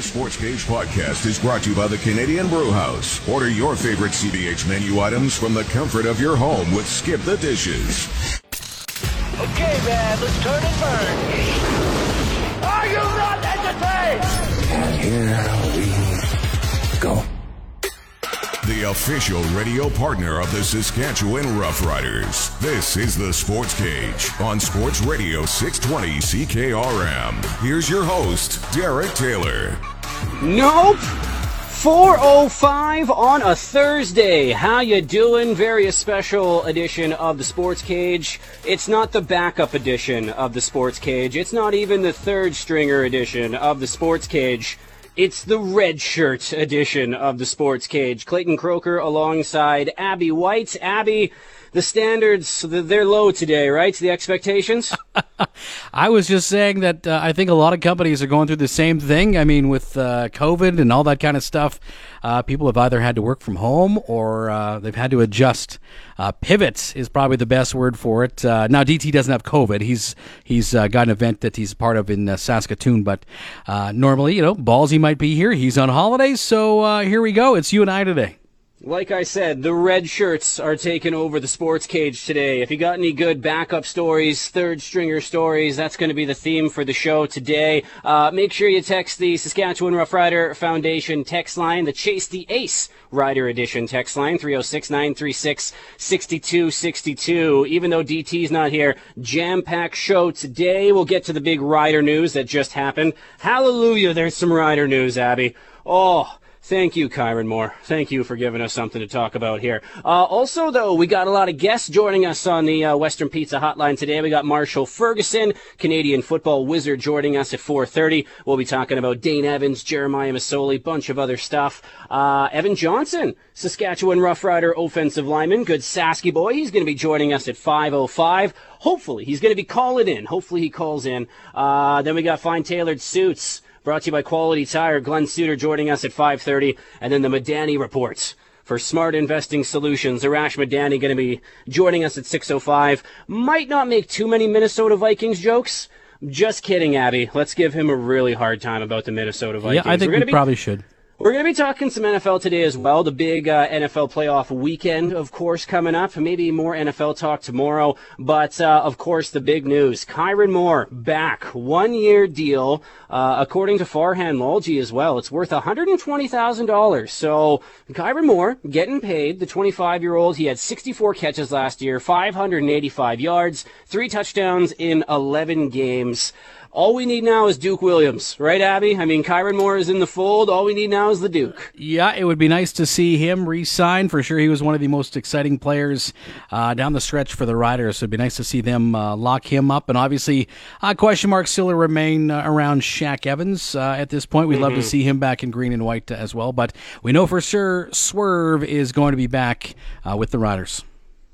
The Sports Cage podcast is brought to you by the Canadian Brew House. Order your favorite CBH menu items from the comfort of your home with Skip the Dishes. Okay, man, let's turn and burn. Are you not entertained? And here we go. The official radio partner of the Saskatchewan Roughriders. This is the Sports Cage on Sports Radio 620 CKRM. Here's your host, Derek Taylor. Nope. 405 on a Thursday. How you doing? Very special edition of the Sports Cage. It's not the backup edition of the Sports Cage. It's not even the third stringer edition of the Sports Cage. It's the red shirt edition of the Sports Cage. Clayton Croker alongside Abby White. Abby, the standards, they're low today, right? The expectations? I was just saying that uh, I think a lot of companies are going through the same thing. I mean, with uh, COVID and all that kind of stuff, uh, people have either had to work from home or uh, they've had to adjust. Uh, pivot is probably the best word for it. Uh, now, DT doesn't have COVID. He's he's got an event that he's part of in Saskatoon, but normally, you know, Ballsy might be here. He's on holidays, so here we go. It's you and I today. Like I said, the red shirts are taking over the sports cage today. If you got any good backup stories, third stringer stories, that's going to be the theme for the show today. Uh, make sure you text the Saskatchewan Rough Rider Foundation text line, the Chase the Ace Rider Edition text line, 306 936 6262. Even though DT's not here, jam packed show today. We'll get to the big rider news that just happened. Hallelujah, there's some rider news, Abby. Oh, Thank you, Kyran Moore. Thank you for giving us something to talk about here. Uh, also, though, we got a lot of guests joining us on the uh, Western Pizza Hotline today. We got Marshall Ferguson, Canadian football wizard, joining us at 4:30. We'll be talking about Dane Evans, Jeremiah Masoli, bunch of other stuff. Uh, Evan Johnson, Saskatchewan Roughrider offensive lineman, good Sasky boy. He's going to be joining us at 5:05. Hopefully, he's going to be calling in. Hopefully, he calls in. Uh, then we got fine tailored suits. Brought to you by Quality Tire. Glen Suitor joining us at 5:30, and then the Madani reports for smart investing solutions. Arash Madani going to be joining us at 6:05. Might not make too many Minnesota Vikings jokes. Just kidding, Abby. Let's give him a really hard time about the Minnesota Vikings. Yeah, I think we be, probably should. We're going to be talking some NFL today as well. The big uh, NFL playoff weekend, of course, coming up. Maybe more NFL talk tomorrow. But, uh, of course, the big news. Kyran Moore back. One year deal. Uh, according to Farhan Lalji as well, it's worth $120,000. So, Kyran Moore getting paid. The 25 year old, he had 64 catches last year, 585 yards, three touchdowns in 11 games. All we need now is Duke Williams, right, Abby? I mean, Kyran Moore is in the fold. All we need now is the Duke. Yeah, it would be nice to see him re-sign. For sure, he was one of the most exciting players uh, down the stretch for the Riders. So it'd be nice to see them uh, lock him up. And obviously, uh, question marks still remain uh, around Shaq Evans uh, at this point. We'd mm-hmm. love to mm-hmm. see him back in green and white as well. But we know for sure Swerve is going to be back uh, with the Riders.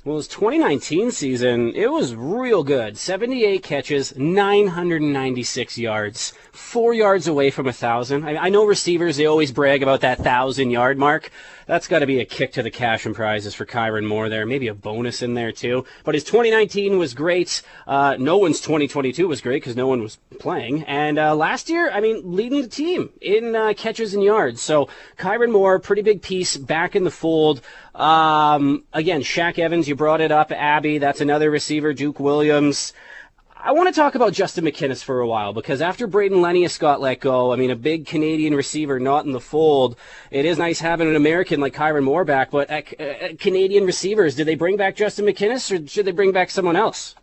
Well, his 2019 season, it was real good. 78 catches, 996 yards, four yards away from a thousand. I, I know receivers, they always brag about that thousand yard mark that's got to be a kick to the cash and prizes for Kyran Moore there. Maybe a bonus in there too. But his 2019 was great. Uh, no one's 2022 was great because no one was playing. And uh, last year, I mean, leading the team in uh, catches and yards. So Kyran Moore, pretty big piece back in the fold. Um, again, Shaq Evans, you brought it up. Abby, that's another receiver. Duke Williams. I want to talk about Justin McInnis for a while because after Brayden Lenius got let go, I mean, a big Canadian receiver not in the fold, it is nice having an American like Kyran Moore back, but uh, uh, Canadian receivers, did they bring back Justin McInnis or should they bring back someone else?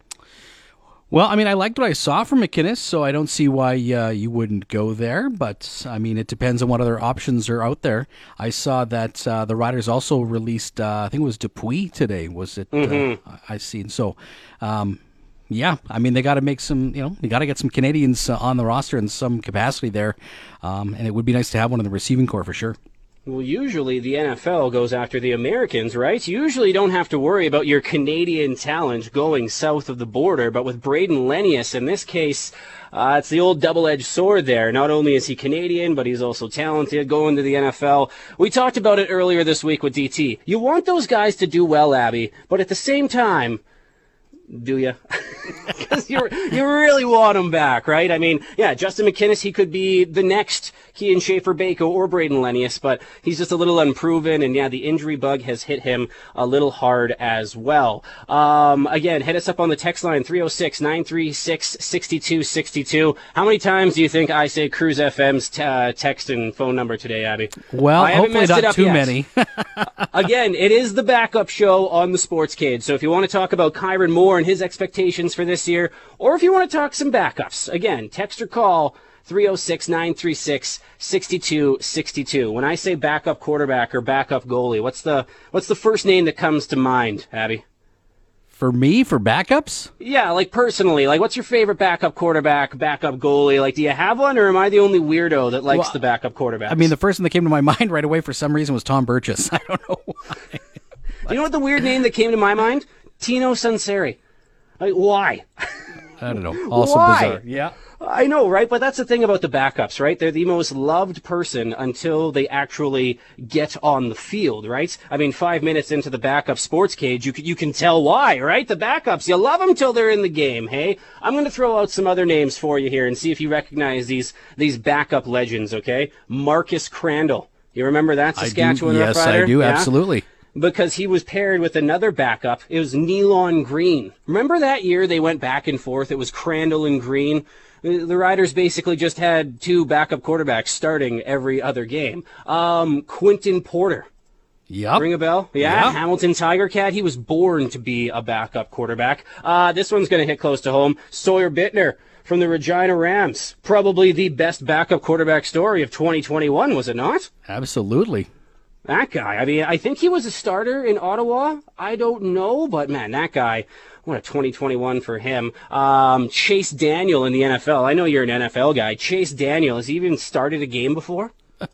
Well, I mean, I liked what I saw from McInnis, so I don't see why uh, you wouldn't go there. But I mean, it depends on what other options are out there. I saw that uh, the Riders also released, uh, I think it was Dupuis today. Was it? Uh, mm-hmm. I seen so. Um, yeah, I mean they got to make some, you know, you got to get some Canadians uh, on the roster in some capacity there, um, and it would be nice to have one in the receiving core for sure. Well, usually the NFL goes after the Americans, right? You usually don't have to worry about your Canadian talent going south of the border, but with Brayden Lenius in this case, uh, it's the old double-edged sword there. Not only is he Canadian, but he's also talented going to the NFL. We talked about it earlier this week with DT. You want those guys to do well, Abby, but at the same time, Do you? Because you you really want him back, right? I mean, yeah, Justin McInnis, he could be the next Kian Schaffer-Baker or Brayden Lenius, but he's just a little unproven, and yeah, the injury bug has hit him a little hard as well. Um, again, hit us up on the text line 306 936 6262. How many times do you think I say Cruise FM's t- uh, text and phone number today, Abby? Well, I haven't hopefully not up too yet. many. Again, it is the backup show on the Sports Cage. So if you want to talk about Kyran Moore and his expectations for this year, or if you want to talk some backups, again, text or call 306 936 6262. When I say backup quarterback or backup goalie, what's the what's the first name that comes to mind, Abby? for me, for backups, Yeah, like personally, like what's your favorite backup quarterback, backup goalie? Like, do you have one, or am I the only weirdo that likes Well, the backup quarterback? I mean, the first thing that came to my mind right away for some reason was Tom Burgess. I don't know why. you know what the weird name that came to my mind? Tino Sunseri. Like, why? I don't know. Also Why? bizarre. Yeah. I know, right? But that's the thing about the backups, right? They're the most loved person until they actually get on the field, right? I mean, five minutes into the backup sports cage, you can, you can tell why, right? The backups, you love them till they're in the game. Hey, I'm going to throw out some other names for you here and see if you recognize these these backup legends. Okay, Marcus Crandall. You remember that I do, Saskatchewan yes? I do. Yeah? Absolutely. Because he was paired with another backup. It was Nealon Greene. Remember that year they went back and forth? It was Crandall and Green. The Riders basically just had two backup quarterbacks starting every other game. Um, Quinton Porter. Yep. Ring a bell? Yeah, Yeah. Hamilton Tiger Cat. He was born to be a backup quarterback. Uh, this one's going to hit close to home. Sawyer Bittner from the Regina Rams. Probably the best backup quarterback story of 2021, was it not? Absolutely. That guy. I mean, I think he was a starter in Ottawa. I don't know, but man, that guy. What a 2021 for him. Um, Chase Daniel in the NFL. I know you're an NFL guy. Chase Daniel has he even started a game before.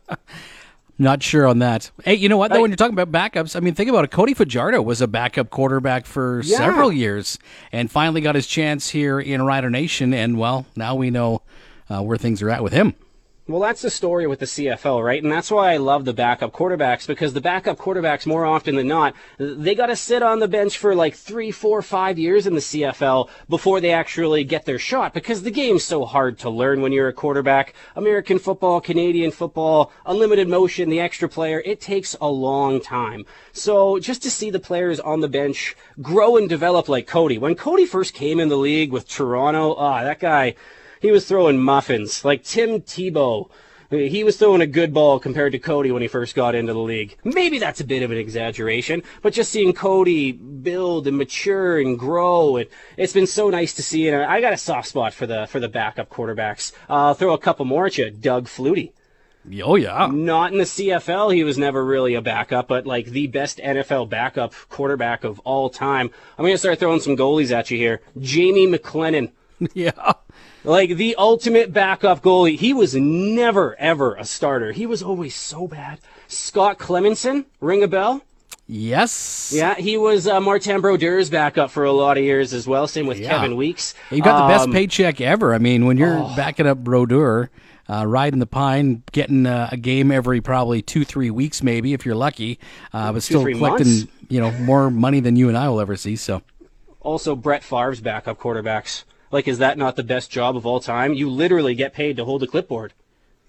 Not sure on that. Hey, you know what? Though, I- when you're talking about backups, I mean, think about it. Cody Fajardo was a backup quarterback for Yeah. several years, and finally got his chance here in Rider Nation. And well, now we know uh, where things are at with him. Well, that's the story with the CFL, right? And that's why I love the backup quarterbacks because the backup quarterbacks, more often than not, they got to sit on the bench for like three, four, five years in the CFL before they actually get their shot because the game's so hard to learn when you're a quarterback. American football, Canadian football, unlimited motion, the extra player, it takes a long time. So just to see the players on the bench grow and develop like Cody. When Cody first came in the league with Toronto, ah, that guy, he was throwing muffins like Tim Tebow. He was throwing a good ball compared to Cody when he first got into the league. Maybe that's a bit of an exaggeration, but just seeing Cody build and mature and grow, it, it's been so nice to see. And I got a soft spot for the for the backup quarterbacks. Uh, I'll throw a couple more at you. Doug Flutie. Oh yeah. Not in the CFL, he was never really a backup, but like the best NFL backup quarterback of all time. I'm going to start throwing some goalies at you here. Jamie McLennan. yeah. Like the ultimate backup goalie. He was never, ever a starter. He was always so bad. Scott Clemmensen, ring a bell? Yes. Yeah, he was uh, Martin Brodeur's backup for a lot of years as well. Same with Yeah. Kevin Weeks. You got the best Um, paycheck ever. I mean, when you're Oh. backing up Brodeur, uh, riding the pine, getting uh, a game every probably two, three weeks, maybe if you're lucky, uh, but still collecting months. you know more money than you and I will ever see. So Also, Brett Favre's backup quarterbacks. Like, is that not the best job of all time? You literally get paid to hold a clipboard.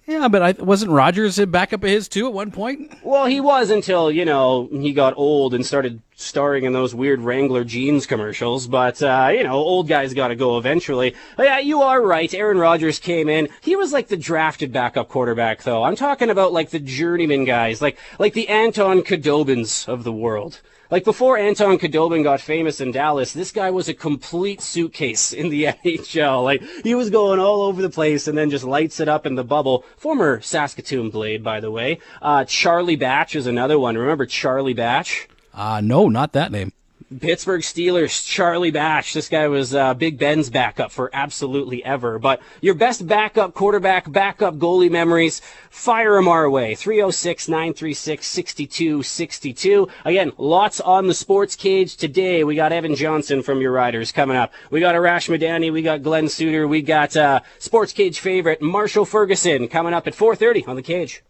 yeah, but I wasn't Rodgers a backup of his too at one point. Well, he was until, you know, he got old and started starring in those weird Wrangler jeans commercials. But, uh, you know, old guys got to go eventually. But yeah, you are right. Aaron Rodgers came in. He was like the drafted backup quarterback, though. I'm talking about like the journeyman guys, like, like the Anton Khudobins of the world. Like before Anton Khudobin got famous in Dallas, this guy was a complete suitcase in the NHL. Like he was going all over the place and then just lights it up in the bubble. Former Saskatoon Blade, by the way. Uh, Charlie Batch is another one. Remember Charlie Batch? Uh no, not that name. Pittsburgh Steelers, Charlie Batch. This guy was uh, Big Ben's backup for absolutely ever. But your best backup quarterback, backup goalie memories, fire them our way. 306 936 6262. Again, lots on the sports cage today. We got Evan Johnson from your Riders coming up. We got Arash Madani. We got Glen Suitor. We got uh, sports cage favorite Marshall Ferguson coming up at 4.30 on the cage.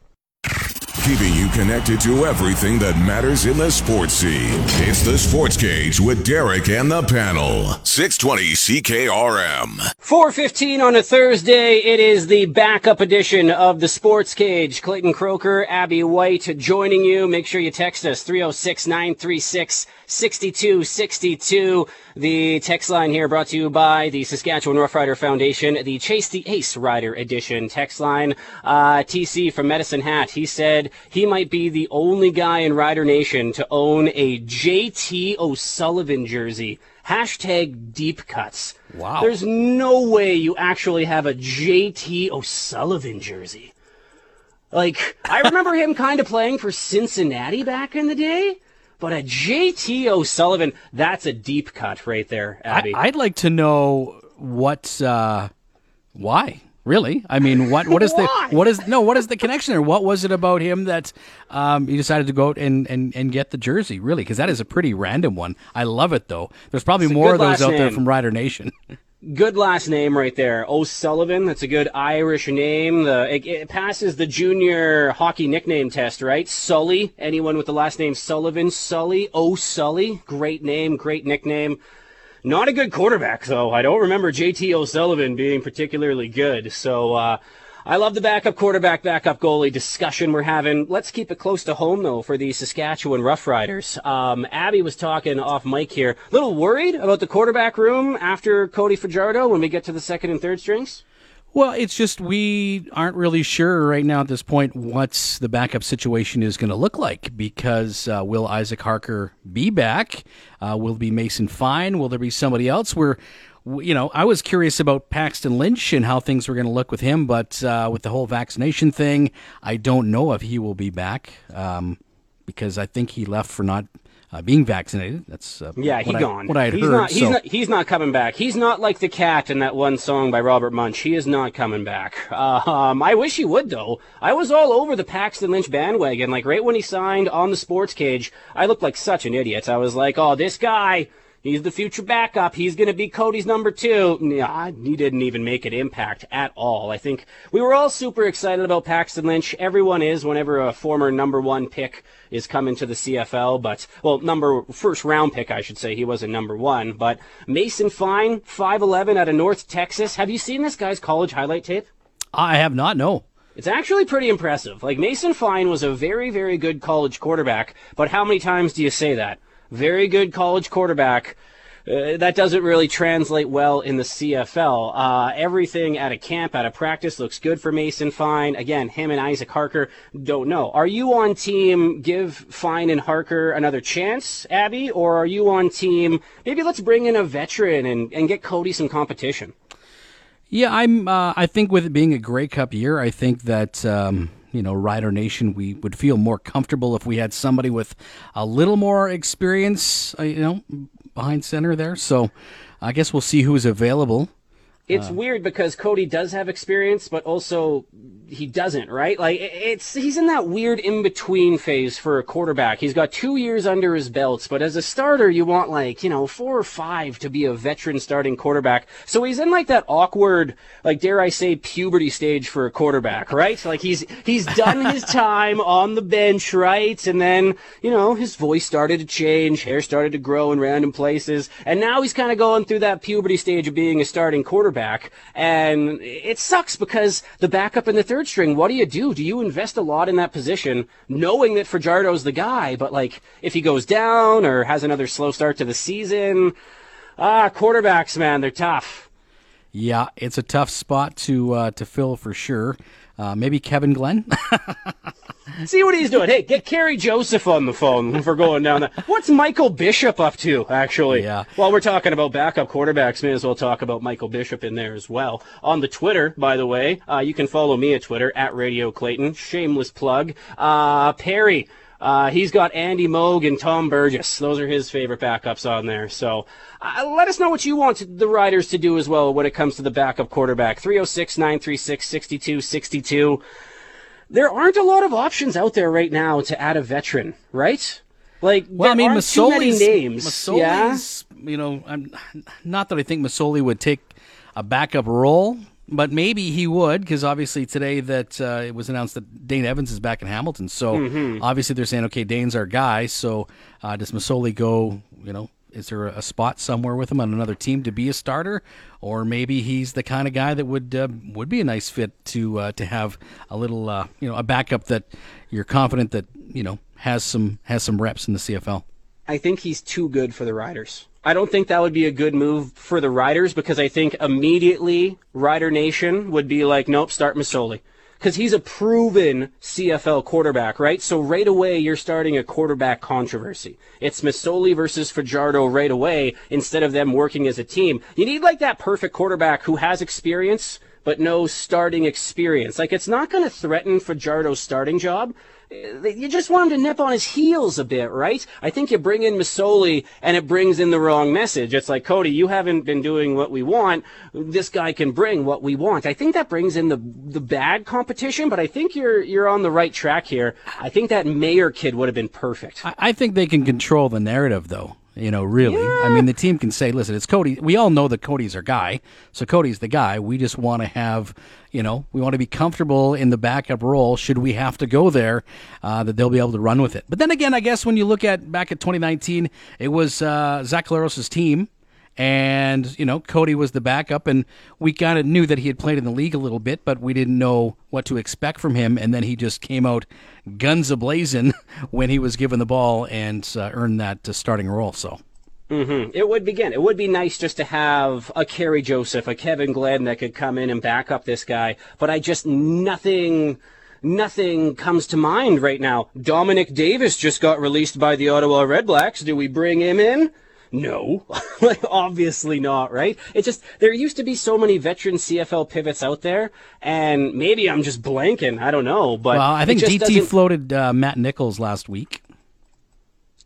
Keeping you connected to everything that matters in the sports scene. It's the Sports Cage with Derek and the panel. 620 CKRM. 415 on a Thursday. It is the backup edition of the Sports Cage. Clayton Croker, Abby White joining you. Make sure you text us 306 936 6262. The text line here brought to you by the Saskatchewan Rough Rider Foundation, the Chase the Ace Rider Edition text line. Uh, TC from Medicine Hat, he said he might be the only guy in Rider Nation to own a JT O'Sullivan jersey. Hashtag deep cuts. Wow. There's no way you actually have a JT O'Sullivan jersey. Like, I remember him kind of playing for Cincinnati back in the day. But a JT O'Sullivan, that's a deep cut right there, Abby. I, would like to know what, uh, why. Really? I mean, what what is the what is no what is the connection there? What was it about him that um, you decided to go out and, and, and get the jersey? Really, because that is a pretty random one. I love it though. There's probably It's more of those last out there from Rider Nation. good last name right there, O'Sullivan. That's a good Irish name. The it, it passes the junior hockey nickname test, right? Sully. Anyone with the last name Sullivan, Sully, O'Sully. Great name, great nickname. Not a good quarterback though. I don't remember JT O'Sullivan being particularly good. So. uh I love the backup quarterback, backup goalie discussion we're having. Let's keep it close to home, though, for the Saskatchewan Roughriders. Um, Abby was talking off mic here. A little worried about the quarterback room after Cody Fajardo when we get to the second and third strings? Well, it's just we aren't really sure right now at this point what the backup situation is going to look like because uh, will Isaac Harker be back? Uh, will be Mason Fine? Will there be somebody else? We're, you know, I was curious about Paxton Lynch and how things were going to look with him, but uh, with the whole vaccination thing, I don't know if he will be back um, because I think he left for not uh, being vaccinated. That's uh, Yeah, he I- gone. what I he's heard. Not, he's, so- not, he's not coming back. He's not like the cat in that one song by Robert Munsch. He is not coming back. Uh, um, I wish he would, though. I was all over the Paxton Lynch bandwagon. Like, right when he signed on the sports cage, I looked like such an idiot. I was like, oh, this guy. He's the future backup. He's going to be Cody's number two. Nah, he didn't even make an impact at all. I think we were all super excited about Paxton Lynch. Everyone is whenever a former number one pick is coming to the CFL, but, well, number, first round pick, I should say. He wasn't number one, but Mason Fine, 5'11 out of North Texas. Have you seen this guy's college highlight tape? I have not. No. It's actually pretty impressive. Like Mason Fine was a very, very good college quarterback, but how many times do you say that? Very good college quarterback. Uh, that doesn't really translate well in the CFL. Uh, everything at a camp, at a practice looks good for Mason Fine. Again, him and Isaac Harker don't know. Are you on team give Fine and Harker another chance, Abby? Or are you on team maybe let's bring in a veteran and, and get Cody some competition? Yeah, I'm. Uh, I think with it being a Grey Cup year, I think that um, you know Rider Nation, we would feel more comfortable if we had somebody with a little more experience, uh, you know, behind center there. So, I guess we'll see who's available. It's weird because Cody does have experience, but also he doesn't, right? Like it's he's in that weird in between phase for a quarterback. He's got two years under his belts, but as a starter, you want like you know four or five to be a veteran starting quarterback. So he's in like that awkward, like dare I say, puberty stage for a quarterback, right? Like he's he's done his time on the bench, right? And then you know his voice started to change, hair started to grow in random places, and now he's kind of going through that puberty stage of being a starting quarterback. And it sucks because the backup in the third string, what do you do? Do you invest a lot in that position, knowing that Fajardo's the guy, but like if he goes down or has another slow start to the season, ah, quarterbacks, man, they're tough. Yeah, it's a tough spot to uh, to fill for sure. Uh, maybe Kevin Glenn. See what he's doing. Hey, get Kerry Joseph on the phone if we're going down there. What's Michael Bishop up to, actually? Yeah. While we're talking about backup quarterbacks, may as well talk about Michael Bishop in there as well. On the Twitter, by the way, uh, you can follow me at Twitter, at Radio Clayton. Shameless plug. Uh, Perry. Uh, he's got Andy Moog and Tom Burgess. Those are his favorite backups on there. So uh, let us know what you want the Riders to do as well when it comes to the backup quarterback. 306 936 6262 there aren't a lot of options out there right now to add a veteran, right? Like, Well, I mean, aren't too many Masoli's names. yeah, Masoli's, you know, I'm not that I think Masoli would take a backup role. but maybe he would because obviously today that uh, it was announced that Dane Evans is back in Hamilton. So Mm-hmm. obviously they're saying, okay, Dane's our guy. So uh, does Masoli go? You know, is there a spot somewhere with him on another team to be a starter, or maybe he's the kind of guy that would uh, would be a nice fit to uh, to have a little uh, you know a backup that you're confident that you know has some has some reps in the CFL. I think he's too good for the Riders. I don't think that would be a good move for the Riders because I think immediately Rider Nation would be like, nope, start Masoli. Because he's a proven CFL quarterback, right? So right away you're starting a quarterback controversy. It's Masoli versus Fajardo right away instead of them working as a team. You need like that perfect quarterback who has experience but no starting experience. Like it's not going to threaten Fajardo's starting job. You just want him to nip on his heels a bit, right? I think you bring in Masoli and it brings in the wrong message. It's like, Cody, you haven't been doing what we want. This guy can bring what we want. I think that brings in the the bad competition, but I think you're you're on the right track here. I think that mayor kid would have been perfect. I, I think they can control the narrative, though. You know, really. I mean, the team can say, "Listen, it's Cody." We all know that Cody's our guy, so Cody's the guy. We just want to have, you know, we want to be comfortable in the backup role. Should we have to go there, uh, that they'll be able to run with it. But then again, I guess when you look at back at 2019, it was uh, Zach Collaros' team and you know Cody was the backup, and we kind of knew that he had played in the league a little bit, but we didn't know what to expect from him. And then he just came out guns a blazing when he was given the ball and uh, earned that uh, starting role. So It would begin. It would be nice just to have a Kerry Joseph, a Kevin Glenn that could come in and back up this guy. But I just nothing, nothing comes to mind right now. Dominic Davis just got released by the Ottawa Redblacks. Do we bring him in? No, like obviously not, right? It just there used to be so many veteran CFL pivots out there, and maybe I'm just blanking. I don't know, but well, I think DT doesn't- floated uh, Matt Nichols last week.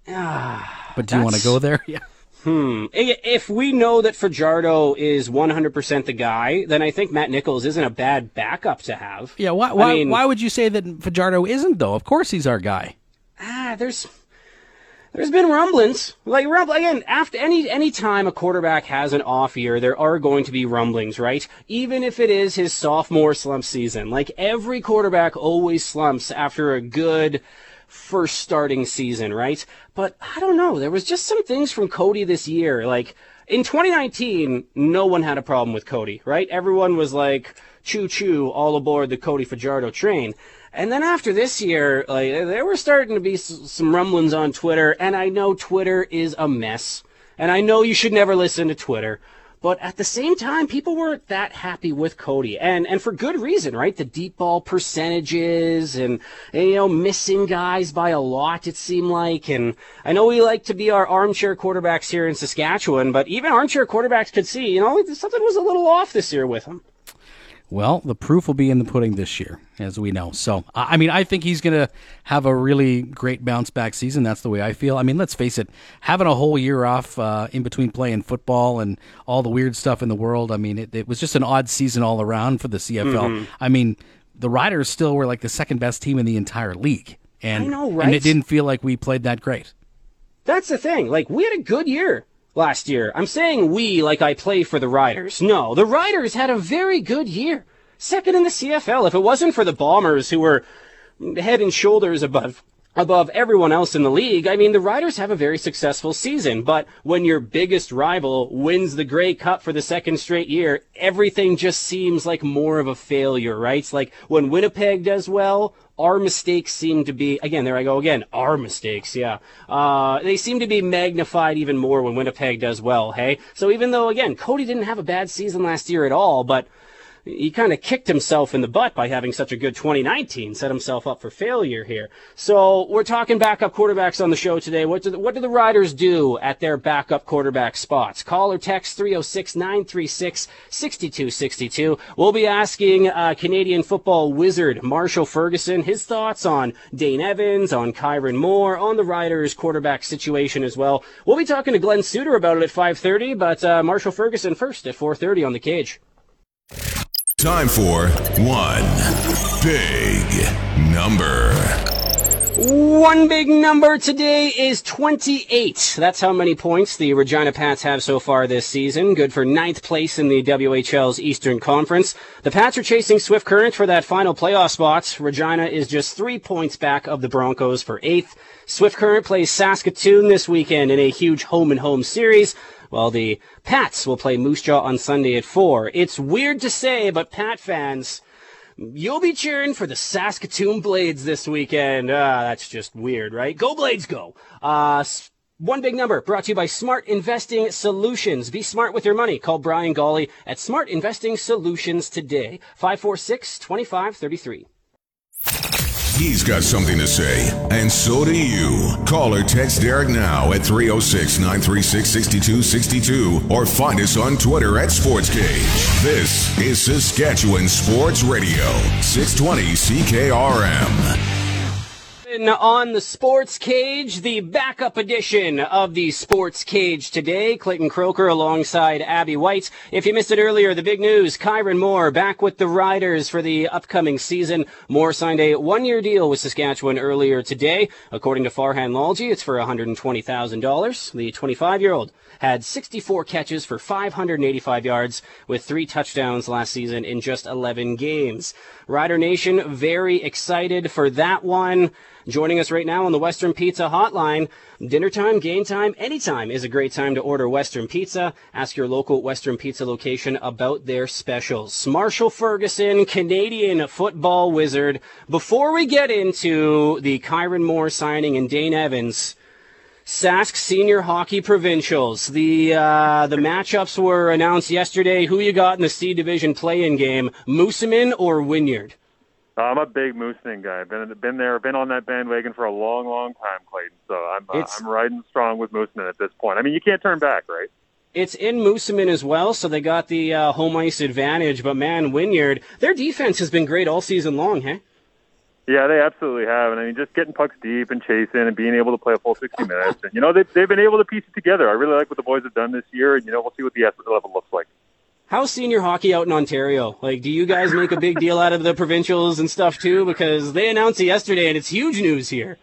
Ah, But do you want to go there? Yeah. I- If we know that Fajardo is 100% the guy, then I think Matt Nichols isn't a bad backup to have. Yeah. Why? Why, I mean, why would you say that Fajardo isn't though? Of course he's our guy. ah, there's there's been rumblings. Like rumble again, after any any time a quarterback has an off year, there are going to be rumblings, right? Even if it is his sophomore slump season. Like every quarterback always slumps after a good first starting season, right? But I don't know. There was just some things from Cody this year. Like in 2019, no one had a problem with Cody, right? Everyone was like, choo choo, all aboard the Cody Fajardo train. And then after this year, like, there were starting to be some rumblings on Twitter, and I know Twitter is a mess. And I know you should never listen to Twitter. But at the same time, people weren't that happy with Cody, and and for good reason, right? The deep ball percentages, and, and, you know missing guys by a lot. It seemed like, and I know we like to be our armchair quarterbacks here in Saskatchewan, but even armchair quarterbacks could see, you know, something was a little off this year with him. Well, the proof will be in the pudding this year, as we know. So, I mean, I think he's going to have a really great bounce back season. That's the way I feel. I mean, let's face it, having a whole year off uh, in between playing football and all the weird stuff in the world, I mean, it, it was just an odd season all around for the CFL. I mean, the Riders still were like the second best team in the entire league. And, I know, and it didn't feel like we played that great. That's the thing. Like, we had a good year last year. I'm saying we like I play for the Riders. No, the Riders had a very good year. Second in the CFL. If it wasn't for the Bombers, who were head and shoulders above above everyone else in the league, I mean, the Riders have a very successful season. But when your biggest rival wins the Grey Cup for the second straight year, everything just seems like more of a failure, right? It's like when Winnipeg does well, our mistakes seem to be again there i go again our mistakes yeah. Uh, they seem to be magnified even more when winnipeg does well hey? So even though again cody didn't have a bad season last year at all but he kind of kicked himself in the butt by having such a good 2019, set himself up for failure here. So we're talking backup quarterbacks on the show today. What do the, what do the Riders do at their backup quarterback spots? Call or text 306-936-6262. We'll be asking uh, Canadian football wizard Marshall Ferguson his thoughts on Dane Evans, on Kyran Moore, on the Riders quarterback situation as well. We'll be talking to Glen Suitor about it at 5:30, but uh, Marshall Ferguson first at 4:30 on the cage. Time for one big number. One big number today is 28. That's how many points the Regina Pats have so far this season. Good for ninth place in the WHL's Eastern Conference. The Pats are chasing Swift Current for that final playoff spot. Regina is just three points back of the Broncos for eighth. Swift Current plays Saskatoon this weekend in a huge home and home series. While the Pats will play Moose Jaw on Sunday at 4. It's weird to say, but Pat fans, You'll be cheering for the Saskatoon Blades this weekend. Ah, that's just weird, right? Go Blades, go! Uh, one big number brought to you by Smart Investing Solutions. Be smart with your money. Call Brian Golly at Smart Investing Solutions today. 546 2533. He's got something to say, and so do you. Call or text Derek now at 306 936 6262 or find us on Twitter at SportsCage. This is Saskatchewan Sports Radio, 620 CKRM on the Sports Cage, the backup edition of the Sports Cage today. Clayton Croker alongside Abby White. If you missed it earlier, the big news, Kyran Moore back with the Riders for the upcoming season. Moore signed a one-year deal with Saskatchewan earlier today. According to Farhan Lalji, it's for $120,000. The 25-year-old had 64 catches for 585 yards with three touchdowns last season in just 11 games. Rider Nation very excited for that one. Joining us right now on the Western Pizza Hotline. Dinner time, game time, anytime is a great time to order Western Pizza. Ask your local Western Pizza location about their specials. Marshall Ferguson, Canadian football wizard. Before we get into the Kyran Moore signing and Dane Evans, Sask Senior Hockey Provincials. The uh, the matchups were announced yesterday. Who you got in the C Division play-in game? Moosomin or Wynyard? I'm a big Moosomin guy. Been been there, been on that bandwagon for a long, long time, Clayton. So I'm uh, I'm riding strong with Moosomin at this point. I mean, you can't turn back, right? It's in Moosomin as well, so they got the uh, home ice advantage. But man, Wynyard, their defense has been great all season long, hey? Yeah, they absolutely have. And I mean, just getting pucks deep and chasing and being able to play a full 60 minutes. And, you know, they've, they've been able to piece it together. I really like what the boys have done this year. And, you know, we'll see what the effort level looks like. How's senior hockey out in Ontario? Like, do you guys make a big deal out of the provincials and stuff too? Because they announced it yesterday, and it's huge news here.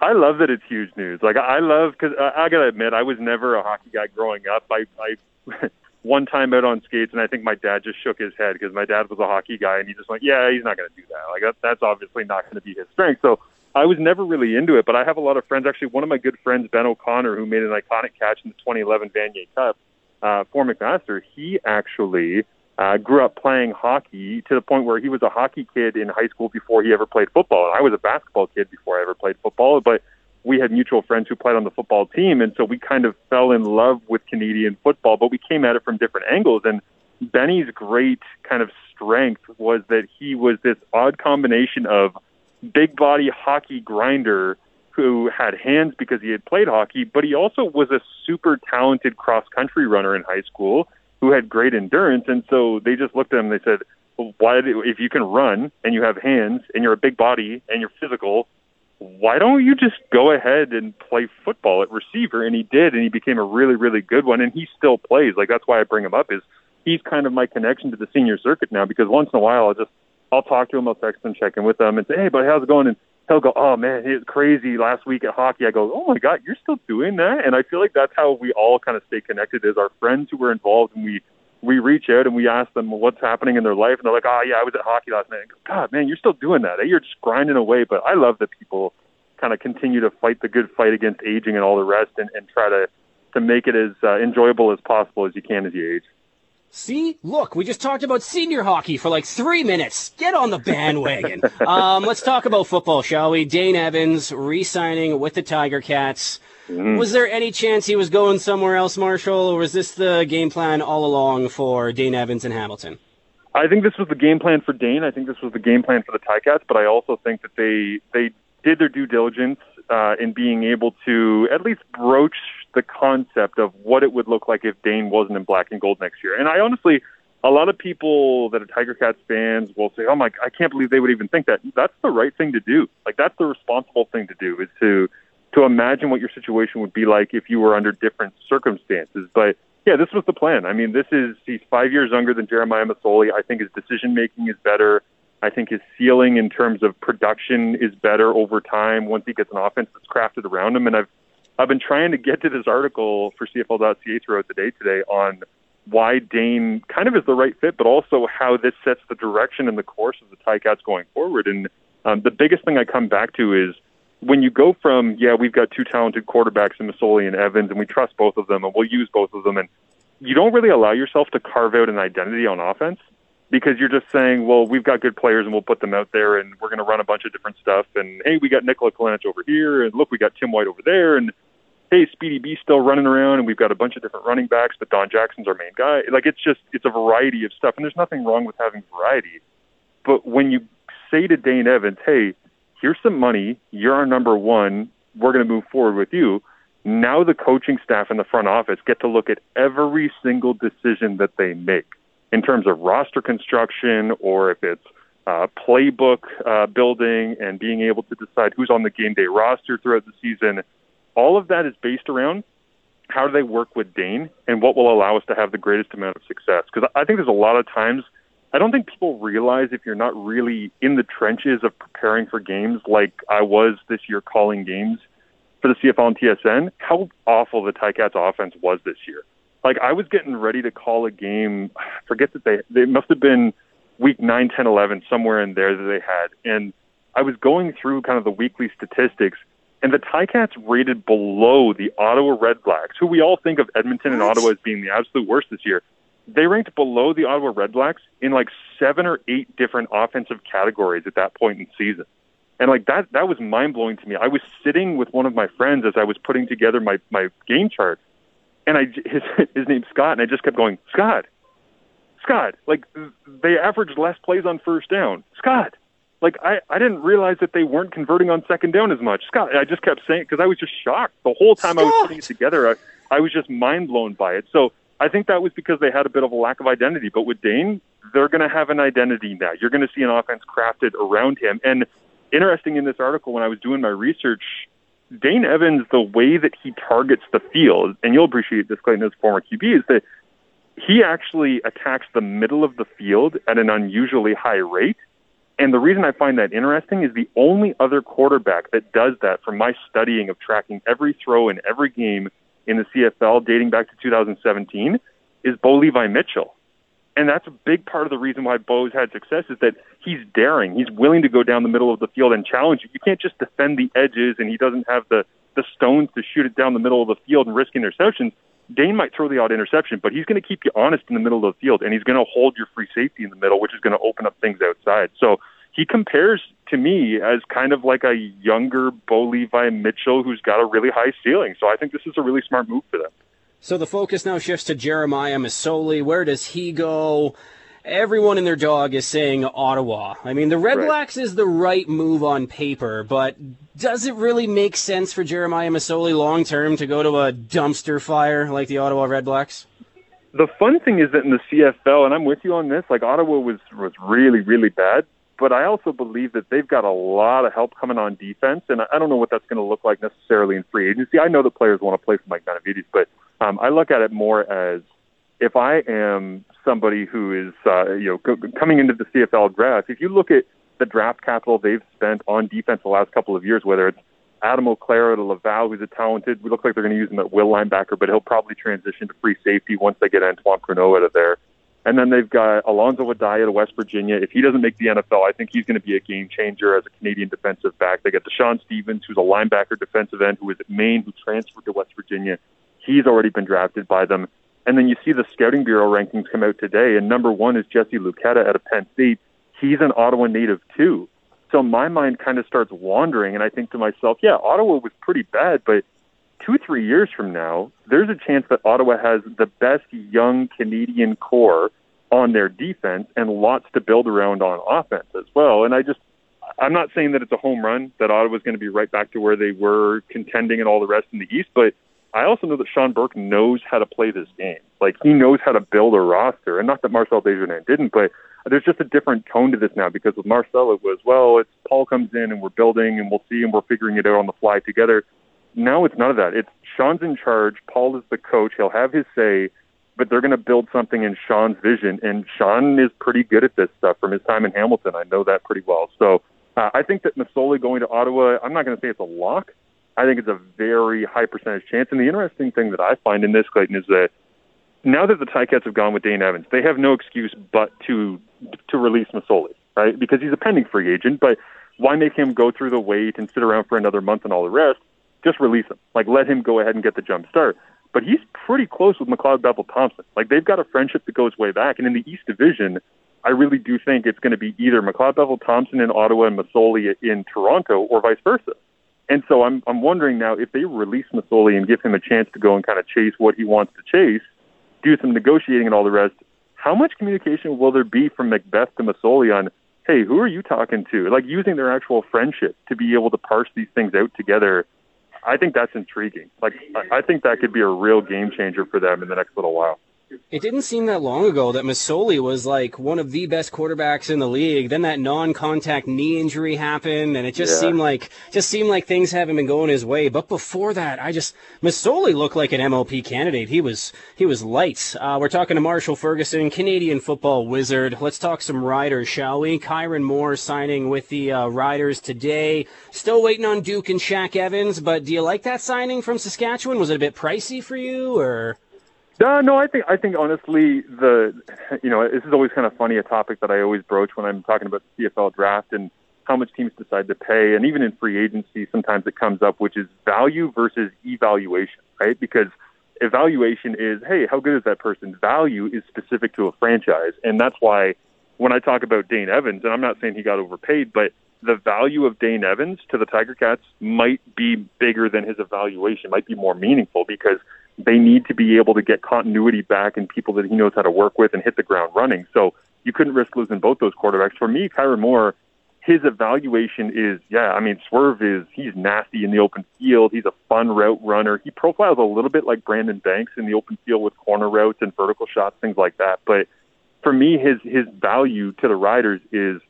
I love that it's huge news. Like, I love because uh, I gotta admit, I was never a hockey guy growing up. I, I one time out on skates, and I think my dad just shook his head because my dad was a hockey guy, and he just went, "Yeah, he's not going to do that. Like, that, that's obviously not going to be his strength." So I was never really into it. But I have a lot of friends. Actually, one of my good friends, Ben O'Connor, who made an iconic catch in the 2011 Vanier Cup uh, for McMaster, he actually uh, grew up playing hockey to the point where he was a hockey kid in high school before he ever played football. And I was a basketball kid before I ever played football, but we had mutual friends who played on the football team, and so we kind of fell in love with Canadian football, but we came at it from different angles. And Benny's great kind of strength was that he was this odd combination of big body hockey grinder who had hands because he had played hockey, but he also was a super talented cross country runner in high school who had great endurance. And so they just looked at him and they said, well, why do, if you can run and you have hands and you're a big body and you're physical, why don't you just go ahead and play football at receiver? And he did, and he became a really, really good one. And he still plays. Like that's why I bring him up is he's kind of my connection to the senior circuit now because once in a while I'll just I'll talk to him, I'll text him, check in with him, and say, hey, buddy, how's it going? And he'll go, "Oh man, it was crazy last week at hockey." I go, "Oh my god, you're still doing that?" And I feel like that's how we all kind of stay connected is our friends who were involved, and we we reach out and we ask them what's happening in their life, and they're like, "Oh yeah, I was at hockey last night." Go, "God, man, you're still doing that? Eh? You're just grinding away." But I love that people kind of continue to fight the good fight against aging and all the rest, and, and try to to make it as uh, enjoyable as possible as you can as you age. See, look, we just talked about senior hockey for like three minutes. Get on the bandwagon. um, let's talk about football, shall we? Dane Evans re-signing with the Tiger Cats. Mm. Was there any chance he was going somewhere else, Marshall, or was this the game plan all along for Dane Evans and Hamilton? I think this was the game plan for Dane. I think this was the game plan for the Ticats, but I also think that they they did their due diligence uh, in being able to at least broach the concept of what it would look like if Dane wasn't in black and gold next year. And I honestly, a lot of people that are Tiger Cats fans will say, "Oh my, I can't believe they would even think that." That's the right thing to do. Like that's the responsible thing to do is to to imagine what your situation would be like if you were under different circumstances. But yeah, this was the plan. I mean, this is he's five years younger than Jeremiah Masoli. I think his decision making is better. I think his ceiling in terms of production is better over time once he gets an offense that's crafted around him. And I've I've been trying to get to this article for CFL.ca throughout the day today on why Dane kind of is the right fit, but also how this sets the direction and the course of the Ticats going forward. And um, the biggest thing I come back to is when you go from yeah we've got two talented quarterbacks in Masoli and Evans, and we trust both of them, and we'll use both of them, and you don't really allow yourself to carve out an identity on offense because you're just saying, well, we've got good players and we'll put them out there and we're going to run a bunch of different stuff. And hey, we got Nikola Kalinic over here, and look, we got Tim White over there, and hey, Speedy B still running around, and we've got a bunch of different running backs, but Don Jackson's our main guy. Like it's just it's a variety of stuff, and there's nothing wrong with having variety. But when you say to Dane Evans, hey, here's some money, you're our number one, we're going to move forward with you. Now the coaching staff in the front office get to look at every single decision that they make in terms of roster construction or if it's uh, playbook uh, building and being able to decide who's on the game day roster throughout the season. All of that is based around how do they work with Dane and what will allow us to have the greatest amount of success. Because I think there's a lot of times I don't think people realize if you're not really in the trenches of preparing for games like I was this year calling games for the CFL and TSN, how awful the Ticats offense was this year like I was getting ready to call a game. I forget that they they must have been week nine, ten, eleven, somewhere in there that they had, and I was going through kind of the weekly statistics, and the Ticats rated below the Ottawa Redblacks, who we all think of Edmonton and Ottawa as being the absolute worst this year. They ranked below the Ottawa Redblacks in like seven or eight different offensive categories at that point in season. And like that, that was mind blowing to me. I was sitting with one of my friends as I was putting together my my game chart, and I his his name's Scott, and I just kept going, Scott, Scott. Like they averaged less plays on first down, Scott. Like I I didn't realize that they weren't converting on second down as much, Scott. I just kept saying because I was just shocked the whole time Scott. I was putting it together. I, I was just mind blown by it. So I think that was because they had a bit of a lack of identity. But with Dane, they're going to have an identity now. You're going to see an offense crafted around him. And interesting in this article, when I was doing my research, Dane Evans, the way that he targets the field, and you'll appreciate this, Clayton, as former QB, is that he actually attacks the middle of the field at an unusually high rate. And the reason I find that interesting is the only other quarterback that does that from my studying of tracking every throw in every game in the CFL dating back to 2017 is Bo Levi Mitchell. And that's a big part of the reason why Bo's had success is that he's daring. He's willing to go down the middle of the field and challenge you. You can't just defend the edges and he doesn't have the, the stones to shoot it down the middle of the field and risk interceptions. Dane might throw the odd interception, but he's going to keep you honest in the middle of the field and he's going to hold your free safety in the middle, which is going to open up things outside. So he compares to me as kind of like a younger Bo Levi Mitchell who's got a really high ceiling. So I think this is a really smart move for them. So the focus now shifts to Jeremiah Masoli. Where does he go? Everyone and their dog is saying Ottawa. I mean, the Red right. Blacks is the right move on paper, but does it really make sense for Jeremiah Masoli long term to go to a dumpster fire like the Ottawa Red Blacks? The fun thing is that in the CFL, and I'm with you on this, like Ottawa was was really really bad, but I also believe that they've got a lot of help coming on defense, and I don't know what that's going to look like necessarily in free agency. I know the players want to play for Mike Benevides, but um, I look at it more as if I am somebody who is uh, you know c- coming into the CFL draft, if you look at the draft capital they've spent on defense the last couple of years, whether it's Adam Auclair to Laval, who's a talented, we look like they're going to use him at will linebacker, but he'll probably transition to free safety once they get Antoine Pruneau out of there. And then they've got Alonzo Addae of West Virginia. If he doesn't make the NFL, I think he's going to be a game changer as a Canadian defensive back. They got Deshaun Stevens, who's a linebacker defensive end who is at Maine, who transferred to West Virginia. He's already been drafted by them. And then you see the Scouting Bureau rankings come out today, and number one is Jesse Luketa out of Penn State. He's an Ottawa native too. So my mind kind of starts wandering, and I think to myself, yeah, Ottawa was pretty bad, but two, three years from now, there's a chance that Ottawa has the best young Canadian core on their defense and lots to build around on offense as well. And I just, I'm not saying that it's a home run that Ottawa's going to be right back to where they were contending and all the rest in the East, but I also know that Shawn Burke knows how to play this game. Like he knows how to build a roster, and not that Marcel Desjardins didn't, but there's just a different tone to this now because with Marcel it was well, it's Paul comes in and we're building and we'll see and we're figuring it out on the fly together. Now it's none of that. It's Shawn's in charge. Paul is the coach. He'll have his say. but they're going to build something in Shawn's vision. And Sean is pretty good at this stuff from his time in Hamilton. I know that pretty well. So uh, I think that Masoli going to Ottawa, I'm not going to say it's a lock. I think it's a very high percentage chance. And the interesting thing that I find in this, Clayton, is that now that the Ticats have gone with Dane Evans, they have no excuse but to to release Masoli, right? Because he's a pending free agent. But why make him go through the wait and sit around for another month and all the rest? Just release him. Like let him go ahead and get the jump start. But he's pretty close with McLeod Bethel Thompson. Like they've got a friendship that goes way back. And in the East Division, I really do think it's going to be either McLeod Bethel Thompson in Ottawa and Masoli in Toronto, or vice versa. And so I'm I'm wondering now if they release Masoli and give him a chance to go and kind of chase what he wants to chase, do some negotiating and all the rest. How much communication will there be from Macbeth to Masoli on, hey, who are you talking to? Like using their actual friendship to be able to parse these things out together. I think that's intriguing. Like I think that could be a real game changer for them in the next little while. It didn't seem that long ago that Masoli was like one of the best quarterbacks in the league. Then that non-contact knee injury happened, and it just Yeah. seemed like just seemed like things haven't been going his way. But before that, I just Masoli looked like an MOP candidate. He was he was lights. Uh, we're talking to Marshall Ferguson, Canadian football wizard. Let's talk some Riders, shall we? Kyran Moore signing with the uh, Riders today. Still waiting on Duke and Shaq Evans, but do you like that signing from Saskatchewan? Was it a bit pricey for you, or? No, no, I think I think honestly the you know this is always kind of funny a topic that I always broach when I'm talking about the CFL draft and how much teams decide to pay and even in free agency sometimes it comes up which is value versus evaluation, right? Because evaluation is hey, how good is that person? Value is specific to a franchise and that's why when I talk about Dane Evans and I'm not saying he got overpaid, but the value of Dane Evans to the Tiger Cats might be bigger than his evaluation, might be more meaningful because they need to be able to get continuity back and people that he knows how to work with and hit the ground running. So you couldn't risk losing both those quarterbacks. For me, Kyran Moore, his evaluation is, yeah, I mean, Swerve is, he's nasty in the open field. He's a fun route runner. He profiles a little bit like Brandon Banks in the open field with corner routes and vertical shots, things like that. But for me, his, his value to the Riders is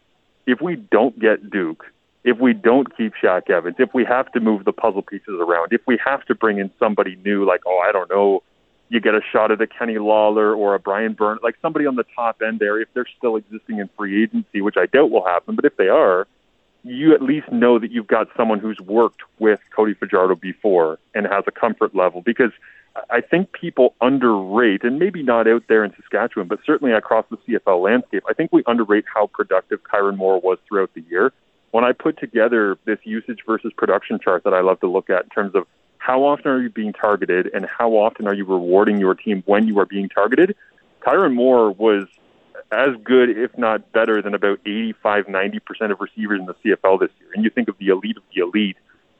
if we don't get Duke, if we don't keep Shaq Evans, if we have to move the puzzle pieces around, if we have to bring in somebody new, like, oh, I don't know, you get a shot at a Kenny Lawler or a Brian Byrne, like somebody on the top end there, if they're still existing in free agency, which I doubt will happen, but if they are, you at least know that you've got someone who's worked with Cody Fajardo before and has a comfort level because I think people underrate, and maybe not out there in Saskatchewan, but certainly across the CFL landscape, I think we underrate how productive Kyran Moore was throughout the year. When I put together this usage versus production chart that I love to look at in terms of how often are you being targeted and how often are you rewarding your team when you are being targeted, Kyran Moore was as good, if not better, than about 85, 90% of receivers in the CFL this year. And you think of the elite of the elite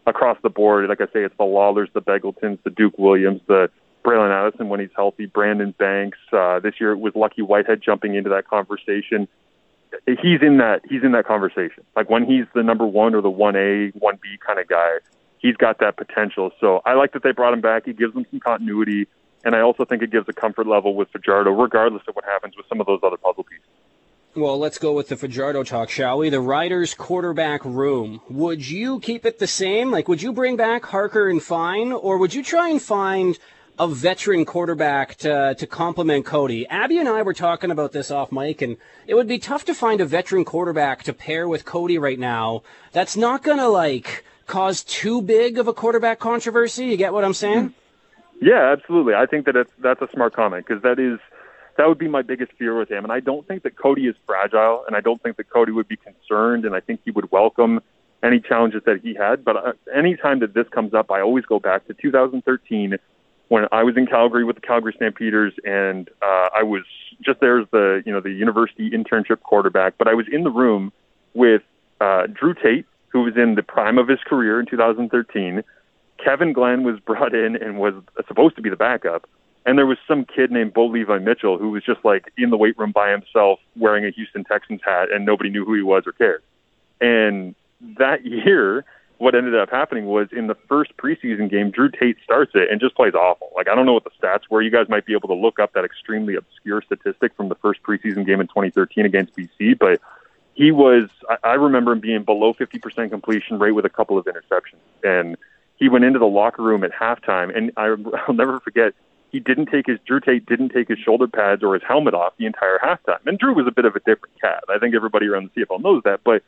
across the board. Like I say, it's the Lawlers, the Begeltons, the Duke Williams, the Bralon Addison when he's healthy, Brandon Banks. Uh, this year it was Lucky Whitehead jumping into that conversation. He's in that he's in that conversation. Like when he's the number one or the one A, one B kind of guy, he's got that potential. So I like that they brought him back. He gives them some continuity, and I also think it gives a comfort level with Fajardo, regardless of what happens with some of those other puzzle pieces. Well, let's go with the Fajardo talk, shall we? The Riders quarterback room. Would you keep it the same? Like, would you bring back Harker and Fine, or would you try and find a veteran quarterback to, to complement Cody? Abby and I were talking about this off mic, and it would be tough to find a veteran quarterback to pair with Cody right now that's not going to, like, cause too big of a quarterback controversy. You get what I'm saying? Yeah, absolutely. I think that it's, that's a smart comment because that is that would be my biggest fear with him. And I don't think that Cody is fragile, and I don't think that Cody would be concerned, and I think he would welcome any challenges that he had. But uh, anytime that this comes up, I always go back to 2013 when I was in Calgary with the Calgary Stampeders, and uh, I was just there as the you know the university internship quarterback. But I was in the room with uh, Drew Tate, who was in the prime of his career in 2013. Kevin Glenn was brought in and was supposed to be the backup. And there was some kid named Bo Levi Mitchell who was just like in the weight room by himself wearing a Houston Texans hat and nobody knew who he was or cared. And that year, what ended up happening was in the first preseason game, Drew Tate starts it and just plays awful. Like, I don't know what the stats were. You guys might be able to look up that extremely obscure statistic from the first preseason game in 2013 against BC, but he was, I remember him being below 50% completion rate with a couple of interceptions. And he went into the locker room at halftime, and I, I'll never forget he didn't take his Drew Tate didn't take his shoulder pads or his helmet off the entire halftime. And Drew was a bit of a different cat. I think everybody around the CFL knows that. But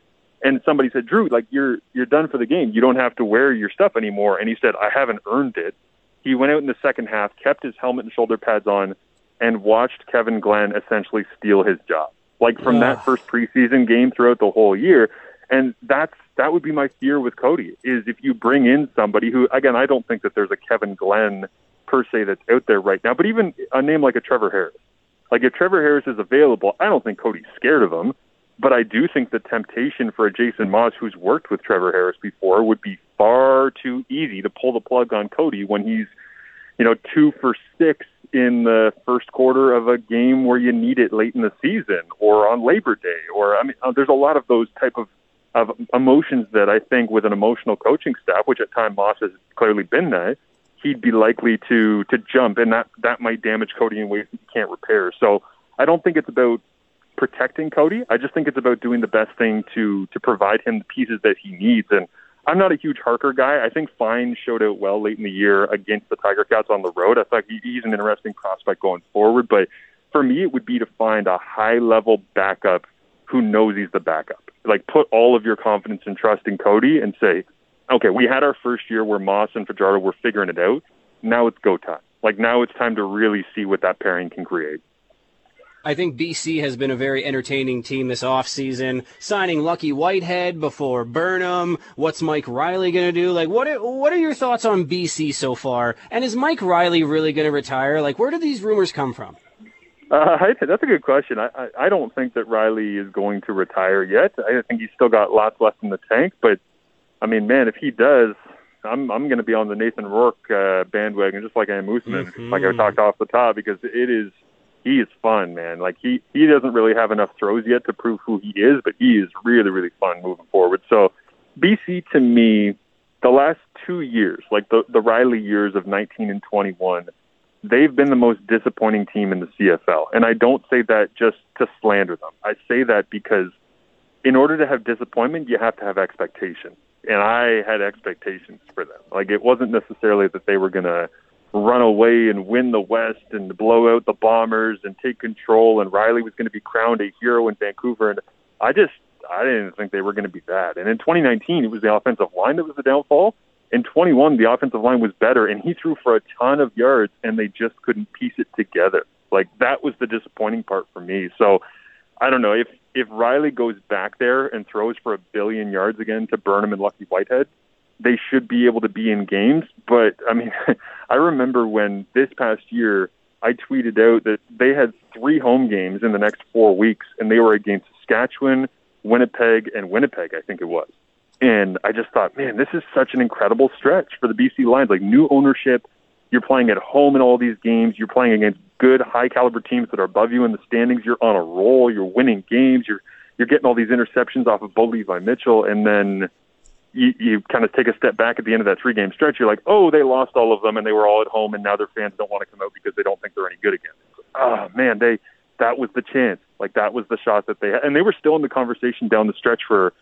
and somebody said, Drew, like you're you're done for the game. You don't have to wear your stuff anymore. And he said, I haven't earned it. He went out in the second half, kept his helmet and shoulder pads on, and watched Kevin Glenn essentially steal his job. Like from that first preseason game throughout the whole year. And that's that would be my fear with Cody is if you bring in somebody who again I don't think that there's a Kevin Glenn per se that's out there right now, but even a name like a Trevor Harris. Like if Trevor Harris is available, I don't think Cody's scared of him, but I do think the temptation for a Jason Maas who's worked with Trevor Harris before would be far too easy to pull the plug on Cody when he's, you know, two for six in the first quarter of a game where you need it late in the season or on Labor Day or I mean uh, there's a lot of those type of of emotions that I think with an emotional coaching staff, which at time Maas has clearly been that, he'd be likely to to jump, and that that might damage Cody in ways that he can't repair. So I don't think it's about protecting Cody. I just think it's about doing the best thing to to provide him the pieces that he needs. And I'm not a huge Harker guy. I think Fine showed out well late in the year against the Tiger Cats on the road. I thought he's an interesting prospect going forward. But for me, it would be to find a high level backup who knows he's the backup. Like put all of your confidence and trust in Cody and say, okay, we had our first year where Maas and Fajardo were figuring it out. Now it's go time. Like now it's time to really see what that pairing can create. I think BC has been a very entertaining team this offseason. Signing Lucky Whitehead before Burnham. What's Mike Reilly going to do? Like, what are, what are your thoughts on BC so far? And is Mike Reilly really going to retire? Like, where do these rumors come from? Uh, that's a good question. I, I, I don't think that Reilly is going to retire yet. I think he's still got lots left in the tank, but I mean, man, if he does, I'm I'm going to be on the Nathan Rourke uh, bandwagon just like I am Usman, mm-hmm. like I talked off the top, because it is he is fun, man. Like he he doesn't really have enough throws yet to prove who he is, but he is really really fun moving forward. So BC to me, the last two years, like the the Reilly years of 19 and 21, they've been the most disappointing team in the CFL, and I don't say that just to slander them. I say that because in order to have disappointment, you have to have expectation and I had expectations for them. Like it wasn't necessarily that they were going to run away and win the West and blow out the Bombers and take control, and Reilly was going to be crowned a hero in Vancouver. And I just I didn't think they were going to be that. And in 2019, it was the offensive line that was the downfall. In 21, the offensive line was better, and he threw for a ton of yards, and they just couldn't piece it together. Like that was the disappointing part for me. So I don't know if if Reilly goes back there and throws for a billion yards again to Burnham and Lucky Whitehead, they should be able to be in games. But I mean, I remember when this past year I tweeted out that they had three home games in the next four weeks, and they were against Saskatchewan, Winnipeg, and Winnipeg, I think it was. And I just thought, man, this is such an incredible stretch for the BC Lions. Like new ownership, you're playing at home in all these games. You're playing against good, high caliber teams that are above you in the standings. You're on a roll. You're winning games. You're you're getting all these interceptions off of Bo Levi Mitchell, and then you, you kind of take a step back at the end of that three game stretch. You're like, oh, they lost all of them, and they were all at home, and now their fans don't want to come out because they don't think they're any good again. Oh man, they that was the chance. Like that was the shot that they had, and they were still in the conversation down the stretch for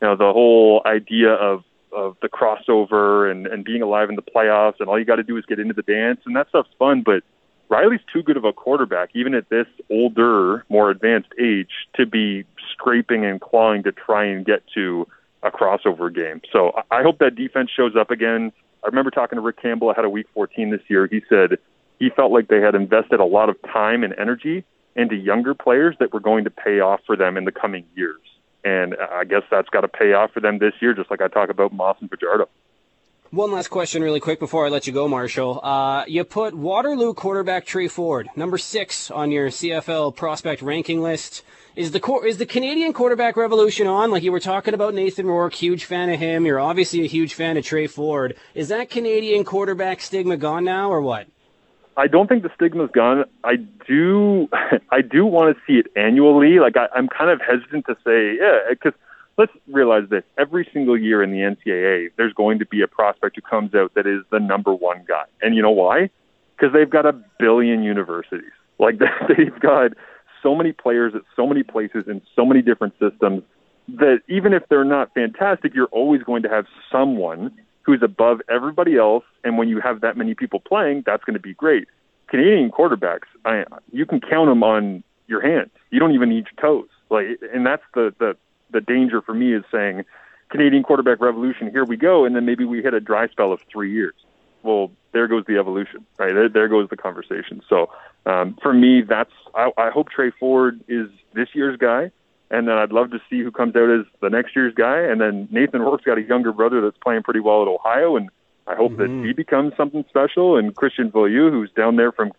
you know the whole idea of of the crossover and, and being alive in the playoffs, and all you got to do is get into the dance, and that stuff's fun. But Reilly's too good of a quarterback, even at this older, more advanced age, to be scraping and clawing to try and get to a crossover game. So I hope that defense shows up again. I remember talking to Rick Campbell ahead of Week 14 this year. He said he felt like they had invested a lot of time and energy into younger players that were going to pay off for them in the coming years. And I guess that's got to pay off for them this year, just like I talk about Maas and Fajardo. One last question, really quick, before I let you go, Marshall. Uh, you put Waterloo quarterback Tre Ford, number six on your CFL prospect ranking list. Is the is the Canadian quarterback revolution on? Like you were talking about Nathan Rourke, huge fan of him. You're obviously a huge fan of Tre Ford. Is that Canadian quarterback stigma gone now, or what? I don't think the stigma's gone. I do, I do want to see it annually. Like I, I'm kind of hesitant to say, yeah, because let's realize this: every single year in the NCAA, there's going to be a prospect who comes out that is the number one guy, and you know why? Because they've got a billion universities. Like they've got so many players at so many places in so many different systems that even if they're not fantastic, you're always going to have someone who's above everybody else. And when you have that many people playing, that's going to be great. Canadian quarterbacks, I, you can count them on your hands. You don't even need your toes. Like, and that's the the the danger for me is saying Canadian quarterback revolution. Here we go, and then maybe we hit a dry spell of three years. Well, there goes the evolution, right? There, there goes the conversation. So um, for me, that's I, I hope Tre Ford is this year's guy, and then I'd love to see who comes out as the next year's guy. And then Nathan Rourke's got a younger brother that's playing pretty well at Ohio, and I hope mm-hmm. that he becomes something special. And Christian Beaulieu, who's down there from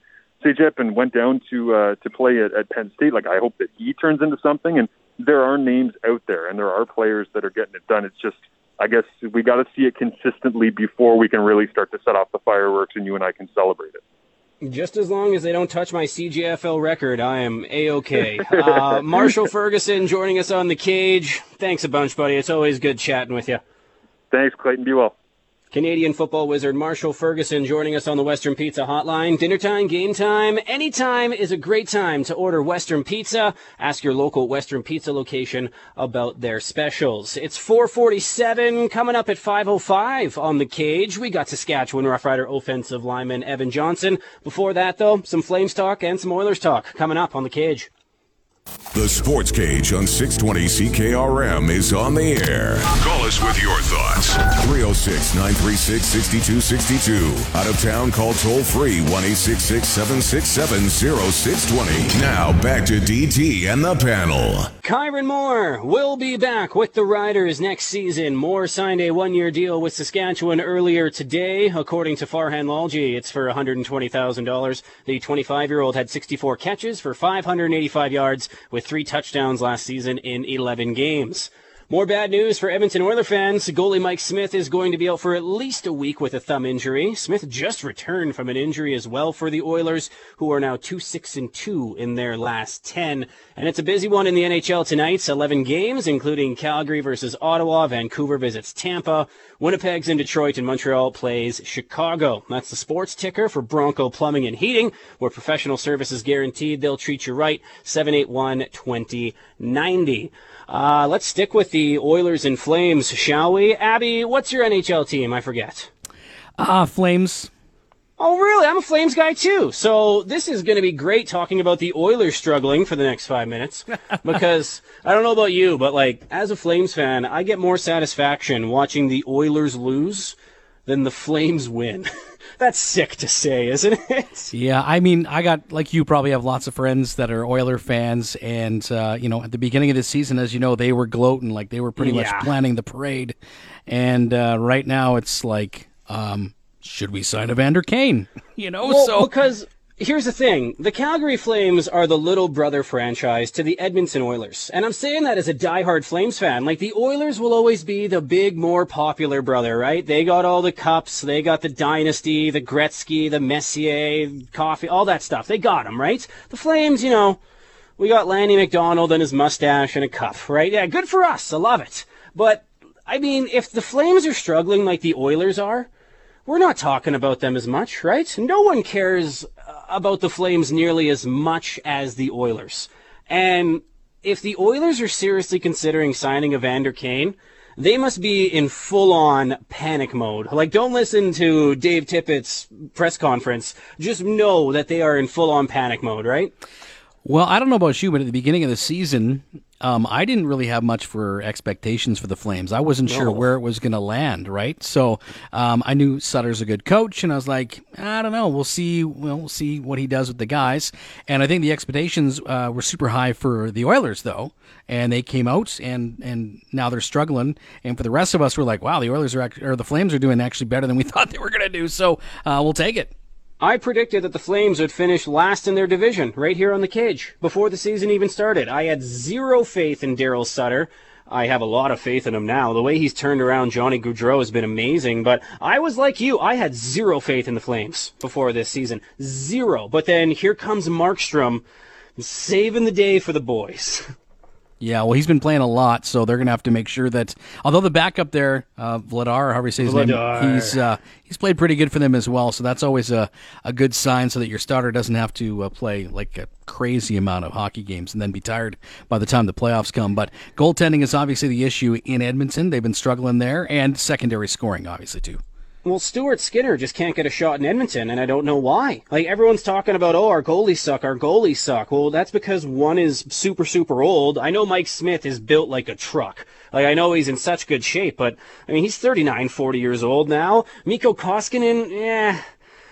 CEGEP and went down to uh, to play at, at Penn State, like I hope that he turns into something. And there are names out there, and there are players that are getting it done. It's just I guess we got to see it consistently before we can really start to set off the fireworks and you and I can celebrate it. Just as long as they don't touch my CJFL record, I am a okay. Uh, Marshall Ferguson joining us on the cage. Thanks a bunch, buddy. It's always good chatting with you. Thanks, Clayton. Be well. Canadian football wizard Marshall Ferguson joining us on the Western Pizza Hotline. Dinner time, game time, anytime is a great time to order Western Pizza. Ask your local Western Pizza location about their specials. It's 447 coming up at 505 on the cage. We got Saskatchewan Rough Rider offensive lineman Evan Johnson. Before that, though, some Flames talk and some Oilers talk coming up on the cage. The Sports Cage on 620 CKRM is on the air. Call us with your thoughts. 306 936 6262. Out of town, call toll free 1 767 0620. Now back to DT and the panel. Kyron Moore will be back with the Riders next season. Moore signed a one year deal with Saskatchewan earlier today. According to Farhan Lalji, it's for $120,000. The 25 year old had 64 catches for 585 yards with three touchdowns last season in 11 games. More bad news for Edmonton Oiler fans. Goalie Mike Smith is going to be out for at least a week with a thumb injury. Smith just returned from an injury as well for the Oilers, who are now 2 6 and 2 in their last 10. And it's a busy one in the NHL tonight. 11 games, including Calgary versus Ottawa, Vancouver visits Tampa, Winnipeg's in Detroit, and Montreal plays Chicago. That's the sports ticker for Bronco Plumbing and Heating, where professional service is guaranteed. They'll treat you right. 781 2090. Uh, let's stick with the Oilers and Flames, shall we? Abby, what's your NHL team? I forget. Ah, uh, Flames. Oh, really? I'm a Flames guy too. So this is going to be great talking about the Oilers struggling for the next five minutes. because I don't know about you, but like as a Flames fan, I get more satisfaction watching the Oilers lose than the Flames win. That's sick to say, isn't it? Yeah, I mean, I got like you probably have lots of friends that are Oiler fans, and uh, you know, at the beginning of the season, as you know, they were gloating like they were pretty yeah. much planning the parade, and uh, right now it's like, um, should we sign Evander Kane? You know, well, so because here's the thing the Calgary Flames are the little brother franchise to the Edmonton Oilers. And I'm saying that as a diehard Flames fan. Like, the Oilers will always be the big, more popular brother, right? They got all the cups, they got the dynasty, the Gretzky, the Messier, Coffey, all that stuff. They got them, right? The Flames, you know, we got Lanny McDonald and his mustache and a cup, right? Yeah, good for us. I love it. But, I mean, if the Flames are struggling like the Oilers are, we're not talking about them as much, right? No one cares about the Flames nearly as much as the Oilers. And if the Oilers are seriously considering signing Evander Kane, they must be in full on panic mode. Like, don't listen to Dave Tippett's press conference. Just know that they are in full on panic mode, right? Well, I don't know about you, but at the beginning of the season, um, I didn't really have much for expectations for the Flames. I wasn't no. sure where it was going to land, right? So um, I knew Sutter's a good coach, and I was like, I don't know. We'll see. Well, see what he does with the guys. And I think the expectations uh, were super high for the Oilers, though, and they came out, and and now they're struggling. And for the rest of us, we're like, wow, the Oilers are act- or the Flames are doing actually better than we thought they were going to do. So uh, we'll take it. I predicted that the Flames would finish last in their division, right here on the cage, before the season even started. I had zero faith in Daryl Sutter. I have a lot of faith in him now. The way he's turned around Johnny Gaudreau has been amazing, but I was like you. I had zero faith in the Flames before this season. Zero. But then here comes Markstrom saving the day for the boys. Yeah, well, he's been playing a lot, so they're going to have to make sure that. Although the backup there, uh, Vladar, however you say his Vladar. name, he's uh, he's played pretty good for them as well. So that's always a, a good sign, so that your starter doesn't have to uh, play like a crazy amount of hockey games and then be tired by the time the playoffs come. But goaltending is obviously the issue in Edmonton. They've been struggling there, and secondary scoring, obviously too. Well, Stuart Skinner just can't get a shot in Edmonton, and I don't know why. Like, everyone's talking about, oh, our goalies suck, our goalies suck. Well, that's because one is super, super old. I know Mike Smith is built like a truck. Like, I know he's in such good shape, but, I mean, he's 39, 40 years old now. Mikko Koskinen, eh.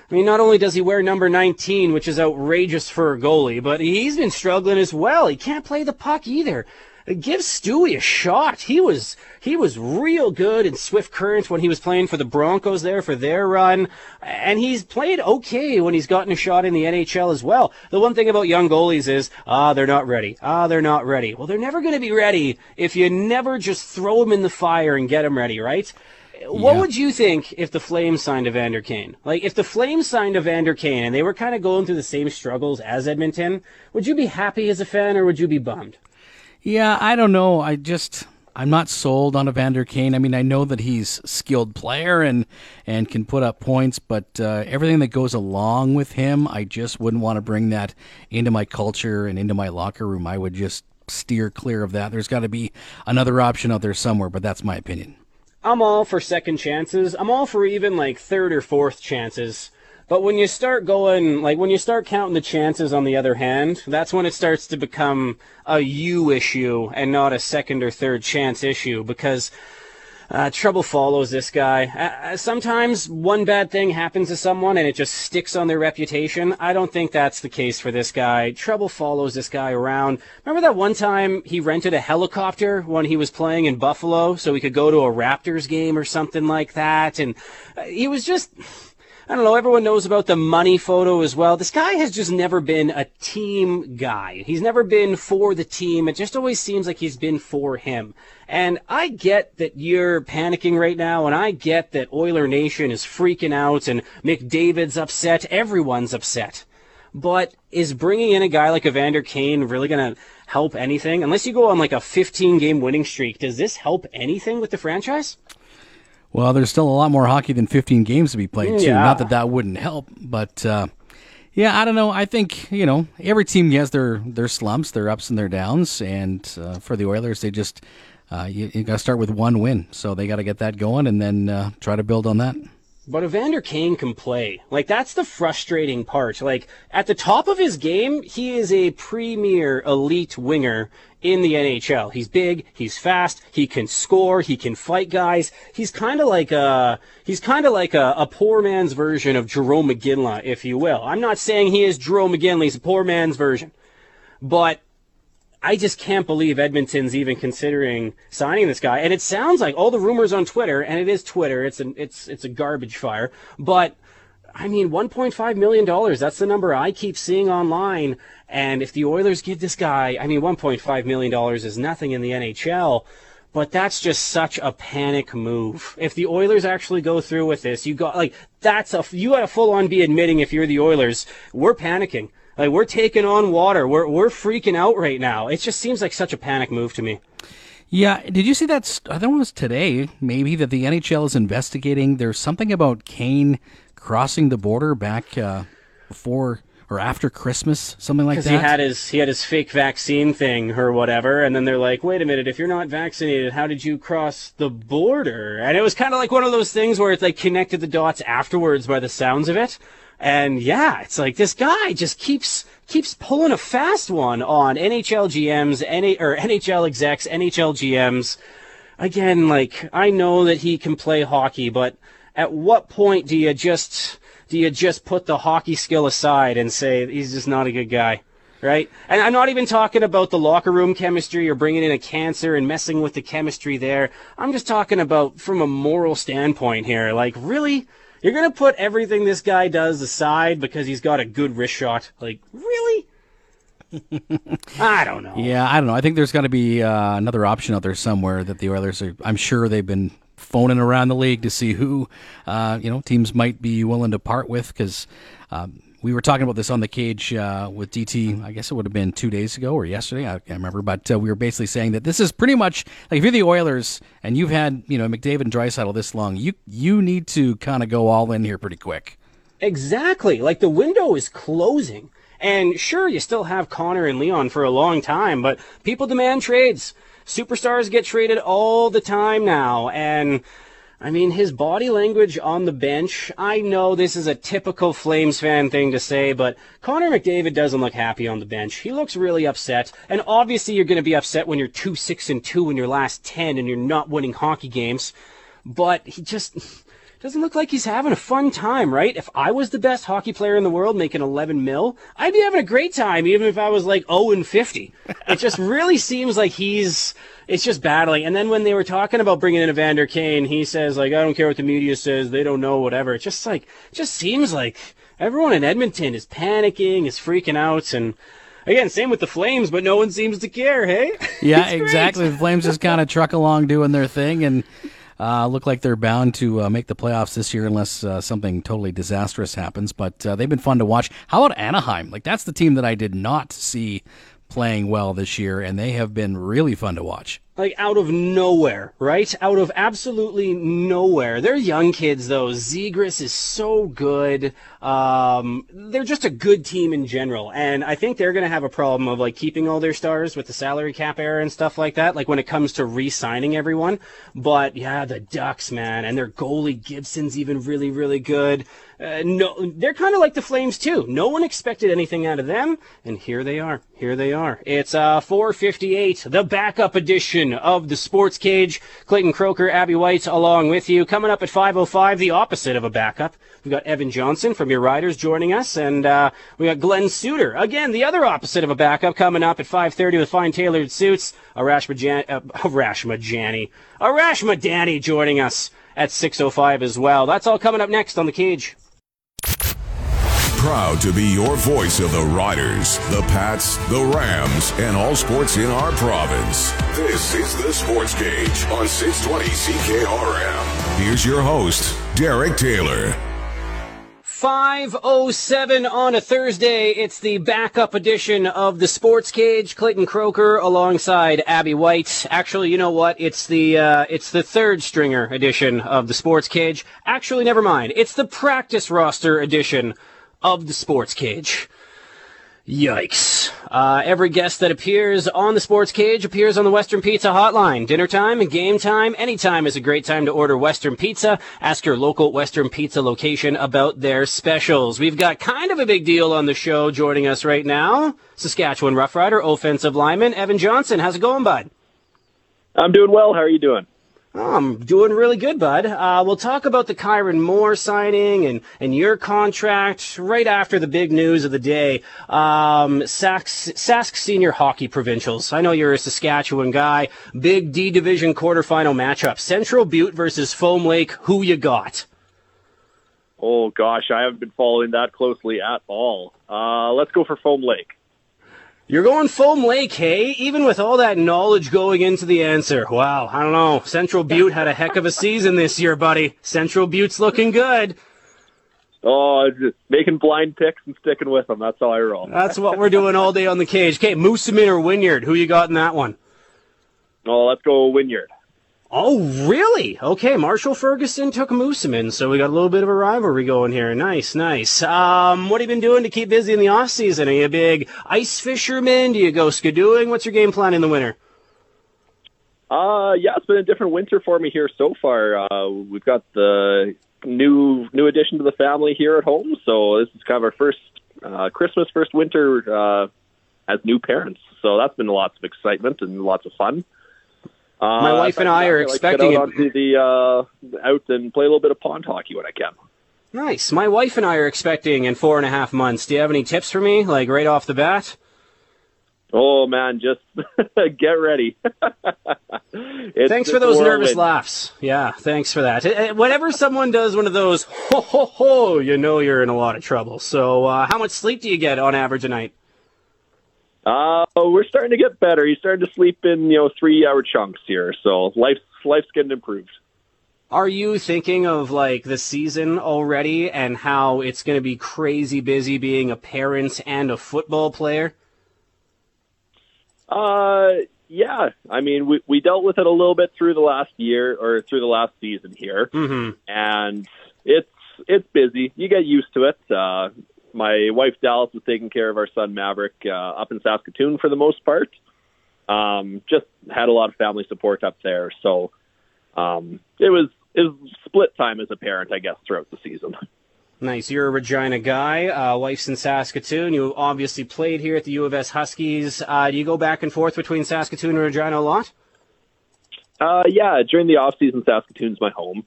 I mean, not only does he wear number 19, which is outrageous for a goalie, but he's been struggling as well. He can't play the puck either give Stewie a shot. He was he was real good in Swift Current when he was playing for the Broncos there for their run, and he's played okay when he's gotten a shot in the NHL as well. The one thing about young goalies is ah they're not ready. Ah they're not ready. Well, they're never going to be ready if you never just throw them in the fire and get them ready, right? What Yeah. would you think if the Flames signed Evander Kane? Like, if the Flames signed Evander Kane and they were kind of going through the same struggles as Edmonton, would you be happy as a fan or would you be bummed? Yeah, I don't know. I just I'm not sold on Evander Kane. I mean, I know that he's skilled player and and can put up points, but uh, everything that goes along with him, I just wouldn't want to bring that into my culture and into my locker room. I would just steer clear of that. There's got to be another option out there somewhere, but that's my opinion. I'm all for second chances. I'm all for even like third or fourth chances. But when you start going, like when you start counting the chances on the other hand, that's when it starts to become a you issue and not a second or third chance issue because uh, trouble follows this guy. Uh, Uh, sometimes one bad thing happens to someone and it just sticks on their reputation. I don't think that's the case for this guy. Trouble follows this guy around. Remember that one time he rented a helicopter when he was playing in Buffalo so he could go to a Raptors game or something like that? And uh, he was just. I don't know, everyone knows about the money photo as well. This guy has just never been a team guy. He's never been for the team. It just always seems like he's been for him. And I get that you're panicking right now, and I get that Oiler Nation is freaking out, and McDavid's upset. Everyone's upset. But is bringing in a guy like Evander Kane really going to help anything? Unless you go on like a 15 game winning streak, does this help anything with the franchise? Well, there's still a lot more hockey than 15 games to be played, too. Yeah. Not that that wouldn't help, but uh, yeah, I don't know. I think you know every team has their their slumps, their ups and their downs, and uh, for the Oilers, they just uh, you, you got to start with one win, so they got to get that going and then uh, try to build on that. But Evander Kane can play. Like, that's the frustrating part. Like, at the top of his game, he is a premier elite winger in the NHL. He's big, he's fast, he can score, he can fight guys. He's kind of like a, he's kind of like a, a poor man's version of Jarome Iginla, if you will. I'm not saying he is Jarome Iginla, he's a poor man's version. But I just can't believe Edmonton's even considering signing this guy. And it sounds like all the rumors on Twitter, and it is Twitter. It's an it's it's a garbage fire. But I mean, 1.5 million dollars. That's the number I keep seeing online. And if the Oilers give this guy, I mean, 1.5 million dollars is nothing in the NHL. But that's just such a panic move. If the Oilers actually go through with this, you got like that's a you got to full on be admitting if you're the Oilers, we're panicking. Like we're taking on water. We're we're freaking out right now. It just seems like such a panic move to me. Yeah, did you see that? st- I think it was today, maybe that the NHL is investigating. There's something about Kane crossing the border back uh, before or after Christmas, something like Because that. he had his he had his fake vaccine thing or whatever, and then they're like, "Wait a minute, if you're not vaccinated, how did you cross the border?" And it was kind of like one of those things where it's like connected the dots afterwards by the sounds of it. And yeah, it's like this guy just keeps keeps pulling a fast one on NHL GMs, NA, or NHL execs, NHL GMs. Again, like I know that he can play hockey, but at what point do you just do you just put the hockey skill aside and say he's just not a good guy? Right? And I'm not even talking about the locker room chemistry or bringing in a cancer and messing with the chemistry there. I'm just talking about from a moral standpoint here. Like, really? You're going to put everything this guy does aside because he's got a good wrist shot? Like, really? I don't know. Yeah, I don't know. I think there's got to be uh, another option out there somewhere that the Oilers are. I'm sure they've been phoning around the league to see who, uh, you know, teams might be willing to part with because. Um, we were talking about this on the cage uh, with DT. I guess it would have been two days ago or yesterday. I can't remember, but uh, we were basically saying that this is pretty much like if you're the Oilers and you've had you know McDavid and Draisaitl this long, you you need to kind of go all in here pretty quick. Exactly. Like the window is closing. And sure, you still have Connor and Leon for a long time, but people demand trades. Superstars get traded all the time now. And I mean, his body language on the bench, I know this is a typical Flames fan thing to say, but Connor McDavid doesn't look happy on the bench. He looks really upset. And obviously you're going to be upset when you're 2 6 and 2 in your last 10 and you're not winning hockey games. But he just doesn't look like he's having a fun time, right? If I was the best hockey player in the world making 11 mil, I'd be having a great time even if I was like 0 and 50. It just really seems like he's it's just battling. And then when they were talking about bringing in Evander Kane, he says like, I don't care what the media says, they don't know, whatever. It just like, just seems like everyone in Edmonton is panicking, is freaking out, and again, same with the Flames, but no one seems to care. Hey, yeah, exactly. The Flames just kind of truck along doing their thing and. Uh, look like they're bound to uh, make the playoffs this year unless uh, something totally disastrous happens. But uh, they've been fun to watch. How about Anaheim? Like that's the team that I did not see playing well this year, and they have been really fun to watch. Like out of nowhere, right? Out of absolutely nowhere. They're young kids, though. Zegras is so good. Um, they're just a good team in general, and I think they're going to have a problem of like keeping all their stars with the salary cap era and stuff like that. Like when it comes to re-signing everyone. But yeah, the Ducks, man, and their goalie Gibson's even really, really good. Uh, no, they're kind of like the Flames too. No one expected anything out of them, and here they are. Here they are. It's uh 458, the backup edition of the Sports Cage. Clayton Croker, Abby White, along with you. Coming up at 5:05, the opposite of a backup. We've got Evan Johnson from your Riders joining us, and uh, we got Glen Suitor again, the other opposite of a backup, coming up at 5:30 with fine tailored suits. Arash Majani, uh, Arash Majani, Arash Madani joining us at 6:05 as well. That's all coming up next on the Cage. Proud to be your voice of the Riders, the Pats, the Rams, and all sports in our province. This is the Sports Cage on 620 CKRM. Here's your host, Derek Taylor. 507 on a Thursday. It's the backup edition of the Sports Cage. Clayton Croker alongside Abby White. Actually, you know what? It's the uh, it's the third stringer edition of the Sports Cage. Actually, never mind. It's the practice roster edition of the Sports Cage. Yikes. Uh, every guest that appears on the Sports Cage appears on the Western Pizza Hotline. Dinner time, game time, anytime is a great time to order Western Pizza. Ask your local Western Pizza location about their specials. We've got kind of a big deal on the show joining us right now. Saskatchewan Roughrider, offensive lineman, Evan Johnson. How's it going, bud? I'm doing well. How are you doing? Oh, I'm doing really good, bud. Uh, we'll talk about the Kyran Moore signing and, and your contract right after the big news of the day. Um, Sask, Sask Senior Hockey Provincials. I know you're a Saskatchewan guy. Big D Division quarterfinal matchup. Central Butte versus Foam Lake. Who you got? Oh, gosh. I haven't been following that closely at all. Uh, let's go for Foam Lake. You're going Foam Lake, hey? Even with all that knowledge going into the answer. Wow, I don't know. Central Butte had a heck of a season this year, buddy. Central Butte's looking good. Oh, just making blind picks and sticking with them. That's how I roll. That's what we're doing all day on the cage. Okay, Moosomin or Wynyard? Who you got in that one? Oh, let's go Wynyard. Oh, really? Okay, Marshall Ferguson took Moosomin, so we got a little bit of a rivalry going here. Nice, nice. Um, what have you been doing to keep busy in the off season? Are you a big ice fisherman? Do you go skidooing? What's your game plan in the winter? Uh, yeah, it's been a different winter for me here so far. Uh, we've got the new new addition to the family here at home, so this is kind of our first uh, Christmas, first winter uh, as new parents. So that's been lots of excitement and lots of fun. Uh, My wife and I are like expecting get it. out onto the uh, out and play a little bit of pond hockey when I can. Nice. My wife and I are expecting in four and a half months. Do you have any tips for me, like right off the bat? Oh man, just get ready. Thanks for those nervous whirlwind. laughs. Yeah, thanks for that. Uh, Whenever someone does one of those ho ho ho, you know you're in a lot of trouble. So, uh, how much sleep do you get on average a night? Uh, we're starting to get better. He's starting to sleep in you know three hour chunks here, so life's life's getting improved. Are you thinking of like the season already and how it's going to be crazy busy being a parent and a football player? Uh, yeah. I mean, we we dealt with it a little bit through the last year or through the last season here, Mm-hmm. and it's it's busy. You get used to it. Uh, my wife Dallas was taking care of our son Maverick uh, up in Saskatoon for the most part. Um, just had a lot of family support up there, so um, it was is split time as a parent, I guess, throughout the season. Nice. You're a Regina guy. Uh, wife's in Saskatoon. You obviously played here at the U of S Huskies. Uh, do you go back and forth between Saskatoon and Regina a lot? Uh, yeah, during the off season, Saskatoon's my home,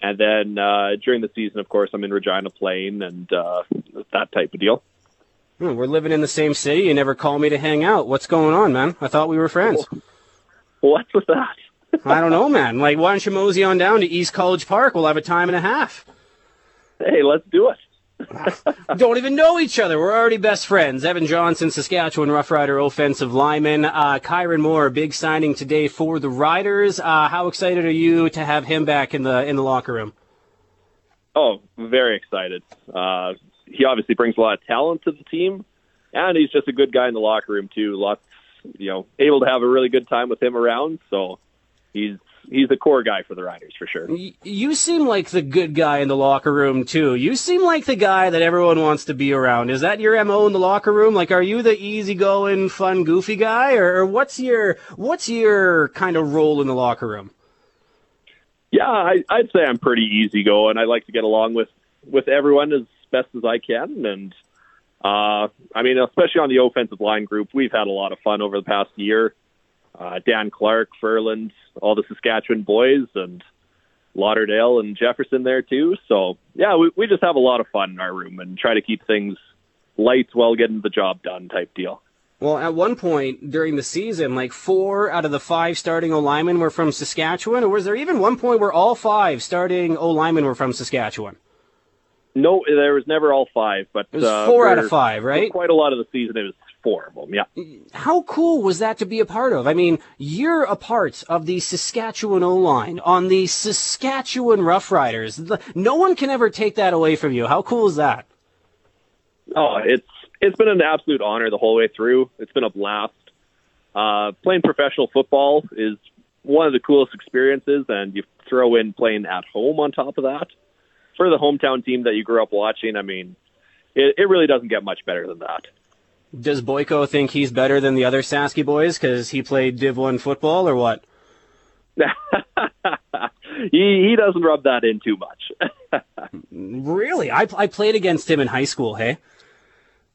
and then uh, during the season, of course, I'm in Regina playing and uh, that type of deal. Hmm, we're living in the same city. You never call me to hang out. What's going on, man? I thought we were friends. What's with that? I don't know, man. Like, why don't you mosey on down to East College Park? We'll have a time and a half. Hey, let's do it. don't even know each other. We're already best friends. Evan Johnson, Saskatchewan Roughrider offensive lineman. Uh, Kyran Moore, big signing today for the Riders. Uh, how excited are you to have him back in the in the locker room? Oh, very excited. Uh, he obviously brings a lot of talent to the team, and he's just a good guy in the locker room too. Lots, you know, able to have a really good time with him around. So he's he's the core guy for the Riders for sure. You seem like the good guy in the locker room too. You seem like the guy that everyone wants to be around. Is that your mo in the locker room? Like, are you the easygoing, fun, goofy guy, or, or what's your what's your kind of role in the locker room? Yeah, I, I'd say I'm pretty easygoing. I like to get along with with everyone as best as I can, and uh, I mean, especially on the offensive line group, we've had a lot of fun over the past year uh, Dan Clark, Ferland, all the Saskatchewan boys, and Lauderdale and Jefferson there too. So yeah, we we just have a lot of fun in our room and try to keep things light while getting the job done type deal. Well, at one point during the season, like four out of the five starting O linemen were from Saskatchewan, or was there even one point where all five starting O linemen were from Saskatchewan? No, there was never all five, but it was uh, four out of five, right? quite a lot of the season, it was four of them. Yeah. How cool was that to be a part of? I mean, you're a part of the Saskatchewan O line on the Saskatchewan Roughriders. No one can ever take that away from you. How cool is that? Oh, it's it's been an absolute honor the whole way through. It's been a blast. Uh, playing professional football is one of the coolest experiences, and you throw in playing at home on top of that. For the hometown team that you grew up watching, I mean, it, it really doesn't get much better than that. Does Boyko think he's better than the other Sasky boys because he played Div 1 football or what? he he doesn't rub that in too much. really? I, I played against him in high school, hey?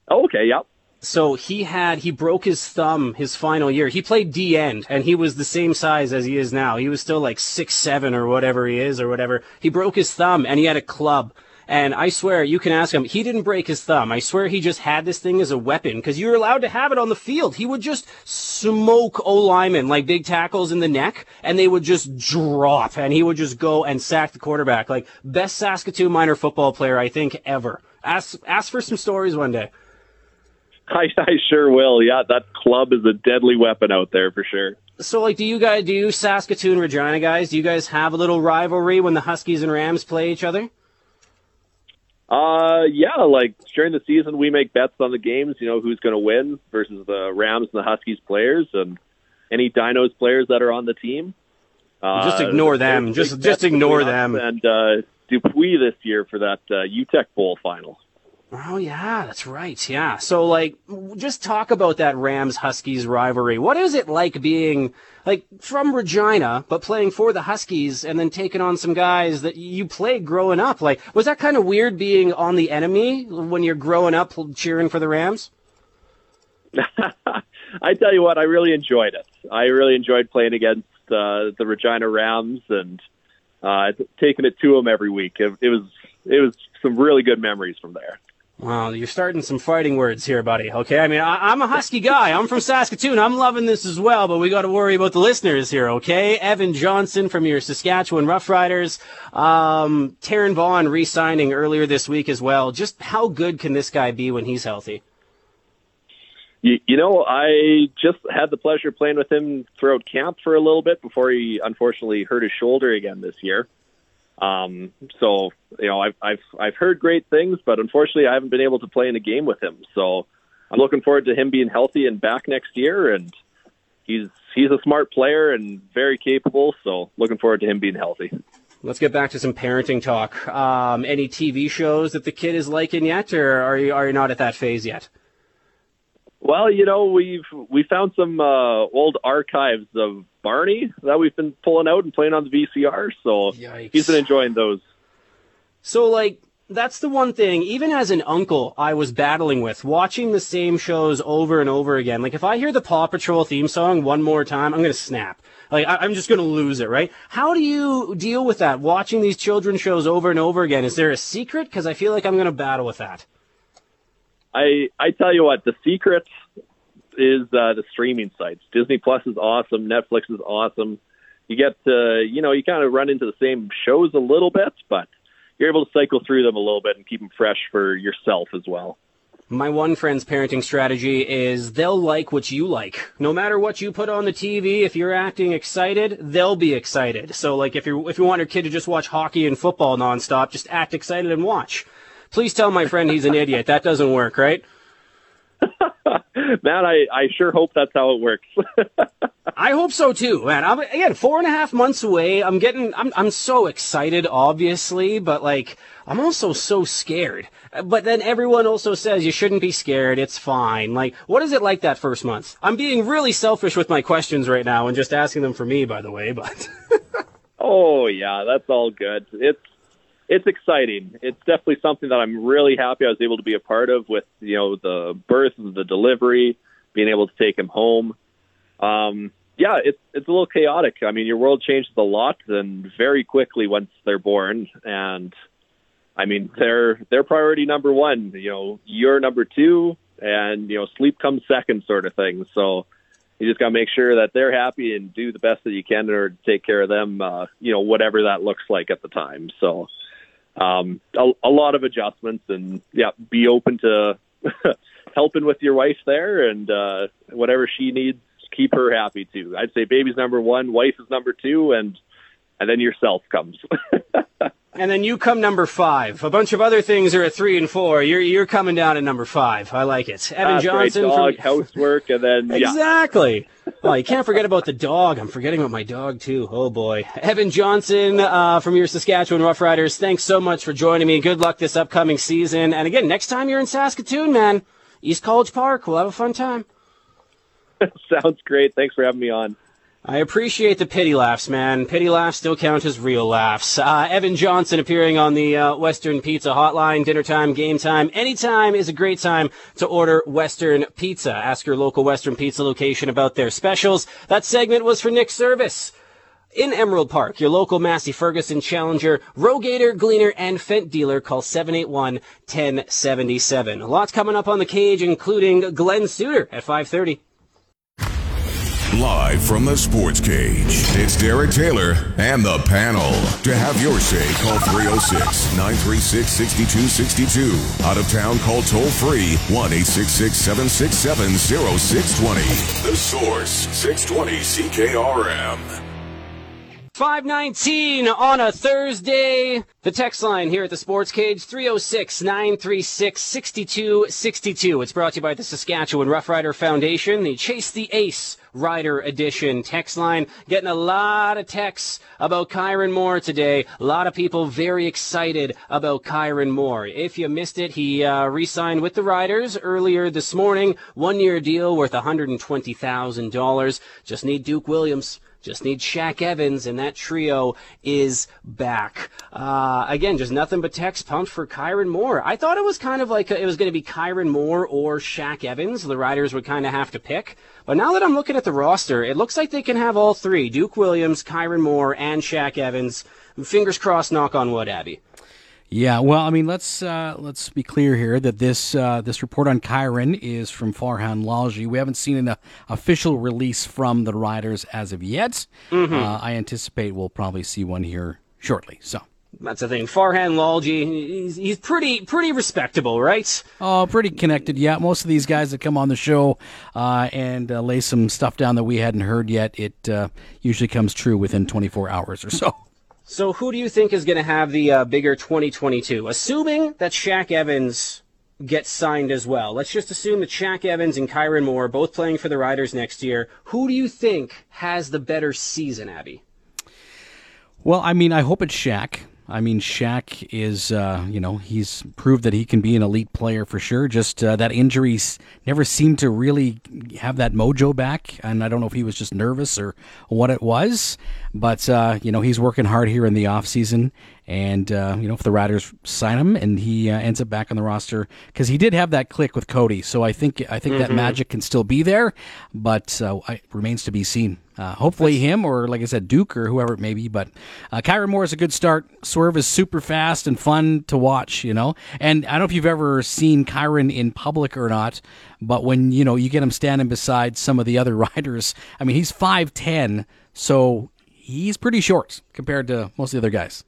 Oh, okay, yep. So he had he broke his thumb his final year. He played D end and he was the same size as he is now. He was still like six seven or whatever he is or whatever. He broke his thumb and he had a club and I swear, you can ask him, he didn't break his thumb. I swear he just had this thing as a weapon because you're allowed to have it on the field. He would just smoke O linemen like big tackles in the neck and they would just drop and he would just go and sack the quarterback. Like best Saskatoon minor football player, I think, ever. Ask, ask for some stories one day. I, I sure will. Yeah, that club is a deadly weapon out there for sure. So, like, do you guys, do you Saskatoon Regina guys, do you guys have a little rivalry when the Huskies and Rams play each other? Uh, yeah, like during the season, we make bets on the games. You know who's going to win versus the Rams and the Huskies players, and any Dinos players that are on the team. Uh, just ignore them. Just just ignore them. And uh, Dupuis this year for that uh, UTEC Bowl final. Oh yeah, that's right. Yeah. So like just talk about that Rams Huskies rivalry. What is it like being like from Regina but playing for the Huskies and then taking on some guys that you played growing up? Like was that kind of weird being on the enemy when you're growing up cheering for the Rams? I tell you what, I really enjoyed it. I really enjoyed playing against uh, the Regina Rams and uh, taking it to them every week. It, it was it was some really good memories from there. Well, you're starting some fighting words here, buddy. Okay, I mean, I, am a Husky guy. I'm from Saskatoon. I'm loving this as well, but we got to worry about the listeners here. Okay, Evan Johnson from your Saskatchewan Roughriders, um, Taran Vaughn re-signing earlier this week as well. Just how good can this guy be when he's healthy? You, you know, I just had the pleasure playing with him throughout camp for a little bit before he unfortunately hurt his shoulder again this year. Um, so you know, I've I've I've heard great things, but unfortunately, I haven't been able to play in a game with him. So I'm looking forward to him being healthy and back next year. And he's he's a smart player and very capable. So looking forward to him being healthy. Let's get back to some parenting talk. Um, any TV shows that the kid is liking yet, or are you are you not at that phase yet? Well, you know, we've we found some uh, old archives of Barney that we've been pulling out and playing on the VCR. So Yikes. he's been enjoying those. So, like, that's the one thing, even as an uncle, I was battling with, watching the same shows over and over again. Like, if I hear the Paw Patrol theme song one more time, I'm going to snap. Like, I- I'm just going to lose it, right? How do you deal with that, watching these children shows over and over again? Is there a secret? Because I feel like I'm going to battle with that. I I tell you what, the secret is uh, the streaming sites. Disney Plus is awesome. Netflix is awesome. You get to you know you kind of run into the same shows a little bit, but you're able to cycle through them a little bit and keep them fresh for yourself as well. My one friend's parenting strategy is they'll like what you like. No matter what you put on the TV, if you're acting excited, they'll be excited. So like if you if you want your kid to just watch hockey and football nonstop, just act excited and watch. Please tell my friend he's an idiot. That doesn't work, right? Man, I, I sure hope that's how it works. I hope so too, man. I'm again four and a half months away. I'm getting, I'm, I'm so excited, obviously, but like, I'm also so scared. But then everyone also says you shouldn't be scared. It's fine. Like, what is it like that first month? I'm being really selfish with my questions right now and just asking them for me, by the way, but. oh yeah, that's all good. It's it's exciting. It's definitely something that I'm really happy I was able to be a part of with you know the birth, and the delivery, being able to take him home. Um, yeah, it's it's a little chaotic. I mean, your world changes a lot and very quickly once they're born, and I mean they're they're priority number one. You know, you're number two, and you know sleep comes second, sort of thing. So you just got to make sure that they're happy and do the best that you can in order to take care of them. Uh, you know, whatever that looks like at the time. So um, a, a lot of adjustments, and yeah, be open to helping with your wife there, and uh, whatever she needs, keep her happy too. I'd say baby's number one, wife is number two, and and then yourself comes. and then you come number five. A bunch of other things are at three and four. You're you're coming down at number five. I like it. Evan Johnson dog, from housework, and then yeah. Exactly. Oh, you can't forget about the dog. I'm forgetting about my dog too. Oh boy. Evan Johnson uh, from your Saskatchewan Roughriders. Thanks so much for joining me. Good luck this upcoming season. And again, next time you're in Saskatoon, man, East College Park. We'll have a fun time. Sounds great. Thanks for having me on. I appreciate the pity laughs, man. Pity laughs still count as real laughs. Uh, Evan Johnson appearing on the uh, Western Pizza Hotline. Dinner time, game time, anytime is a great time to order Western Pizza. Ask your local Western Pizza location about their specials. That segment was for Nick Service. In Emerald Park, your local Massey Ferguson Challenger, Rogator, Gleaner, and Fendt dealer call 781-1077. Lots coming up on the cage, including Glen Suitor at 530. Live from the Sports Cage, it's Derek Taylor and the panel. To have your say, call 306 936 6262. Out of town, call toll free 1 866 767 0620. The Source, 620 CKRM. 519 on a Thursday. The text line here at the Sports Cage 306 936 6262. It's brought to you by the Saskatchewan Roughrider Foundation, the Chase the Ace Rider Edition text line. Getting a lot of texts about Kyran Moore today. A lot of people very excited about Kyran Moore. If you missed it, he uh, re signed with the Riders earlier this morning. One year deal worth $120,000. Just need Duke Williams. Just need Shaq Evans, and that trio is back. Uh, again, just nothing but text pumped for Kyran Moore. I thought it was kind of like a, it was going to be Kyran Moore or Shaq Evans. The Riders would kind of have to pick. But now that I'm looking at the roster, it looks like they can have all three Duke Williams, Kyran Moore, and Shaq Evans. Fingers crossed, knock on wood, Abby. Yeah, well, I mean, let's uh, let's be clear here that this uh, this report on Kyran is from Farhan Lalji. We haven't seen an uh, official release from the Riders as of yet. Mm-hmm. Uh, I anticipate we'll probably see one here shortly. So that's the thing. Farhan Lalji, he's, he's pretty pretty respectable, right? Oh, pretty connected. Yeah, most of these guys that come on the show uh, and uh, lay some stuff down that we hadn't heard yet, it uh, usually comes true within 24 hours or so. So, who do you think is going to have the uh, bigger 2022? Assuming that Shaq Evans gets signed as well. Let's just assume that Shaq Evans and Kyran Moore both playing for the Riders next year. Who do you think has the better season, Abby? Well, I mean, I hope it's Shaq. I mean, Shaq is, uh, you know, he's proved that he can be an elite player for sure. Just uh, that injuries never seemed to really have that mojo back. And I don't know if he was just nervous or what it was. But, uh, you know, he's working hard here in the offseason. And, uh, you know, if the Riders sign him and he uh, ends up back on the roster, because he did have that click with Cody. So I think I think mm-hmm. that magic can still be there, but uh, it remains to be seen. Uh, hopefully him or like I said Duke or whoever it may be. But uh, Kyran Moore is a good start. Swerve is super fast and fun to watch, you know. And I don't know if you've ever seen Kyran in public or not, but when you know you get him standing beside some of the other riders, I mean he's five ten, so he's pretty short compared to most of the other guys.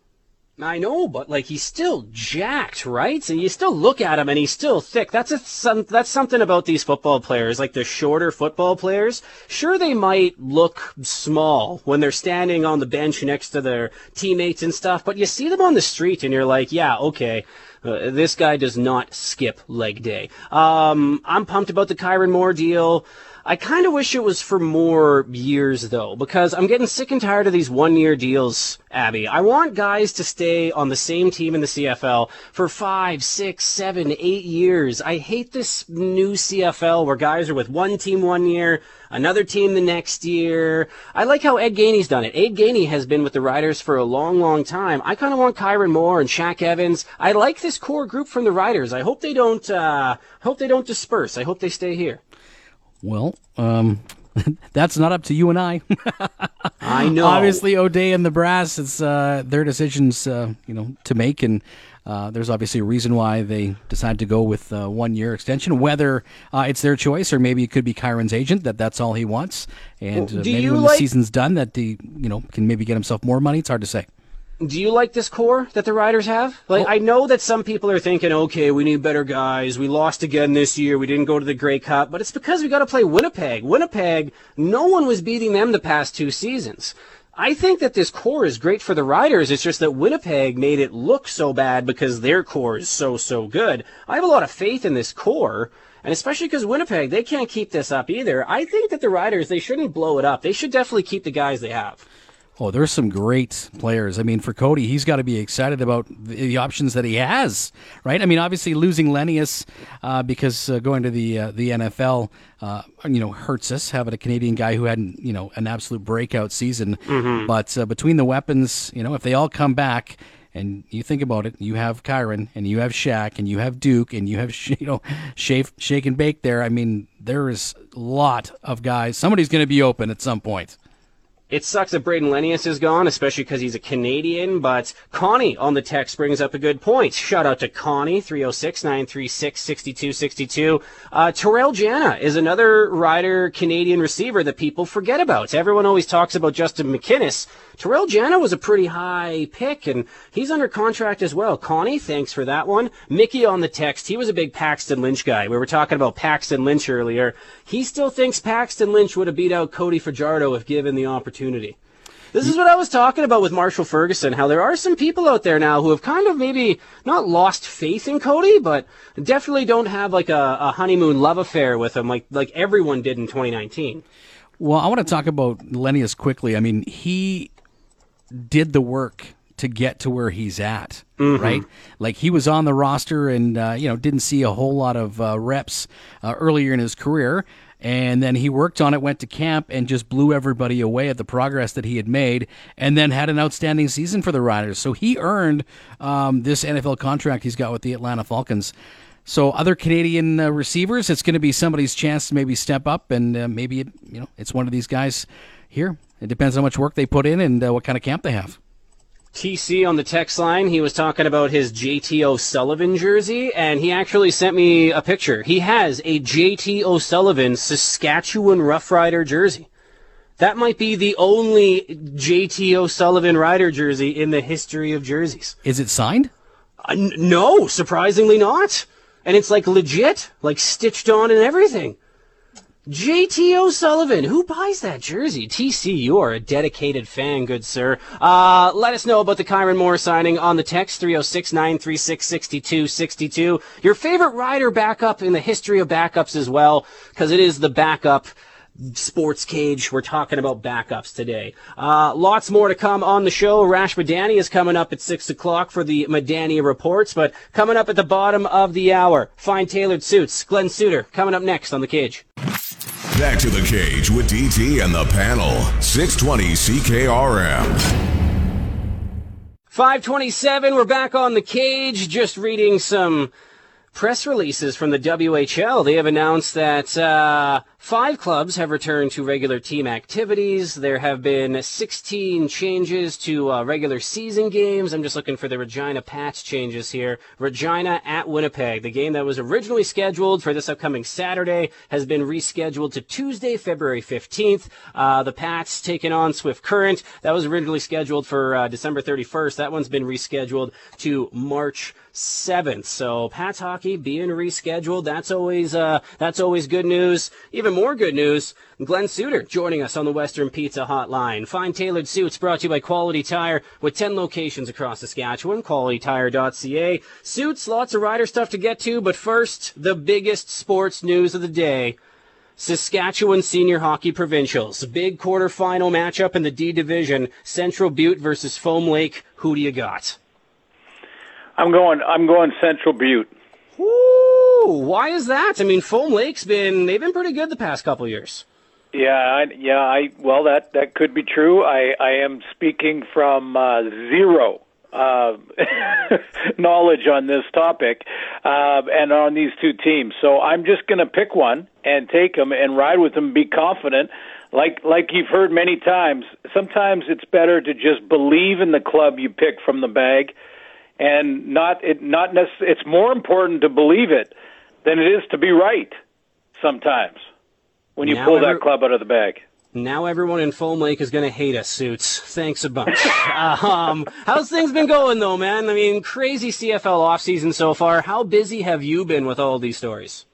I know, but like he's still jacked, right? And you still look at him and he's still thick. That's a some, that's something about these football players, like the shorter football players. Sure, they might look small when they're standing on the bench next to their teammates and stuff, but you see them on the street and you're like, yeah, okay. Uh, this guy does not skip leg day. Um, I'm pumped about the Kyran Moore deal. I kind of wish it was for more years though, because I'm getting sick and tired of these one year deals, Abby. I want guys to stay on the same team in the CFL for five, six, seven, eight years. I hate this new CFL where guys are with one team one year, another team the next year. I like how Ed Gainey's done it. Ed Gainey has been with the Riders for a long, long time. I kind of want Kyran Moore and Shaq Evans. I like this core group from the Riders. I hope they don't, uh, hope they don't disperse. I hope they stay here. Well, um, that's not up to you and I. I know. Obviously, O'Day and the brass, it's uh, their decisions, uh, you know, to make, and uh, there's obviously a reason why they decided to go with uh, one year extension. Whether uh, it's their choice or maybe it could be Kyran's agent that that's all he wants, and well, uh, maybe when like- the season's done, that the you know can maybe get himself more money. It's hard to say do you like this core that the Riders have? Like, oh. I know that some people are thinking, okay, we need better guys. We lost again this year. We didn't go to the Grey Cup, but it's because we got to play Winnipeg. Winnipeg, no one was beating them the past two seasons. I think that this core is great for the Riders. It's just that Winnipeg made it look so bad because their core is so, so good. I have a lot of faith in this core. And especially because Winnipeg, they can't keep this up either. I think that the Riders, they shouldn't blow it up. They should definitely keep the guys they have. Oh, there's some great players. I mean, for Cody, he's got to be excited about the options that he has, right? I mean, obviously losing Lenius uh, because uh, going to the uh, the NFL, uh, you know, hurts us having a Canadian guy who had you know an absolute breakout season. Mm-hmm. But uh, between the weapons, you know, if they all come back. And you think about it, you have Kyran, and you have Shaq, and you have Duke, and you have you know, shake, shake and bake. There, I mean, there is a lot of guys. Somebody's going to be open at some point. It sucks that Brayden Lenius is gone, especially because he's a Canadian, but Connie on the text brings up a good point. Shout out to Connie, 306-936-6262. Uh, Terrell Jana is another rider Canadian receiver that people forget about. Everyone always talks about Justin McInnis. Terrell Jana was a pretty high pick, and he's under contract as well. Connie, thanks for that one. Mickey on the text, he was a big Paxton Lynch guy. We were talking about Paxton Lynch earlier. He still thinks Paxton Lynch would have beat out Cody Fajardo if given the opportunity. This is what I was talking about with Marshall Ferguson, how there are some people out there now who have kind of maybe not lost faith in Cody, but definitely don't have like a, a honeymoon love affair with him like, like everyone did in 2019. Well, I want to talk about Lenius quickly. I mean, he did the work to get to where he's at, mm-hmm. right? Like he was on the roster and uh, you know didn't see a whole lot of uh, reps uh, earlier in his career, and then he worked on it, went to camp, and just blew everybody away at the progress that he had made, and then had an outstanding season for the Riders. So he earned um, this NFL contract he's got with the Atlanta Falcons. So other Canadian uh, receivers, it's going to be somebody's chance to maybe step up, and uh, maybe it, you know it's one of these guys here. It depends how much work they put in and uh, what kind of camp they have. TC on the text line, he was talking about his JT O'Sullivan jersey, and he actually sent me a picture. He has a JT O'Sullivan Saskatchewan Rough Rider jersey. That might be the only JT O'Sullivan Rider jersey in the history of jerseys. Is it signed? Uh, n- no, surprisingly not. And it's like legit, like stitched on and everything. JT O'Sullivan, who buys that jersey? TC, you are a dedicated fan, good sir. Uh, let us know about the Kyran Moore signing on the text 306 936 6262. Your favorite rider backup in the history of backups as well, because it is the backup Sports Cage. We're talking about backups today. Uh, lots more to come on the show. Rash Madani is coming up at 6 o'clock for the Madani Reports, but coming up at the bottom of the hour, fine tailored suits. Glen Suitor coming up next on The Cage. Back to the cage with DT and the panel. 620 CKRM. 527, we're back on the cage, just reading some press releases from the WHL. They have announced that uh, five clubs have returned to regular team activities. There have been 16 changes to uh, regular season games. I'm just looking for the Regina Pats changes here. Regina at Winnipeg. The game that was originally scheduled for this upcoming Saturday has been rescheduled to Tuesday, February 15th. Uh, the Pats taking on Swift Current. That was originally scheduled for uh, December 31st. That one's been rescheduled to March 7th. So Pats hockey being rescheduled. That's always uh, that's always good news. Even more good news. Glen Suitor joining us on the Western Pizza Hotline. Fine tailored suits brought to you by Quality Tire with 10 locations across Saskatchewan. QualityTire.ca. Suits, lots of rider stuff to get to, but first, the biggest sports news of the day. Saskatchewan Senior Hockey Provincials. Big quarterfinal matchup in the D Division. Central Butte versus Foam Lake. Who do you got? I'm going. I'm going Central Butte. Why is that? I mean, Foam Lake's been they've been pretty good the past couple years. Yeah, I, yeah. I well, that that could be true. I I am speaking from uh, zero uh, knowledge on this topic uh, and on these two teams. So I'm just going to pick one and take them and ride with them. Be confident. Like like you've heard many times. Sometimes it's better to just believe in the club you pick from the bag and not it not necessarily. It's more important to believe it than it is to be right. Sometimes when you Now pull every- that club out of the bag. Now everyone in Foam Lake is going to hate us, Suits. Thanks a bunch. um, how's things been going, though, man? I mean, crazy CFL offseason so far. How busy have you been with all these stories?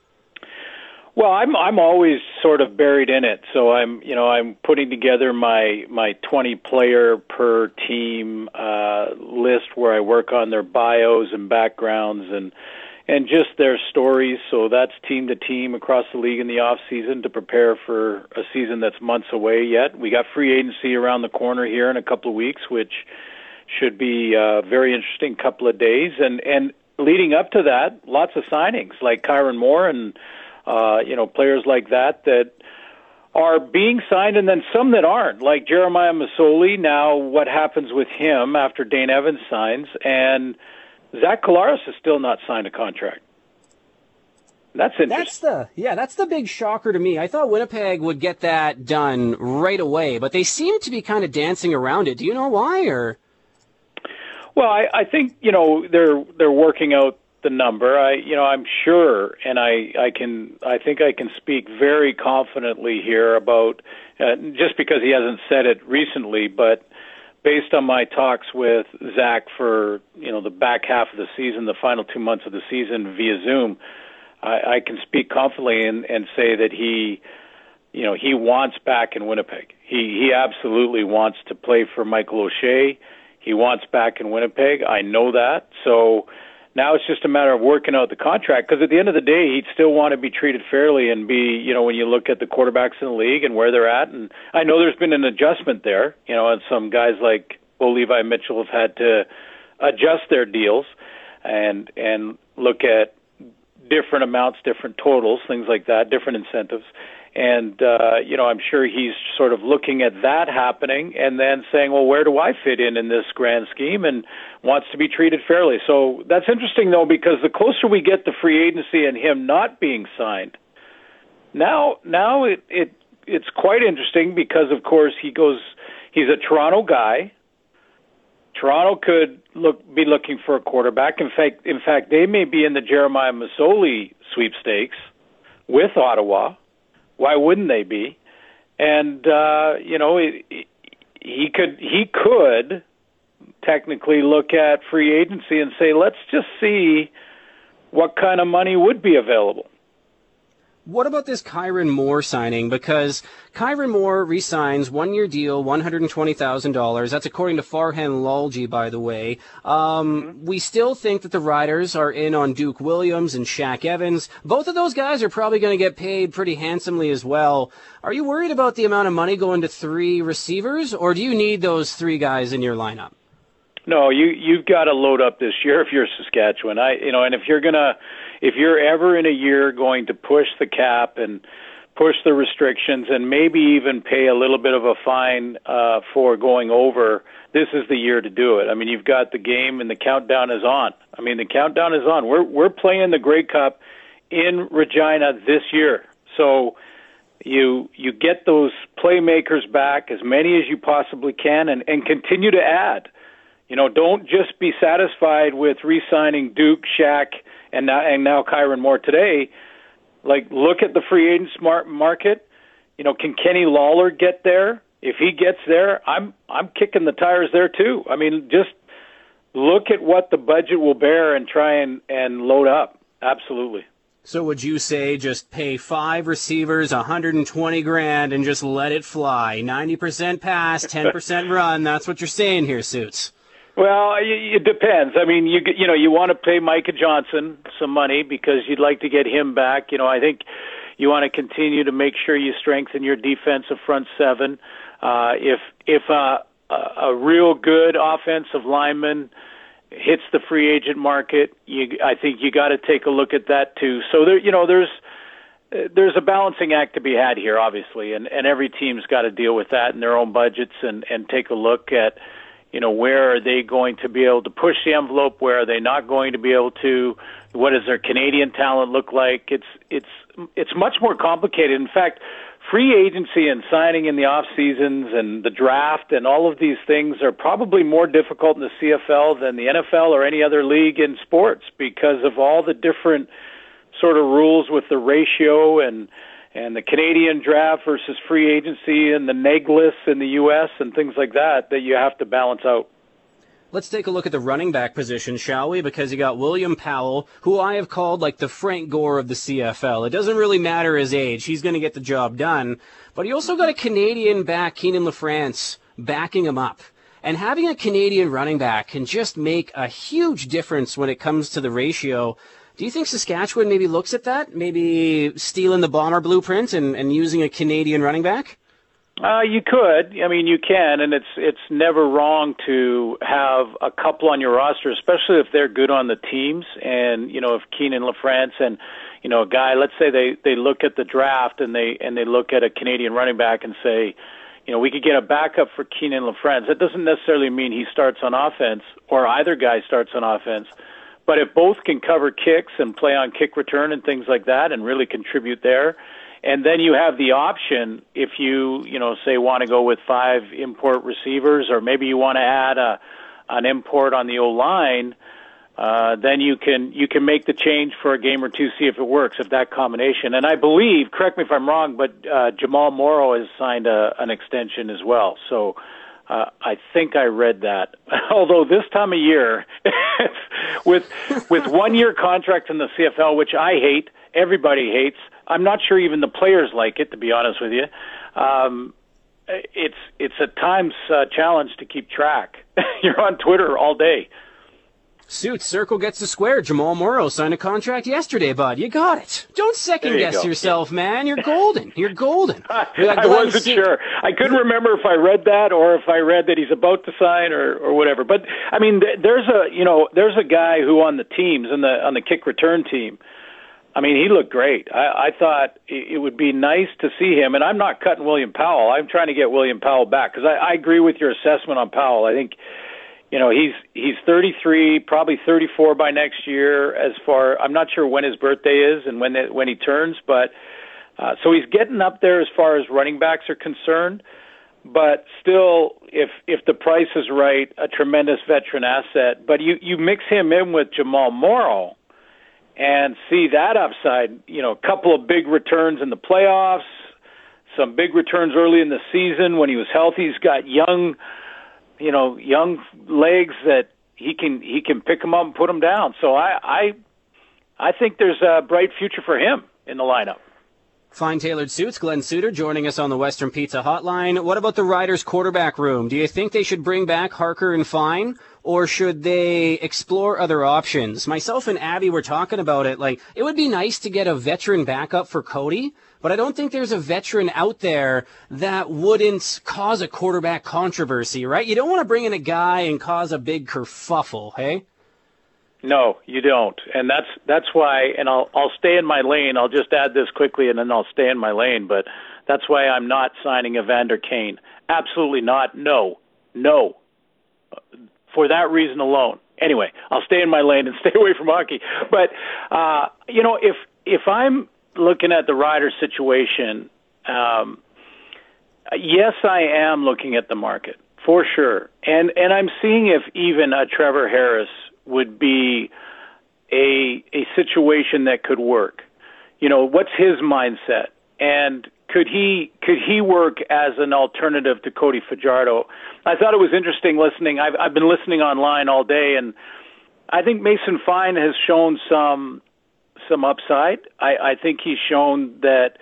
Well, I'm I'm always sort of buried in it. So I'm you know I'm putting together my my 20 player per team uh, list where I work on their bios and backgrounds and and just their stories. So that's team to team across the league in the off season to prepare for a season that's months away yet. We got free agency around the corner here in a couple of weeks, which should be a very interesting couple of days. And and leading up to that, lots of signings like Kyran Moore and uh, you know players like that that are being signed, and then some that aren't, like Jeremiah Masoli. Now, what happens with him after Dane Evans signs, and Zach Collaros has still not signed a contract. That's interesting. That's the yeah, that's the big shocker to me. I thought Winnipeg would get that done right away, but they seem to be kind of dancing around it. Do you know why? Or Well, I, I think you know they're they're working out the number. I you know I'm sure, and I I can I think I can speak very confidently here about uh, just because he hasn't said it recently, but based on my talks with Zach for you know the back half of the season, the final two months of the season via Zoom, I, I can speak confidently and, and say that he you know he wants back in Winnipeg. He he absolutely wants to play for Michael O'Shea. He wants back in Winnipeg. I know that. So now it's just a matter of working out the contract because at the end of the day, he'd still want to be treated fairly and be, you know, when you look at the quarterbacks in the league and where they're at. And I know there's been an adjustment there, you know, and some guys like Bo Levi Mitchell have had to adjust their deals and and look at different amounts, different totals, things like that, different incentives. And uh, you know, I'm sure he's sort of looking at that happening and then saying, "Well, where do I fit in in this grand scheme?" and wants to be treated fairly. So that's interesting, though, because the closer we get to free agency and him not being signed, now now it it it's quite interesting because, of course, he goes. He's a Toronto guy. Toronto could look be looking for a quarterback. In fact, in fact, they may be in the Jeremiah Masoli sweepstakes with Ottawa. Why wouldn't they be? And uh, you know, he could he could technically look at free agency and say, let's just see what kind of money would be available. What about this Kyran Moore signing? Because Kyran Moore re-signs one-year deal, one hundred and twenty thousand dollars. That's according to Farhan Lalji, by the way. Um, we still think that the Riders are in on Duke Williams and Shaq Evans. Both of those guys are probably going to get paid pretty handsomely as well. Are you worried about the amount of money going to three receivers, or do you need those three guys in your lineup? No, you you've got to load up this year if you're Saskatchewan. I you know, and if you're gonna if you're ever in a year going to push the cap and push the restrictions and maybe even pay a little bit of a fine uh, for going over, this is the year to do it. I mean, you've got the game and the countdown is on. I mean, the countdown is on. We're we're playing the Grey Cup in Regina this year, so you you get those playmakers back as many as you possibly can and and continue to add. You know, don't just be satisfied with re-signing Duke, Shaq, and now and now Kyran Moore today. Like, look at the free agent smart market. You know, can Kenny Lawler get there? If he gets there, I'm I'm kicking the tires there too. I mean, just look at what the budget will bear and try and and load up. Absolutely. So would you say just pay five receivers 120 grand and just let it fly? 90% pass, 10% run. That's what you're saying here, Suits. Well, it depends. I mean, you you know, you want to pay Micah Johnson some money because you'd like to get him back. You know, I think you want to continue to make sure you strengthen your defensive front seven. Uh, if if a, a real good offensive lineman hits the free agent market, you I think you got to take a look at that too. So there, you know, there's there's a balancing act to be had here, obviously, and and every team's got to deal with that in their own budgets and and take a look at you know, where are they going to be able to push the envelope? Where are they not going to be able to? What does their Canadian talent look like? It's it's it's much more complicated. In fact, free agency and signing in the off seasons and the draft and all of these things are probably more difficult in the CFL than the NFL or any other league in sports because of all the different sort of rules with the ratio and and the Canadian draft versus free agency and the neg lists in the U.S. and things like that that you have to balance out. Let's take a look at the running back position, shall we? Because you got William Powell, who I have called like the Frank Gore of the CFL. It doesn't really matter his age. He's going to get the job done. But you also got a Canadian back, Kienan LaFrance, backing him up. And having a Canadian running back can just make a huge difference when it comes to the ratio do you think Saskatchewan maybe looks at that? Maybe stealing the bomber blueprint and, and using a Canadian running back? Uh, you could. I mean, you can, and it's it's never wrong to have a couple on your roster, especially if they're good on the teams. And you know, if Kienan LaFrance and you know a guy, let's say they they look at the draft and they and they look at a Canadian running back and say, you know, we could get a backup for Kienan LaFrance. That doesn't necessarily mean he starts on offense or either guy starts on offense. But if both can cover kicks and play on kick return and things like that and really contribute there, and then you have the option if you you know say want to go with five import receivers or maybe you want to add a an import on the O line. Uh, then you can you can make the change for a game or two, see if it works, if that combination. And I believe, correct me if I'm wrong, but uh, Jamal Morrow has signed a, an extension as well. So uh, I think I read that. Although this time of year, with with one year contracts in the CFL, which I hate, everybody hates. I'm not sure even the players like it, to be honest with you. Um, it's it's a times uh, challenge to keep track. You're on Twitter all day. Suits, circle gets the square. Jamal Morrow signed a contract yesterday, bud. You got it. Don't second guess go. yourself, man. You're golden. You're golden. I, I wasn't sure. I couldn't remember if I read that or if I read that he's about to sign or, or whatever. But I mean, there's a you know there's a guy who on the teams on the on the kick return team. I mean, he looked great. I, I thought it would be nice to see him, and I'm not cutting William Powell. I'm trying to get William Powell back because I, I agree with your assessment on Powell. I think you know he's he's 33 probably 34 by next year as far i'm not sure when his birthday is and when it, when he turns but uh, so he's getting up there as far as running backs are concerned but still if if the price is right a tremendous veteran asset. But you you mix him in with Jamal Morrow and see that upside you know a couple of big returns in the playoffs some big returns early in the season when he was healthy. He's got young you know young legs that he can he can pick them up and put them down. So I I I think there's a bright future for him in the lineup. Fine tailored suits, Glen Suitor joining us on the Western Pizza Hotline. What about the Riders quarterback room? Do you think they should bring back Harker and Fine, or should they explore other options? Myself and Abby were talking about it. Like, it would be nice to get a veteran backup for Cody, but I don't think there's a veteran out there that wouldn't cause a quarterback controversy, right? You don't want to bring in a guy and cause a big kerfuffle, hey? No, you don't, and that's that's why. And I'll I'll stay in my lane. I'll just add this quickly, and then I'll stay in my lane. But that's why I'm not signing Evander Kane. Absolutely not. No, no. For that reason alone. Anyway, I'll stay in my lane and stay away from hockey. But uh, you know, if if I'm looking at the rider situation, um, yes, I am looking at the market for sure, and and I'm seeing if even a Trevor Harris would be a a situation that could work. You know, what's his mindset? And could he could he work as an alternative to Cody Fajardo? I thought it was interesting listening. I've I've been listening online all day, and I think Mason Fine has shown some some upside. I, I think he's shown that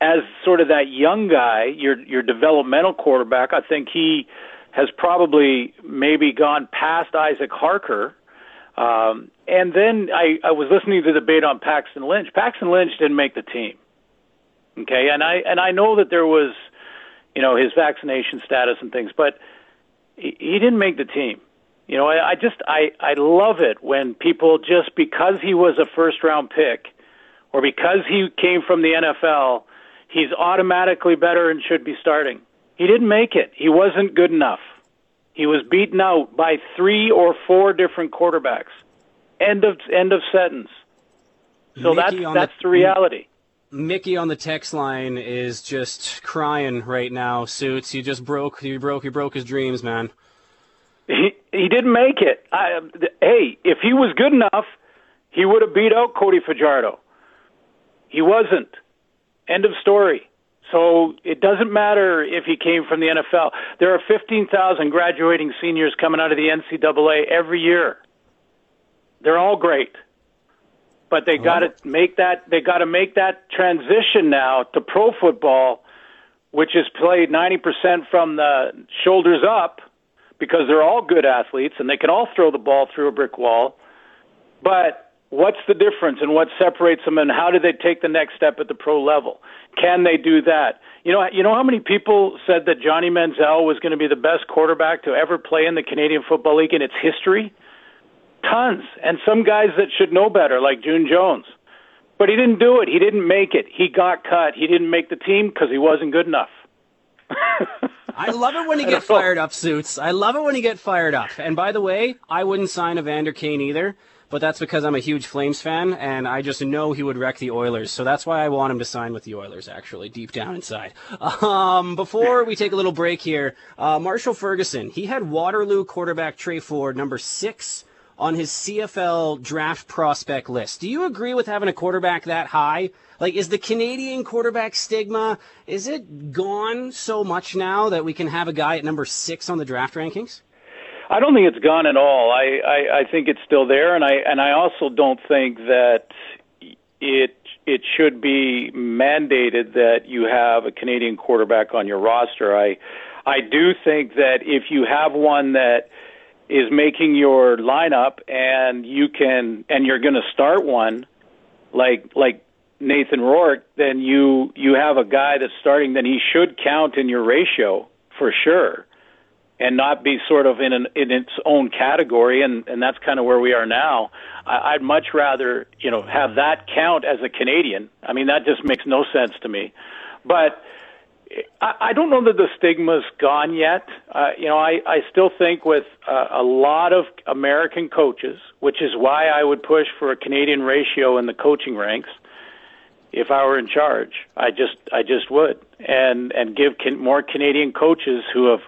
as sort of that young guy, your your developmental quarterback. I think he has probably maybe gone past Isaac Harker um, and then I, I was listening to the debate on Paxton Lynch. Paxton Lynch didn't make the team. Okay, and I and I know that there was, you know, his vaccination status and things, but he, he didn't make the team. You know, I, I just I I love it when people just because he was a first round pick, or because he came from the NFL, he's automatically better and should be starting. He didn't make it. He wasn't good enough. He was beaten out by three or four different quarterbacks. End of end of sentence. So Mickey that's that's the, the reality. Mickey on the text line is just crying right now. Suits, you just broke. You broke. You broke his dreams, man. He he didn't make it. I, hey, if he was good enough, he would have beat out Cody Fajardo. He wasn't. End of story. So it doesn't matter if he came from the NFL. There are 15,000 graduating seniors coming out of the NCAA every year. They're all great. But they got to make that they got to make that transition now to pro football, which is played 90% from the shoulders up because they're all good athletes and they can all throw the ball through a brick wall. But what's the difference and what separates them and how do they take the next step at the pro level? Can they do that? You know, you know how many people said that Johnny Manziel was going to be the best quarterback to ever play in the Canadian Football League in its history? Tons, and some guys that should know better, like June Jones. But he didn't do it. He didn't make it. He got cut. He didn't make the team because he wasn't good enough. I love it when you get fired up, suits. I love it when you get fired up. And by the way, I wouldn't sign Evander Kane either but that's because I'm a huge Flames fan, and I just know he would wreck the Oilers. So that's why I want him to sign with the Oilers, actually, deep down inside. Um, before we take a little break here, uh, Marshall Ferguson, he had Waterloo quarterback Tre Ford, number six on his CFL draft prospect list. Do you agree with having a quarterback that high? Like, is the Canadian quarterback stigma, is it gone so much now that we can have a guy at number six on the draft rankings? I don't think it's gone at all. I, I, I think it's still there, and I and I also don't think that it it should be mandated that you have a Canadian quarterback on your roster. I I do think that if you have one that is making your lineup and you can and you're going to start one like like Nathan Rourke, then you you have a guy that's starting. Then he should count in your ratio for sure and not be sort of in an in its own category and and that's kind of where we are now I, I'd much rather you know have that count as a Canadian I mean that just makes no sense to me but I, don't know that the stigma's gone yet. Uh, you know I I still think with uh, a lot of American coaches which is why I would push for a Canadian ratio in the coaching ranks if I were in charge I just I just would. And and give can, more Canadian coaches who have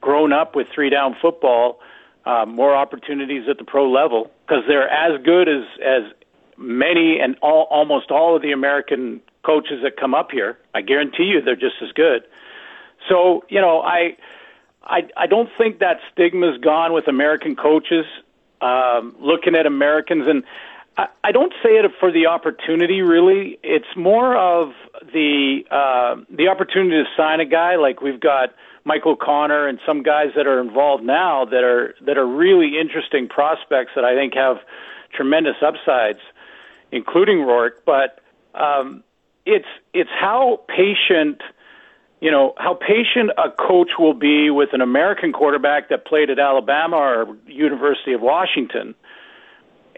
grown up with three down football uh, more opportunities at the pro level because they're as good as as many and all, almost all of the American coaches that come up here. I guarantee you they're just as good. So you know I. I, I don't think that stigma's gone with American coaches um, looking at Americans, and I, don't say it for the opportunity. Really, it's more of the uh, the opportunity to sign a guy like we've got Michael Connor and some guys that are involved now that are that are really interesting prospects that I think have tremendous upsides, including Rourke. But um, it's it's how patient you know how patient a coach will be with an American quarterback that played at Alabama or University of Washington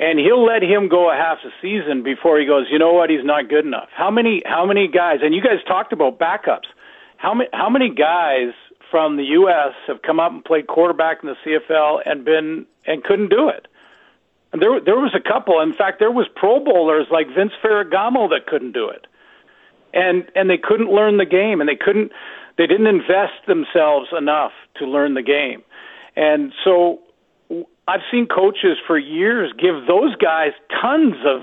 and he'll let him go a half a season before he goes, you know what, he's not good enough. How many how many guys and you guys talked about backups. How many how many guys from the US have come up and played quarterback in the CFL and been and couldn't do it? And there there was a couple. In fact, there was pro bowlers like Vince Ferragamo that couldn't do it. And and they couldn't learn the game and they couldn't they didn't invest themselves enough to learn the game. And so I've seen coaches for years give those guys tons of,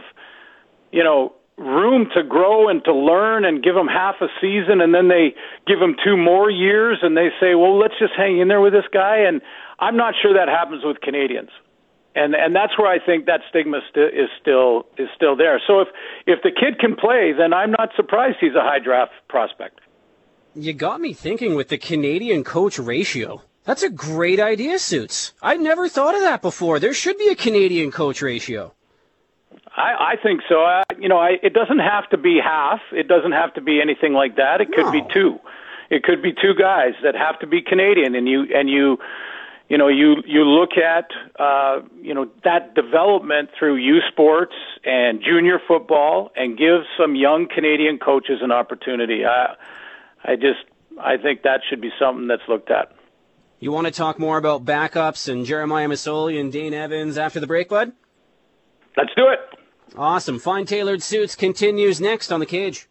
you know, room to grow and to learn and give them half a season and then they give them two more years and they say, "Well, let's just hang in there with this guy." And I'm not sure that happens with Canadians. And and that's where I think that stigma st- is still is still there. So if if the kid can play, then I'm not surprised he's a high draft prospect. You got me thinking with the Canadian coach ratio. That's a great idea, Suits. I never thought of that before. There should be a Canadian coach ratio. I, I think so. Uh, you know, I, it doesn't have to be half. It doesn't have to be anything like that. It could No. be two. It could be two guys that have to be Canadian, and you and you, you know, you you look at uh, you know that development through U Sports and junior football, and give some young Canadian coaches an opportunity. I, I just I think that should be something that's looked at. You want to talk more about backups and Jeremiah Masoli and Dane Evans after the break, bud? Let's do it. Awesome. Fine tailored suits continues next on the cage.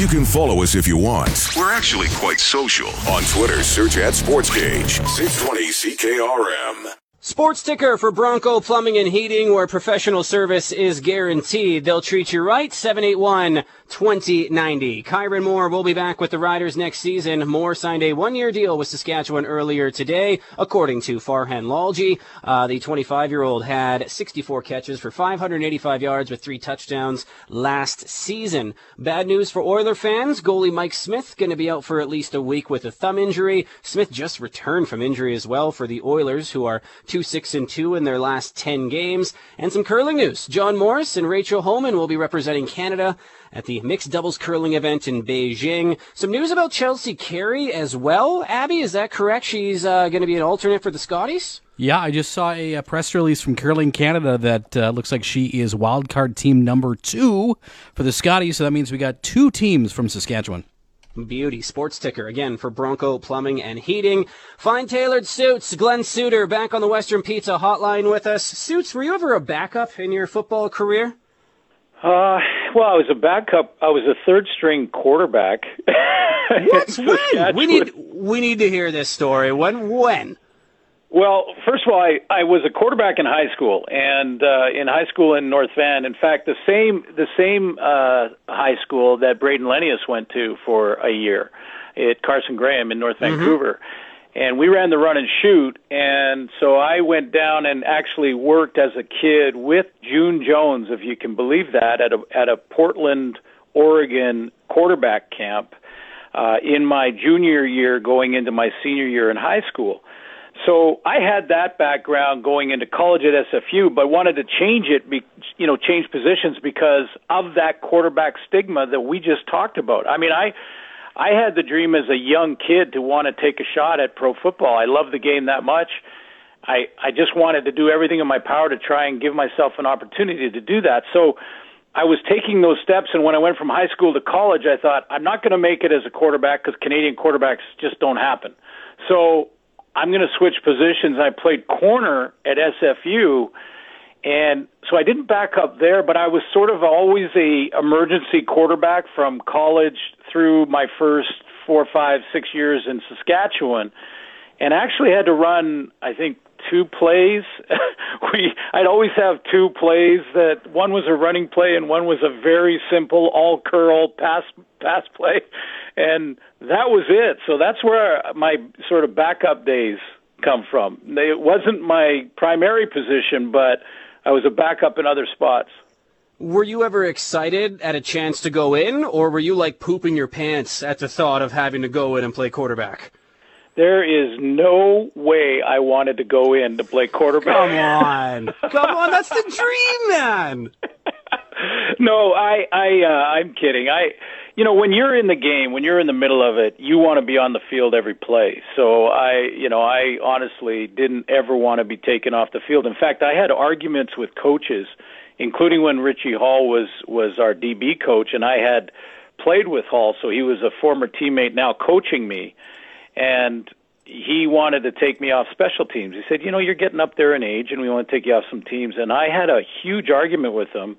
You can follow us if you want. We're actually quite social. On Twitter, search at SportsCage. 620 CKRM. Sports ticker for Bronco Plumbing and Heating, where professional service is guaranteed. They'll treat you right. 781 2090. Kyran Moore will be back with the Riders next season. Moore signed a one year deal with Saskatchewan earlier today, according to Farhan Lalji. Uh, the 25 year old had 64 catches for 585 yards with three touchdowns last season. Bad news for Oiler fans. Goalie Mike Smith going to be out for at least a week with a thumb injury. Smith just returned from injury as well for the Oilers, who are 2 6 and 2 in their last 10 games. And some curling news. John Morris and Rachel Homan will be representing Canada at the mixed doubles curling event in Beijing. Some news about Chelsea Carey as well. Abby, is that correct? She's uh, going to be an alternate for the Scotties? Yeah, I just saw a, uh press release from Curling Canada that uh, looks like she is wildcard team number two for the Scotties. So that means we got two teams from Saskatchewan. Beauty sports ticker again for Bronco Plumbing and Heating. Fine tailored suits. Glen Suitor back on the Western Pizza Hotline with us. Suits, were you ever a backup in your football career? Uh, well, I was a backup. I was a third string quarterback. What? When? We need we need to hear this story. When? When? Well, first of all, I, I was a quarterback in high school, and uh, in high school in North Van. In fact, the same the same uh, high school that Brayden Lenius went to for a year at Carson Graham in North Vancouver. And we ran the run and shoot, and so I went down and actually worked as a kid with June Jones, if you can believe that, at a at a Portland, Oregon quarterback camp uh, in my junior year, going into my senior year in high school. So I had that background going into college at SFU, but wanted to change it, you know, change positions because of that quarterback stigma that we just talked about. I mean, I I had the dream as a young kid to want to take a shot at pro football. I love the game that much. I I just wanted to do everything in my power to try and give myself an opportunity to do that. So I was taking those steps, and when I went from high school to college, I thought I'm not going to make it as a quarterback because Canadian quarterbacks just don't happen. So I'm going to switch positions. I played corner at SFU, and so I didn't back up there, but I was sort of always a emergency quarterback from college through my first four, five, six years in Saskatchewan, and actually had to run, I think, two plays. we I'd always have two plays that one was a running play and one was a very simple all curl pass pass play and that was it. So that's where my sort of backup days come from. It wasn't my primary position, but I was a backup in other spots. Were you ever excited at a chance to go in, or were you like pooping your pants at the thought of having to go in and play quarterback? There is no way I wanted to go in to play quarterback. Come on, come on, that's the dream, man. no, I, I, uh, I'm kidding. I, you know, when you're in the game, when you're in the middle of it, you want to be on the field every play. So I, you know, I honestly didn't ever want to be taken off the field. In fact, I had arguments with coaches, including when Richie Hall was was our DB coach, and I had played with Hall, so he was a former teammate now coaching me, and he wanted to take me off special teams. He said, "You know, you're getting up there in age, and we want to take you off some teams." And I had a huge argument with him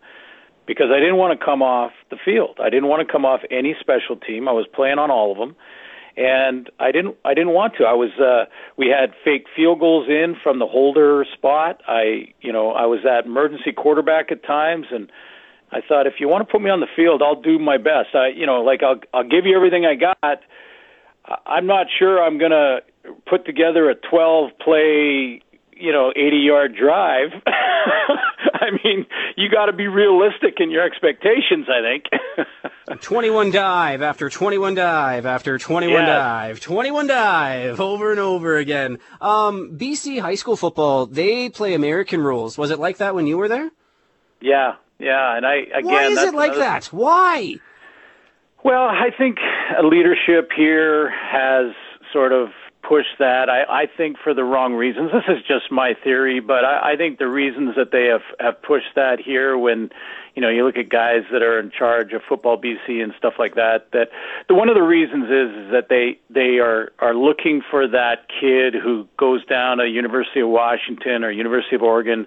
because I didn't want to come off the field. I didn't want to come off any special team. I was playing on all of them, and I didn't. I didn't want to. I was. Uh, we had fake field goals in from the holder spot. I, you know, I was that emergency quarterback at times, and I thought if you want to put me on the field, I'll do my best. I, you know, like I'll I'll give you everything I got. I'm not sure I'm gonna put together a 12 play you know 80 yard drive i mean you got to be realistic in your expectations i think. 21 dive after 21 dive after 21 yes. dive. 21 dive over and over again. Um bc high school football they play american rules. Was it like that when you were there? Yeah yeah and i again why is it like that? Why? Well i think leadership here has sort of push that. I, I think for the wrong reasons. This is just my theory, but I, I think the reasons that they have have pushed that here, when you know you look at guys that are in charge of football BC and stuff like that, that the one of the reasons is, is that they they are are looking for that kid who goes down to University of Washington or University of Oregon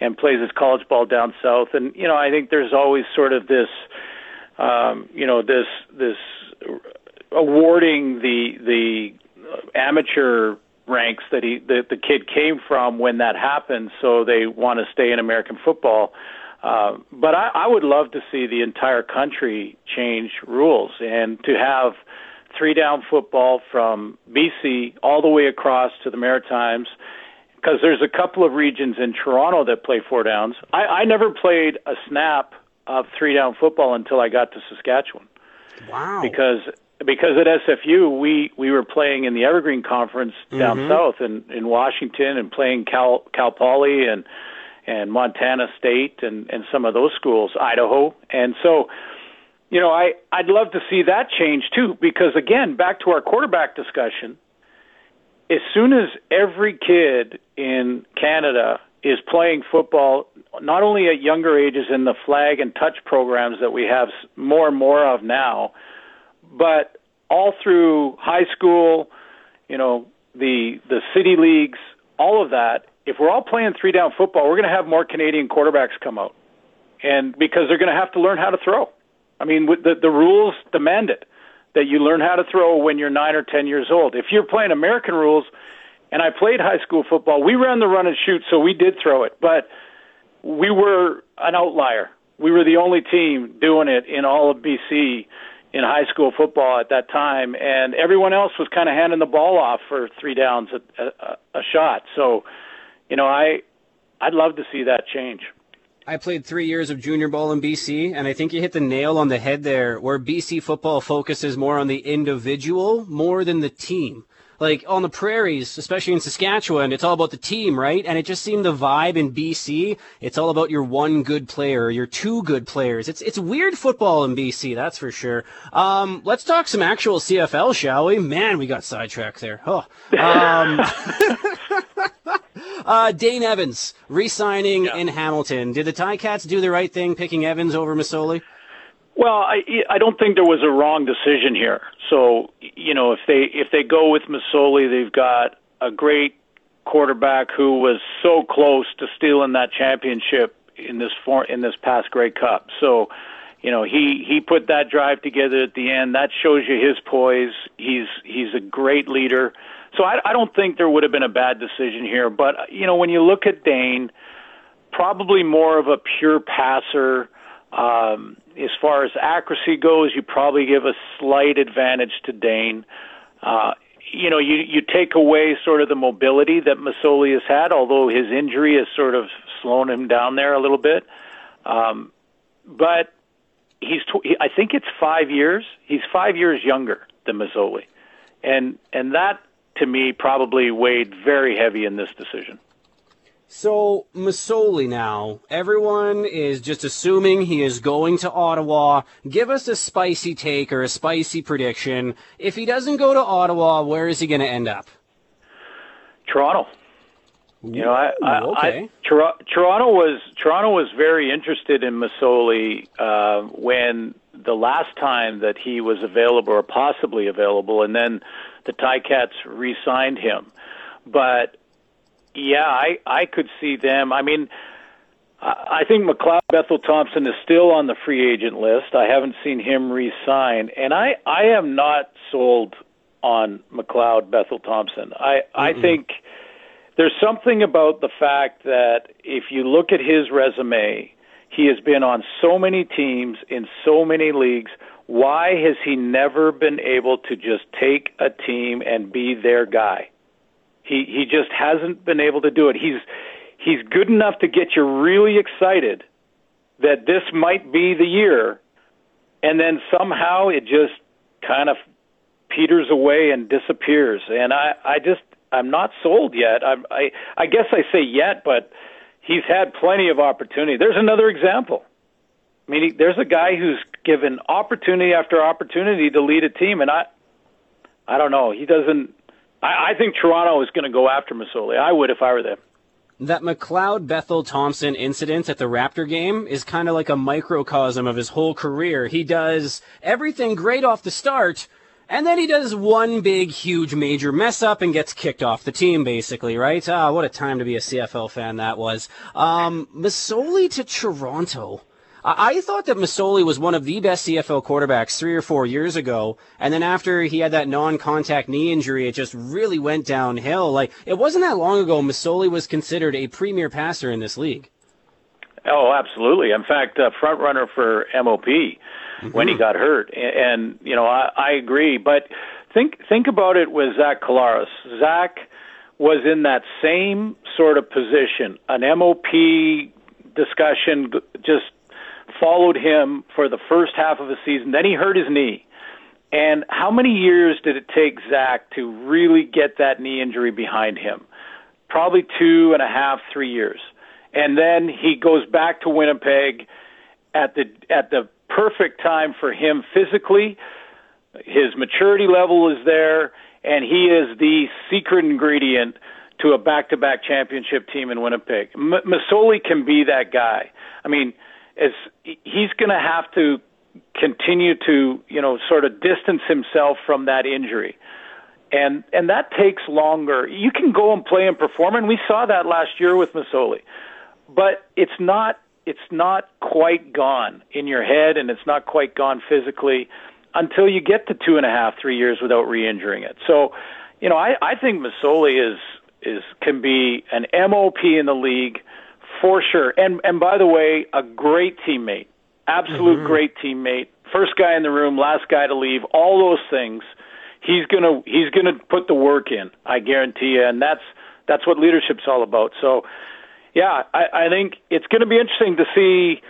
and plays his college ball down south. And you know I think there's always sort of this, um, you know this this awarding the the amateur ranks that he that the kid came from when that happened, so they want to stay in American football. Uh, but I, I would love to see the entire country change rules and to have three down football from BC all the way across to the Maritimes. Because there's a couple of regions in Toronto that play four downs. I, I never played a snap of three down football until I got to Saskatchewan. Wow! Because because at SFU we we were playing in the Evergreen Conference down mm-hmm. south in in Washington and playing Cal Cal Poly and and Montana State and and some of those schools Idaho and so you know I I'd love to see that change too because again back to our quarterback discussion as soon as every kid in Canada is playing football not only at younger ages in the flag and touch programs that we have more and more of now but all through high school, you know, the the city leagues, all of that, if we're all playing three down football, we're going to have more Canadian quarterbacks come out. And because they're going to have to learn how to throw. I mean, the the rules demand it that you learn how to throw when you're 9 or 10 years old. If you're playing American rules, and I played high school football, we ran the run and shoot, so we did throw it, but we were an outlier. We were the only team doing it in all of BC in high school football at that time, and everyone else was kind of handing the ball off for three downs a, a, a shot. So, you know, I I'd love to see that change. I played three years of junior ball in BC, and I think you hit the nail on the head there, where BC football focuses more on the individual more than the team like on the prairies, especially in Saskatchewan, it's all about the team, right? And it just seemed the vibe in BC, it's all about your one good player, your two good players. It's it's weird football in BC, that's for sure. Um, let's talk some actual CFL, shall we? Man, we got sidetracked there. Oh. Um, uh, Dane Evans re-signing yeah. in Hamilton. Did the Ticats do the right thing picking Evans over Masoli? Well, I I don't think there was a wrong decision here. So you know, if they if they go with Masoli, they've got a great quarterback who was so close to stealing that championship in this for, in this past Grey Cup. So, you know, he he put that drive together at the end. That shows you his poise. He's he's a great leader. So I, I don't think there would have been a bad decision here. But you know, when you look at Dane, probably more of a pure passer. Um, as far as accuracy goes, you probably give a slight advantage to Dane. Uh, you know, you you take away sort of the mobility that Masoli has had, although his injury has sort of slowed him down there a little bit. Um, but he's, tw- I think it's five years. He's five years younger than Masoli, and and that to me probably weighed very heavy in this decision. So Masoli now, everyone is just assuming he is going to Ottawa. Give us a spicy take or a spicy prediction. If he doesn't go to Ottawa, where is he going to end up? Toronto. You know, I, I, okay. I Tor- Toronto was Toronto was very interested in Masoli uh, when the last time that he was available or possibly available, and then the Ticats re-signed him. But yeah, I I could see them. I mean, I think McLeod Bethel Thompson is still on the free agent list. I haven't seen him re-sign, and I I am not sold on McLeod Bethel Thompson. I I think there's something about the fact that if you look at his resume, he has been on so many teams in so many leagues. Why has he never been able to just take a team and be their guy? He just hasn't been able to do it. He's he's good enough to get you really excited that this might be the year, and then somehow it just kind of peters away and disappears. And I I just I'm not sold yet. I'm, I I guess I say yet, but he's had plenty of opportunity. There's another example. I mean, there's a guy who's given opportunity after opportunity to lead a team, and I I don't know. He doesn't. I, I think Toronto is going to go after Masoli. I would if I were them. That McLeod Bethel Thompson incident at the Raptor game is kind of like a microcosm of his whole career. He does everything great off the start, and then he does one big, huge, major mess up and gets kicked off the team, basically, right? Ah, what a time to be a CFL fan that was. Um, Masoli to Toronto. I thought that Masoli was one of the best CFL quarterbacks three or four years ago, and then after he had that non-contact knee injury, it just really went downhill. Like it wasn't that long ago, Masoli was considered a premier passer in this league. Oh, absolutely. In fact, uh, front runner for MOP when he got hurt, and, and you know I, I agree. But think think about it with Zach Collaros. Zach was in that same sort of position. An MOP discussion just followed him for the first half of the season. Then he hurt his knee. And how many years did it take Zach to really get that knee injury behind him? Probably two and a half, three years. And then he goes back to Winnipeg at the at the perfect time for him physically. His maturity level is there, and he is the secret ingredient to a back-to-back championship team in Winnipeg. M- Masoli can be that guy. I mean, as he's going to have to continue to, you know, sort of distance himself from that injury. And and that takes longer. You can go and play and perform, and we saw that last year with Masoli. But it's not it's not quite gone in your head, and it's not quite gone physically until you get to two and a half, three years without re-injuring it. So, you know, I, I think Masoli is is can be an MOP in the league for sure. And and by the way, a great teammate, absolute mm-hmm. great teammate. First guy in the room, last guy to leave. All those things. He's gonna he's gonna put the work in. I guarantee you. And that's that's what leadership's all about. So, yeah, I, I think it's going to be interesting to see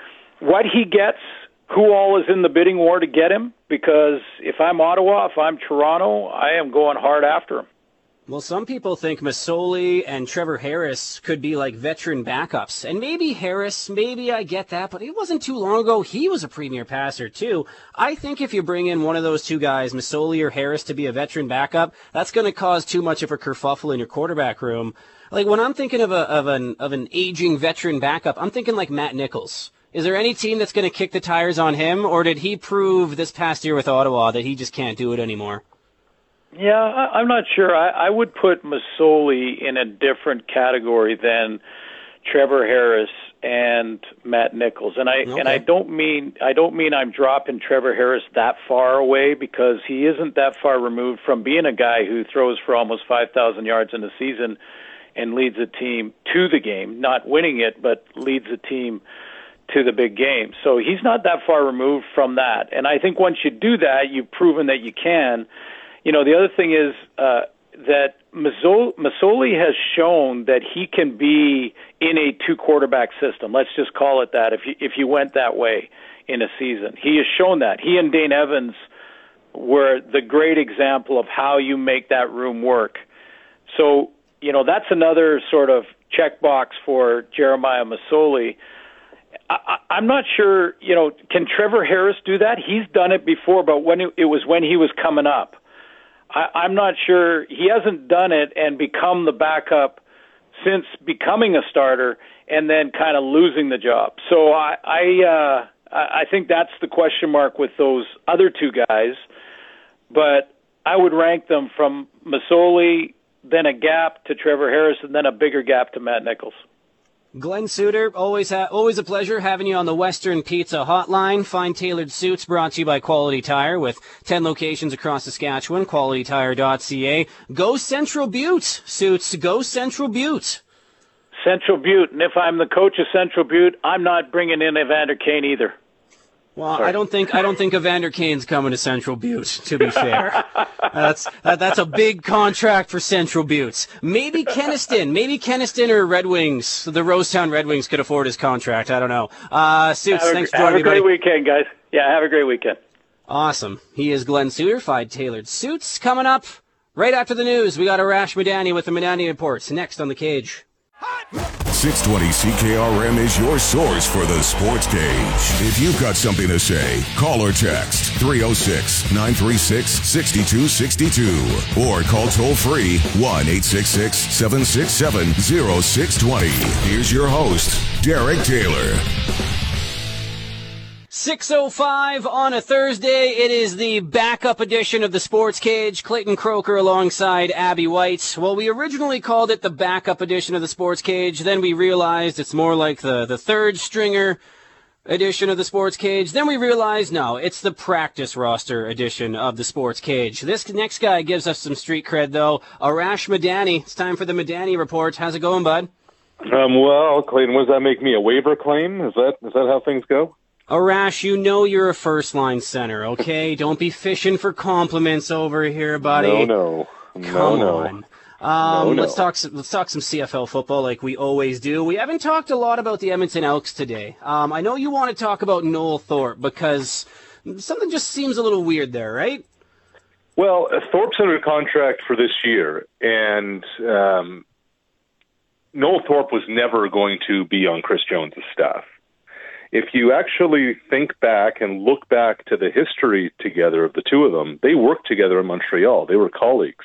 what he gets, who all is in the bidding war to get him. Because if I'm Ottawa, if I'm Toronto, I am going hard after him. Well, some people think Masoli and Trevor Harris could be like veteran backups. And maybe Harris, maybe I get that, but it wasn't too long ago he was a premier passer too. I think if you bring in one of those two guys, Masoli or Harris, to be a veteran backup, that's going to cause too much of a kerfuffle in your quarterback room. Like when I'm thinking of a of an of an aging veteran backup, I'm thinking like Matt Nichols. Is there any team that's going to kick the tires on him, or did he prove this past year with Ottawa that he just can't do it anymore? Yeah, I, I'm not sure. I, I would put Masoli in a different category than Trevor Harris and Matt Nichols. And I Okay. and I don't mean I don't mean I'm dropping Trevor Harris that far away because he isn't that far removed from being a guy who throws for almost 5,000 yards in a season and leads a team to the game, not winning it, but leads a team to the big game. So he's not that far removed from that. And I think once you do that, you've proven that you can you know, the other thing is uh, that Masoli has shown that he can be in a two quarterback system. Let's just call it that. If you, if you went that way in a season, he has shown that. He and Dane Evans were the great example of how you make that room work. So you know that's another sort of checkbox for Jeremiah Masoli. I, I'm not sure, you know, can Trevor Harris do that? He's done it before, but when it, it was when he was coming up. I, I'm not sure he hasn't done it and become the backup since becoming a starter and then kind of losing the job. So I I uh I think that's the question mark with those other two guys. But I would rank them from Masoli, then a gap to Trevor Harris, and then a bigger gap to Matt Nichols. Glen Suitor, always ha- always a pleasure having you on the Western Pizza Hotline. Fine tailored suits brought to you by Quality Tire with 10 locations across Saskatchewan. QualityTire.ca. Go Central Butte. Suits, go Central Butte. Central Butte. And if I'm the coach of Central Butte, I'm not bringing in Evander Kane either. Well, Sorry. I don't think I don't think Evander Kane's coming to Central Butte. To be fair, that's that, that's a big contract for Central Buttes. Maybe Kenaston, maybe Kenaston or Red Wings, the Rosetown Red Wings could afford his contract. I don't know. Uh, Suits, have thanks a, for joining me. Have a great buddy. weekend, guys. Yeah, have a great weekend. Awesome. He is Glen Suitor, Fine Tailored Suits. Coming up right after the news, we got Arash Madani with the Madani Reports next on the cage. 620 CKRM is your source for the sports cage. If you've got something to say, call or text 306 936 6262 or call toll free 1 866 767 0620. Here's your host, Derek Taylor. 6.05 on a Thursday. It is the backup edition of the Sports Cage. Clayton Croker alongside Abby White. Well, we originally called it the backup edition of the Sports Cage. Then we realized it's more like the, the third stringer edition of the Sports Cage. Then we realized, no, it's the practice roster edition of the Sports Cage. This next guy gives us some street cred, though. Arash Madani. It's time for the Madani Report. How's it going, bud? Um, well, Clayton, what does that make me? A waiver claim? Is that is that how things go? Arash, you know you're a first line center, okay? Don't be fishing for compliments over here, buddy. No, no, Come no, on. Um, no, no. Let's talk. Some, let's talk some CFL football, like we always do. We haven't talked a lot about the Edmonton Elks today. Um, I know you want to talk about Noel Thorpe because something just seems a little weird there, right? Well, uh, Thorpe's under contract for this year, and um, Noel Thorpe was never going to be on Chris Jones' staff if you actually think back and look back to the history together of the two of them, they worked together in Montreal. They were colleagues.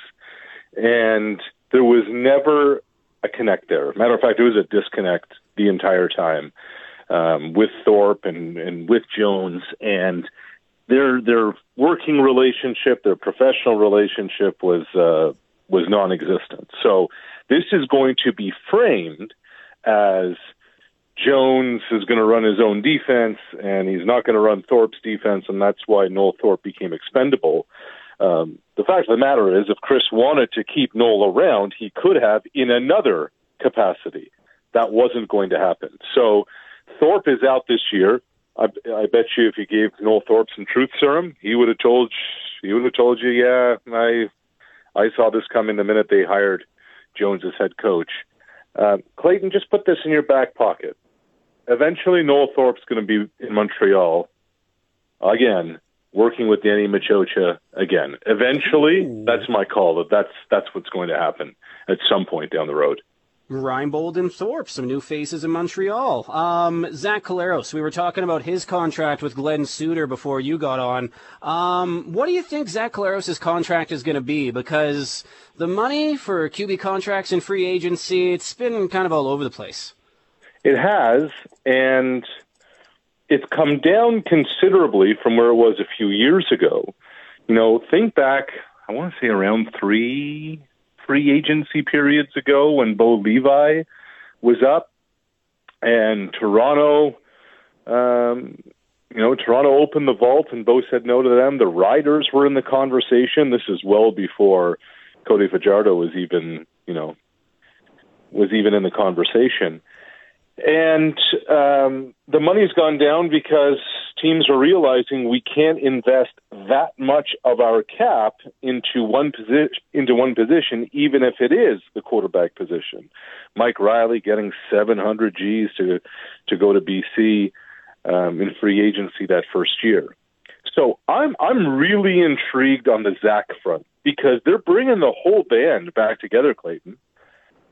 And there was never a connect there. Matter of fact, it was a disconnect the entire time um, with Thorpe and, and with Jones. And their their working relationship, their professional relationship was uh, was non-existent. So this is going to be framed as Jones is going to run his own defense, and he's not going to run Thorpe's defense, and that's why Noel Thorpe became expendable. Um, the fact of the matter is, if Chris wanted to keep Noel around, he could have in another capacity. That wasn't going to happen. So Thorpe is out this year. I, I bet you, if you gave Noel Thorpe some truth serum, he would have told he would have told you, yeah, I I saw this coming the minute they hired Jones as head coach. Uh, Clayton, just put this in your back pocket eventually Noel Thorpe's going to be in Montreal again, working with Danny Maciocia again. Eventually, Ooh. that's my call. That that's that's what's going to happen at some point down the road. Reinbold and Thorpe, some new faces in Montreal. Um, Zach Collaros, we were talking about his contract with Glen Suitor before you got on. Um, what do you think Zach Collaros' contract is going to be? Because the money for QB contracts and free agency, it's been kind of all over the place. It has, and it's come down considerably from where it was a few years ago. You know, think back, I want to say around three free agency periods ago when Bo Levi was up and Toronto, um, you know, Toronto opened the vault and Bo said no to them. The Riders were in the conversation. This is well before Cody Fajardo was even, you know, was even in the conversation. And um, the money's gone down because teams are realizing we can't invest that much of our cap into one position into one position, even if it is the quarterback position. Mike Reilly getting 700 G's to to go to BC um, in free agency that first year. So I'm I'm really intrigued on the Zach front because they're bringing the whole band back together, Clayton.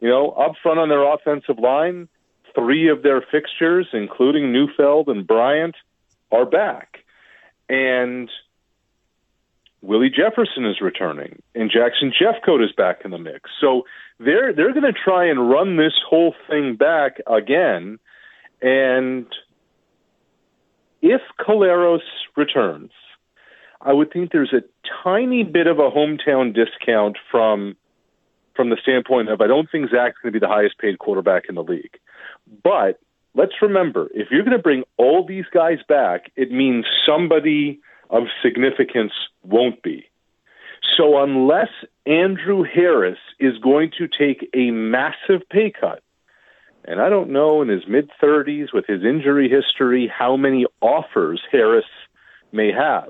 You know, up front on their offensive line, three of their fixtures, including Neufeld and Bryant, are back. And Willie Jefferson is returning, and Jackson Jeffcoat is back in the mix. So they're they're going to try and run this whole thing back again. And if Collaros returns, I would think there's a tiny bit of a hometown discount from from the standpoint of I don't think Zach's going to be the highest paid quarterback in the league. But let's remember, if you're going to bring all these guys back, it means somebody of significance won't be. So unless Andrew Harris is going to take a massive pay cut, and I don't know in his mid 30s with his injury history how many offers Harris may have.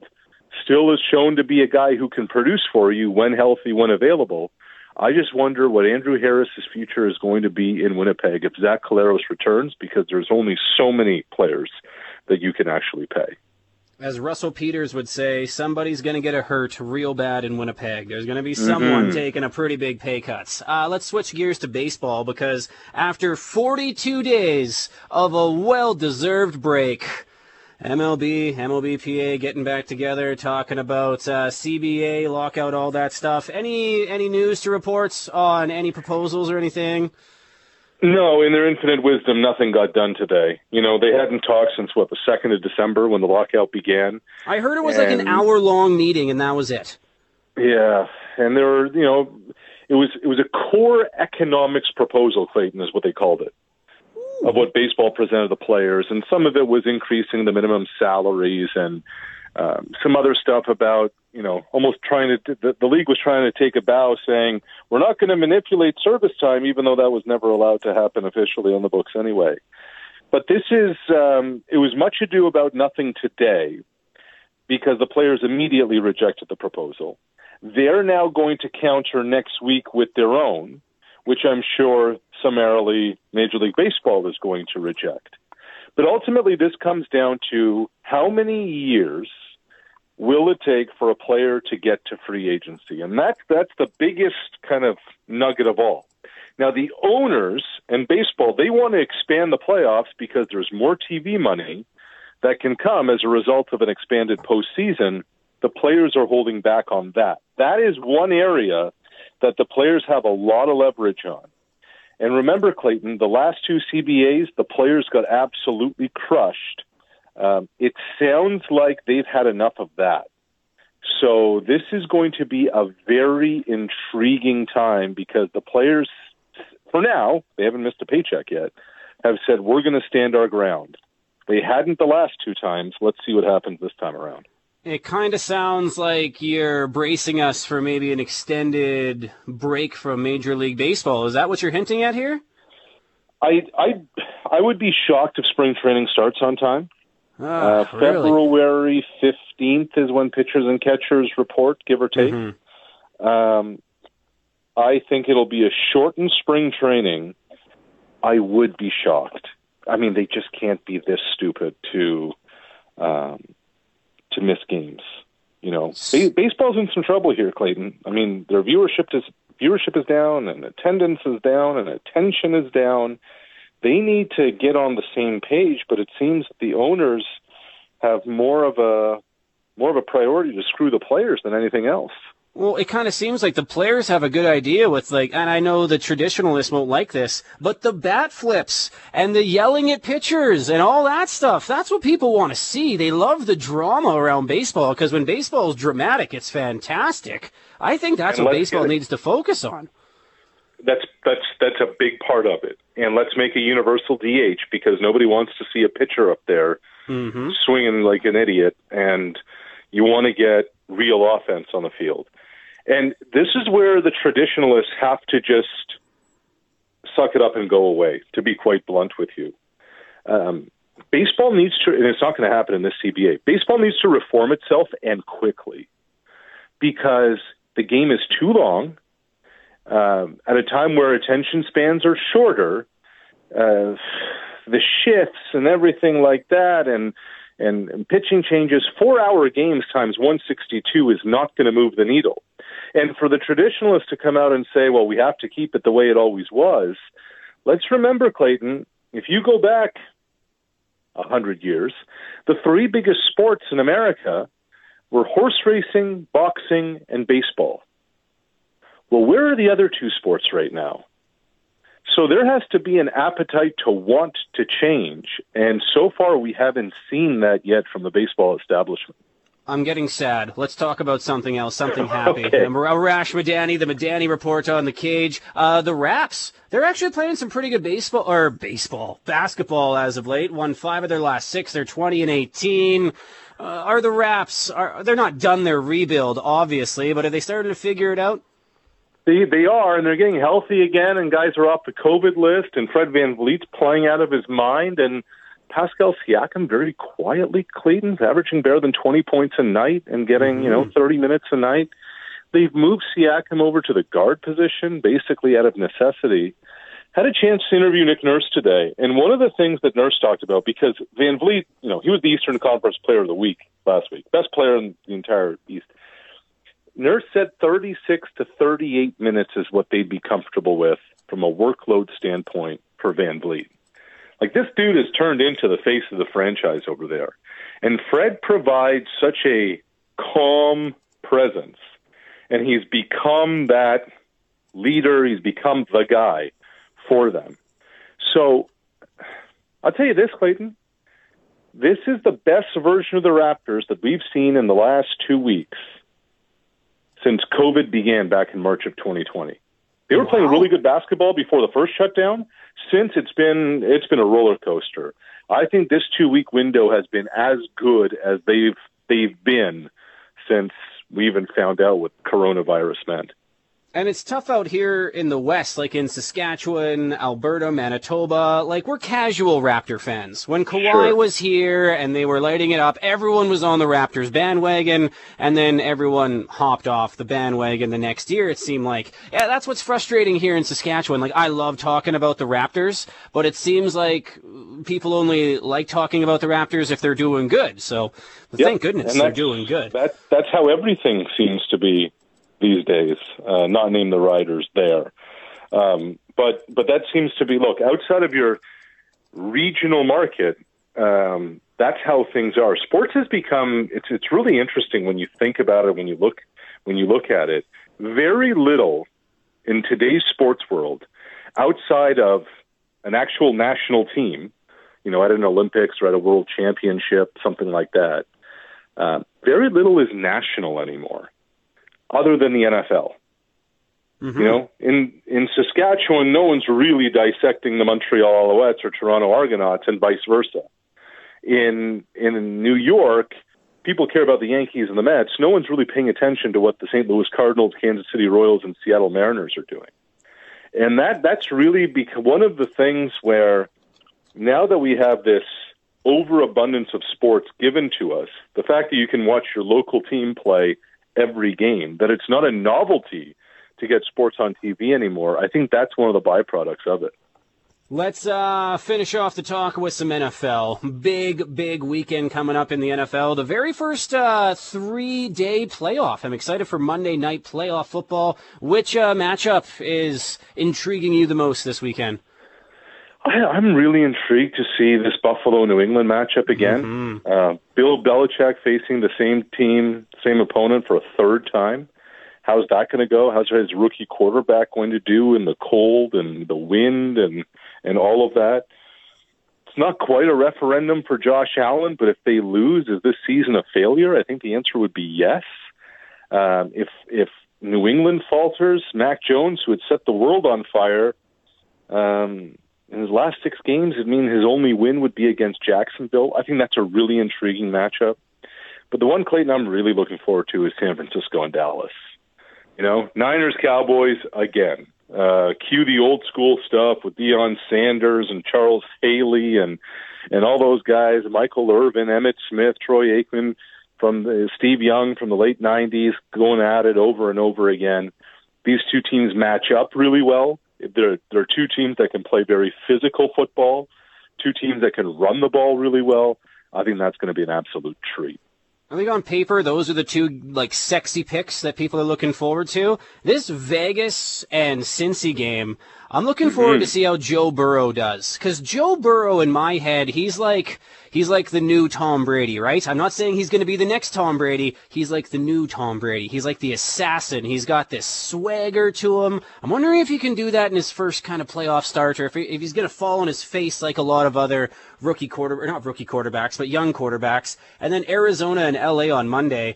Still is shown to be a guy who can produce for you when healthy, when available. I just wonder what Andrew Harris's future is going to be in Winnipeg if Zach Collaros returns, because there's only so many players that you can actually pay. As Russell Peters would say, somebody's going to get a hurt real bad in Winnipeg. There's going to be someone Mhm. taking a pretty big pay cut. Uh, let's switch gears to baseball because after 42 days of a well-deserved break, MLB, MLBPA getting back together, talking about uh, CBA lockout, all that stuff. Any any news to reports on any proposals or anything? No, in their infinite wisdom, nothing got done today. You know, they hadn't talked since what the second of December when the lockout began. I heard it was like an hour-long meeting, and that was it. Yeah, and there were, you know, it was it was a core economics proposal. Clayton is what they called it, of what baseball presented the players, and some of it was increasing the minimum salaries and um, some other stuff about, you know, almost trying to. The, the league was trying to take a bow, saying we're not going to manipulate service time, even though that was never allowed to happen officially on the books anyway. But this is, um, it was much ado about nothing today because the players immediately rejected the proposal. They're now going to counter next week with their own, which I'm sure summarily Major League Baseball is going to reject. But ultimately, this comes down to how many years will it take for a player to get to free agency? And that's, that's the biggest kind of nugget of all. Now, the owners and baseball, they want to expand the playoffs because there's more TV money that can come as a result of an expanded postseason. The players are holding back on that. That is one area that the players have a lot of leverage on. And remember, Clayton, the last two CBAs, the players got absolutely crushed. Um, it sounds like they've had enough of that. So this is going to be a very intriguing time because the players, for now, they haven't missed a paycheck yet, have said, we're going to stand our ground. They hadn't the last two times. Let's see what happens this time around. It kind of sounds like you're bracing us for maybe an extended break from Major League Baseball. Is that what you're hinting at here? I I I would be shocked if spring training starts on time. Ah, uh. February fifteenth is when pitchers and catchers report, give or take. Mm-hmm. Um, I think it'll be a shortened spring training. I would be shocked. I mean, they just can't be this stupid to um, to miss games. You know, ba- baseball's in some trouble here, Clayton. I mean, their viewership is viewership is down, and attendance is down, and attention is down. They need to get on the same page, but it seems that the owners have more of a more of a priority to screw the players than anything else. Well, it kind of seems like the players have a good idea with like, and I know the traditionalists won't like this, but the bat flips and the yelling at pitchers and all that stuff. That's what people want to see. They love the drama around baseball because when baseball is dramatic, it's fantastic. I think that's And what baseball needs to focus on. That's that's that's a big part of it. And let's make a universal DH because nobody wants to see a pitcher up there Mm-hmm. swinging like an idiot, and you want to get real offense on the field. And this is where the traditionalists have to just suck it up and go away. To be quite blunt with you, um, baseball needs to, and it's not going to happen in this CBA. Baseball needs to reform itself and quickly because the game is too long. Um, at a time where attention spans are shorter, uh, the shifts and everything like that, and, and pitching changes, four hour games times 162 is not going to move the needle. And for the traditionalists to come out and say, well, we have to keep it the way it always was, let's remember, Clayton, if you go back a hundred years, the three biggest sports in America were horse racing, boxing, and baseball. Well, where are the other two sports right now? So there has to be an appetite to want to change. And so far, we haven't seen that yet from the baseball establishment. I'm getting sad. Let's talk about something else, something happy. Okay. Arash Madani, the Madani report on the cage. Uh, the Raps, they're actually playing some pretty good baseball, or baseball, basketball as of late. Won five of their last six. They're 20 and 18. Uh, are the Raps, are, they're not done their rebuild, obviously, but are they starting to figure it out? They they are, and they're getting healthy again, and guys are off the COVID list, and Fred VanVleet's playing out of his mind, and Pascal Siakam very quietly, Clayton's averaging better than 20 points a night and getting, you know, mm-hmm. 30 minutes a night. They've moved Siakam over to the guard position, basically out of necessity. Had a chance to interview Nick Nurse today, and one of the things that Nurse talked about, because VanVleet, you know, he was the Eastern Conference Player of the Week last week, best player in the entire East. Nurse said 36 to 38 minutes is what they'd be comfortable with from a workload standpoint for VanVleet. Like this dude has turned into the face of the franchise over there. And Fred provides such a calm presence. And he's become that leader, he's become the guy for them. So I'll tell you this, Clayton. This is the best version of the Raptors that we've seen in the last two weeks since COVID began back in March of 2020. They were playing really good basketball before the first shutdown. Since it's been it's been a roller coaster. I think this two week window has been as good as they've they've been since we even found out what coronavirus meant. And it's tough out here in the West, like in Saskatchewan, Alberta, Manitoba. Like, we're casual Raptor fans. When Kawhi Sure. was here and they were lighting it up, everyone was on the Raptors bandwagon, and then everyone hopped off the bandwagon the next year, it seemed like. Yeah, that's what's frustrating here in Saskatchewan. Like, I love talking about the Raptors, but it seems like people only like talking about the Raptors if they're doing good. So, Yep. thank goodness they're doing good. That that's how everything seems to be these days. Uh, not name the riders there, um, but but that seems to be look outside of your regional market. Um, that's how things are. Sports has become it's it's really interesting when you think about it when you look when you look at it. Very little in today's sports world outside of an actual national team, you know, at an Olympics or at a world championship, something like that. Uh, very little is national anymore, other than the NFL. Mm-hmm. You know, in in Saskatchewan, no one's really dissecting the Montreal Alouettes or Toronto Argonauts, and vice versa. In in New York, people care about the Yankees and the Mets. No one's really paying attention to what the St. Louis Cardinals, Kansas City Royals, and Seattle Mariners are doing. And that that's really become one of the things where now that we have this overabundance of sports given to us, the fact that you can watch your local team play every game, that it's not a novelty to get sports on TV anymore, I think that's one of the byproducts of it. Let's uh, finish off the talk with some NFL. Big, big weekend coming up in the NFL. The very first uh, three-day playoff. I'm excited for Monday night playoff football. Which uh, matchup is intriguing you the most this weekend? I, I'm really intrigued to see this Buffalo New England matchup again. Uh, Bill Belichick facing the same team, same opponent for a third time. How's that going to go? How's his rookie quarterback going to do in the cold and the wind and and all of that? It's not quite a referendum for Josh Allen, but if they lose, is this season a failure? I think the answer would be yes. Um, if if New England falters, Mac Jones, who had set the world on fire, um, in his last six games, it mean his only win would be against Jacksonville. I think that's a really intriguing matchup. But the one Clayton I'm really looking forward to is San Francisco and Dallas. You know, Niners Cowboys again. Uh, cue the old school stuff with Deion Sanders and Charles Haley and and all those guys, Michael Irvin, Emmitt Smith, Troy Aikman, from the, Steve Young from the late '90s, going at it over and over again. These two teams match up really well. They're they're two teams that can play very physical football, two teams that can run the ball really well. I think that's going to be an absolute treat. I think on paper, those are the two like sexy picks that people are looking forward to. This Vegas and Cincy game, I'm looking forward to mm-hmm. see how Joe Burrow does. Cause Joe Burrow in my head, he's like, he's like the new Tom Brady, right? I'm not saying he's going to be the next Tom Brady. He's like the new Tom Brady. He's like the assassin. He's got this swagger to him. I'm wondering if he can do that in his first kind of playoff start or if, he, if he's going to fall on his face like a lot of other rookie quarter, or not rookie quarterbacks, but young quarterbacks. And then Arizona and LA on Monday.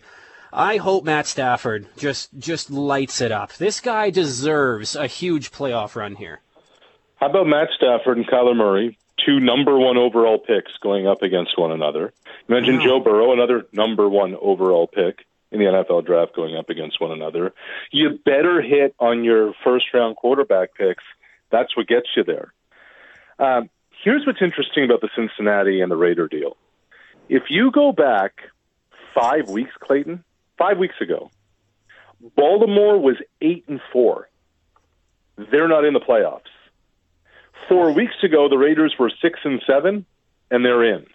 I hope Matt Stafford just just lights it up. This guy deserves a huge playoff run here. How about Matt Stafford and Kyler Murray, two number one overall picks going up against one another? You mentioned Wow. Joe Burrow, another number one overall pick in the NFL draft going up against one another. You better hit on your first round quarterback picks. That's what gets you there. Um, here's what's interesting about the Cincinnati and the Raider deal. If you go back five weeks, Clayton, five weeks ago, Baltimore was eight and four. They're not in the playoffs. Four weeks ago, the Raiders were six and seven, and they're in.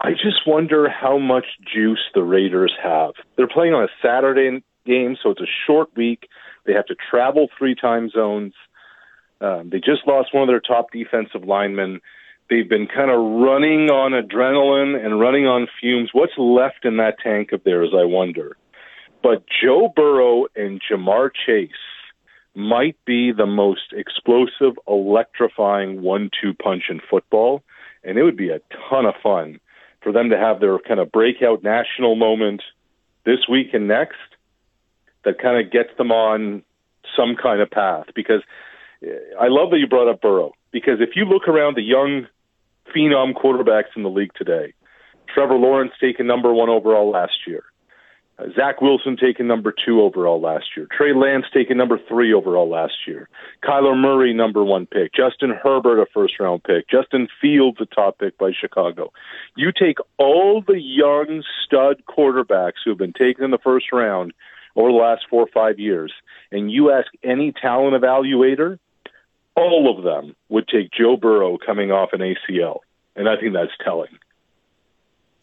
I just wonder how much juice the Raiders have. They're playing on a Saturday game, so it's a short week. They have to travel three time zones. Um, they just lost one of their top defensive linemen. They've been kind of running on adrenaline and running on fumes. What's left in that tank of theirs, I wonder. But Joe Burrow and Ja'Marr Chase might be the most explosive, electrifying one two punch in football. And it would be a ton of fun for them to have their kind of breakout national moment this week and next that kind of gets them on some kind of path. Because eh, I love that you brought up Burrow. Because if you look around the young phenom quarterbacks in the league today, Trevor Lawrence taken number one overall last year. Uh, Zach Wilson taken number two overall last year. Trey Lance taken number three overall last year. Kyler Murray number one pick. Justin Herbert a first round pick. Justin Fields a top pick by Chicago. You take all the young stud quarterbacks who have been taken in the first round over the last four or five years, and you ask any talent evaluator, all of them would take Joe Burrow coming off an ACL, and I think that's telling.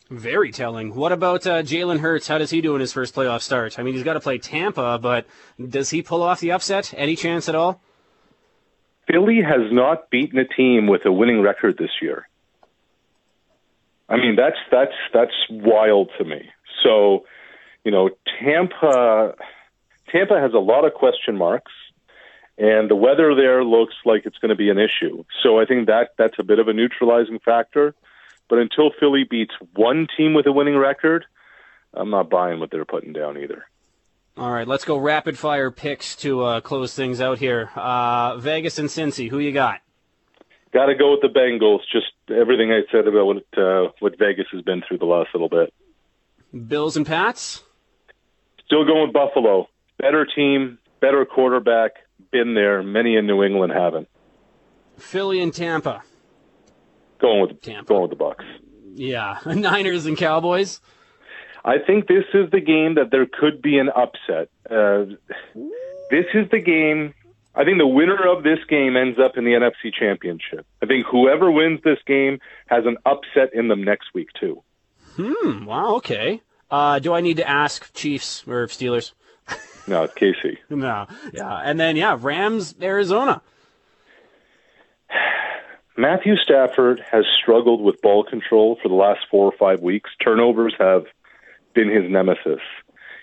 Very telling. What about uh, Jalen Hurts? How does he do in his first playoff start? I mean, he's got to play Tampa, but does he pull off the upset? Any chance at all? Philly has not beaten a team with a winning record this year. I mean, that's that's that's wild to me. So, you know, Tampa Tampa has a lot of question marks and the weather there looks like it's going to be an issue. So I think that that's a bit of a neutralizing factor. But until Philly beats one team with a winning record, I'm not buying what they're putting down either. All right, let's go rapid fire picks to uh, close things out here. Uh, Vegas and Cincy, who you got? Got to go with the Bengals. Just everything I said about what uh, what Vegas has been through the last little bit. Bills and Pats? Still going with Buffalo. Better team, better quarterback. Been there. Many in New England haven't. Philly and Tampa? Going with Tampa. going with the Bucs. Yeah. Niners and Cowboys? I think this is the game that there could be an upset. Uh, this is the game. I think the winner of this game ends up in the NFC Championship. I think whoever wins this game has an upset in them next week too. Hmm, wow, okay. Uh, do I need to ask Chiefs or Steelers? No, it's Casey. No. Yeah. And then, yeah, Rams, Arizona. Matthew Stafford has struggled with ball control for the last four or five weeks. Turnovers have been his nemesis.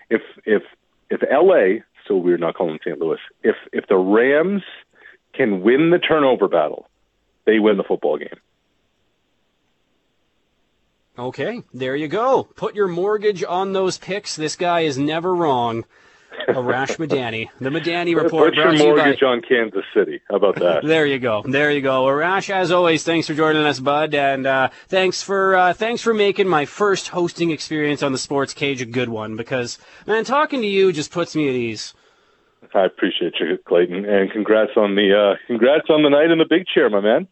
If if if LA, so weird not calling St. Louis, if if the Rams can win the turnover battle, they win the football game. Okay, there you go. Put your mortgage on those picks. This guy is never wrong. Arash Madani. The Madani Report Put your brought to you by... mortgage on Kansas City. How about that? There you go. There you go. Arash, as always, thanks for joining us, bud, and uh, thanks for uh, thanks for making my first hosting experience on the Sports Cage a good one. Because man, talking to you just puts me at ease. I appreciate you, Clayton, and congrats on the uh, congrats on the night in the big chair, my man.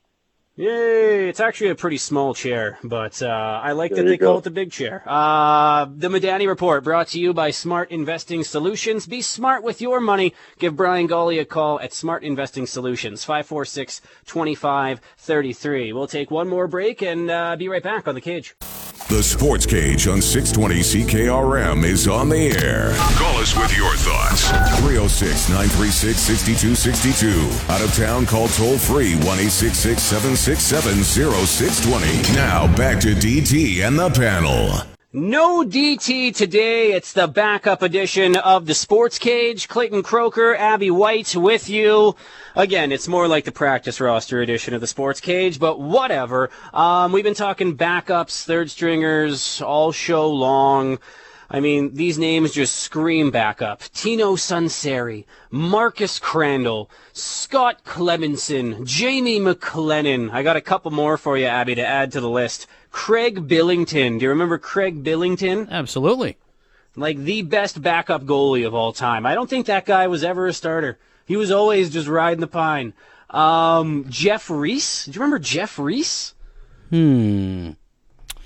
Yay! It's actually a pretty small chair, but uh, I like There that you they call it the big chair. Uh, the Madani Report brought to you by Smart Investing Solutions. Be smart with your money. Give Brian Golly a call at Smart Investing Solutions, 546 2533. We'll take one more break and uh, be right back on the cage. The Sports Cage on 620 CKRM is on the air. Call us with your thoughts. 306 936 6262. Out of town, call toll free 1 866 767 0620. Now back to DT and the panel. No DT today. It's the backup edition of the Sports Cage. Clayton Croker, Abby White with you. Again, it's more like the practice roster edition of the Sports Cage, but whatever. Um, we've been talking backups, third stringers all show long. I mean, these names just scream backup. Tino Sunseri, Marcus Crandell, Scott Clemmensen, Jamie McLennan. I got a couple more for you, Abby, to add to the list. Craig Billington. Do you remember Craig Billington? Absolutely. Like the best backup goalie of all time. I don't think that guy was ever a starter. He was always just riding the pine. Um, Jeff Reese. Do you remember Jeff Reese? Hmm.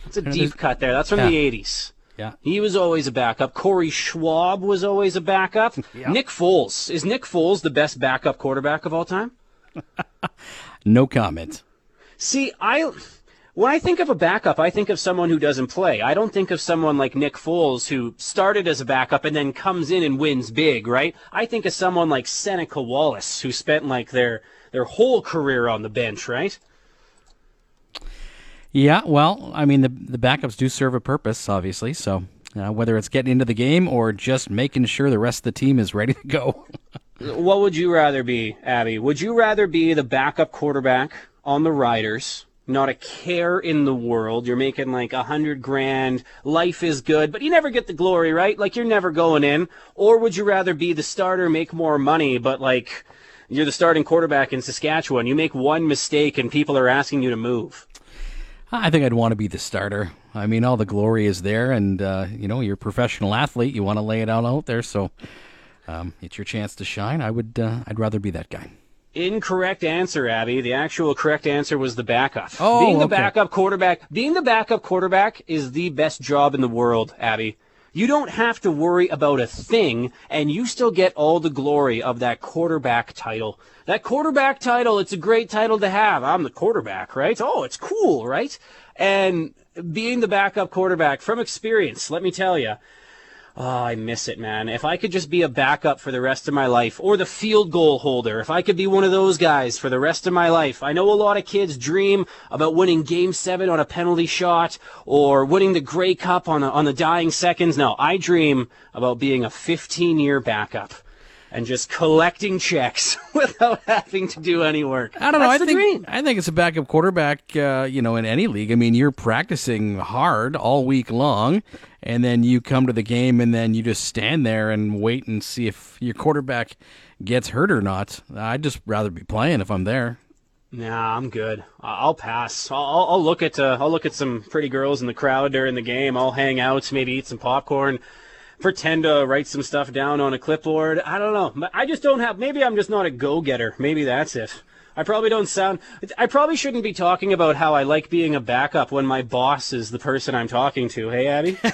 That's a deep cut there. That's from the 80s. Yeah. He was always a backup. Corey Schwab was always a backup. Nick Foles. Is Nick Foles the best backup quarterback of all time? No comment. See, I when I think of a backup, I think of someone who doesn't play. I don't think of someone like Nick Foles who started as a backup and then comes in and wins big, right? I think of someone like Seneca Wallace who spent like their their whole career on the bench, right? Yeah, well, I mean, the the backups do serve a purpose, obviously. So uh, whether it's getting into the game or just making sure the rest of the team is ready to go. What would you rather be, Abby? Would you rather be the backup quarterback on the Riders? Not a care in the world. You're making like a hundred grand. Life is good, but you never get the glory, right? Like you're never going in. Or would you rather be the starter, make more money, but like you're the starting quarterback in Saskatchewan? You make one mistake and people are asking you to move. I think I'd want to be the starter. I mean, all the glory is there, and uh, you know, you're a professional athlete. You want to lay it out out there, so um, it's your chance to shine. I would. Uh, I'd rather be that guy. Incorrect answer, Abby. The actual correct answer was the backup. Oh, being the okay. backup quarterback, being the backup quarterback is the best job in the world, Abby. You don't have to worry about a thing, and you still get all the glory of that quarterback title. That quarterback title, it's a great title to have. I'm the quarterback, right? Oh, it's cool, right? And being the backup quarterback from experience, let me tell you, Oh, I miss it, man. If I could just be a backup for the rest of my life, or the field goal holder, if I could be one of those guys for the rest of my life. I know a lot of kids dream about winning game seven on a penalty shot, or winning the Grey Cup on, the on the dying seconds. No, I dream about being a 15 year backup and just collecting checks without having to do any work. I don't know. That's I think dream. I think it's a backup quarterback. Uh, you know, in any league. I mean, you're practicing hard all week long, and then you come to the game, and then you just stand there and wait and see if your quarterback gets hurt or not. I'd just rather be playing if I'm there. Nah, I'm good. I'll pass. I'll, I'll I'll look at uh, I'll look at some pretty girls in the crowd during the game. I'll hang out, maybe eat some popcorn, pretend to write some stuff down on a clipboard. I don't know. I just don't have. Maybe I'm just not a go-getter. Maybe that's it. I probably don't sound. I probably shouldn't be talking about how I like being a backup when my boss is the person I'm talking to. Hey, Abby.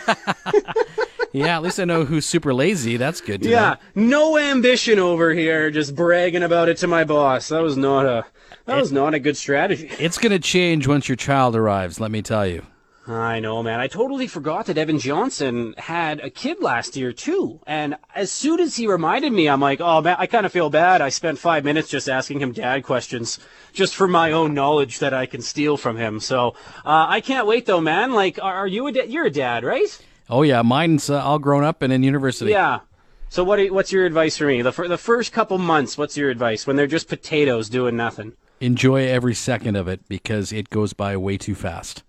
Yeah, at least I know who's super lazy. That's good. To yeah, know. no ambition over here. Just bragging about it to my boss. That was not a. That was not a good strategy. It's going to change once your child arrives. Let me tell you. I know, man. I totally forgot that Evan Johnson had a kid last year too. And as soon as he reminded me, I'm like, oh man, I kind of feel bad. I spent five minutes just asking him dad questions, just for my own knowledge that I can steal from him. So uh, I can't wait though, man. Like, are, you a da- you're a dad, right? Oh yeah, mine's uh, all grown up and in university. Yeah. So what? Are, what's your advice for me? The fir- the first couple months, what's your advice when they're just potatoes doing nothing, Enjoy every second of it because it goes by way too fast.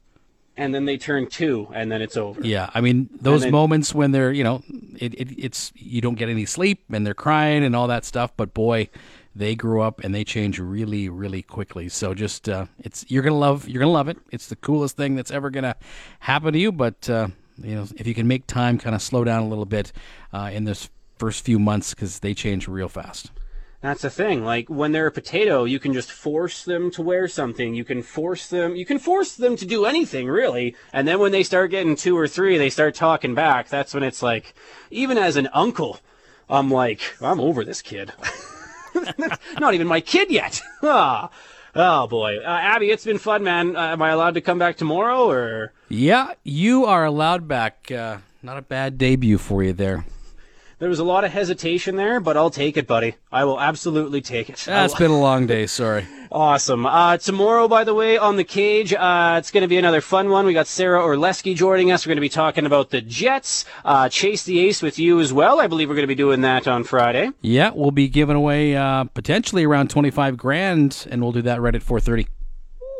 And then they turn two, and then it's over. Yeah, I mean those then- moments when they're you know it, it it's you don't get any sleep and they're crying and all that stuff, but boy, they grow up and they change really really quickly. So just uh, it's you're gonna love you're gonna love it. It's the coolest thing that's ever gonna happen to you. But uh, you know if you can make time kind of slow down a little bit uh, in this first few months because they change real fast. That's the thing. Like when they're a potato, you can just force them to wear something. You can force them. You can force them to do anything really. And then when they start getting two or three, they start talking back. That's when it's like, even as an uncle, I'm like, I'm over this kid. Not even my kid yet. ah. Oh boy, uh, Abby, it's been fun, man. Uh, am I allowed to come back tomorrow, or? Yeah, you are allowed back. Uh, not a bad debut for you there. There was a lot of hesitation there, but I'll take it, buddy. I will absolutely take it. Ah, it's been a long day. Sorry. Awesome. Uh, tomorrow, by the way, on the cage, uh, it's going to be another fun one. We got Sara Orlesky joining us. We're going to be talking about the Jets. Uh, Chase the Ace with you as well. I believe we're going to be doing that on Friday. Yeah, we'll be giving away uh, potentially around twenty five grand, and we'll do that right at four thirty.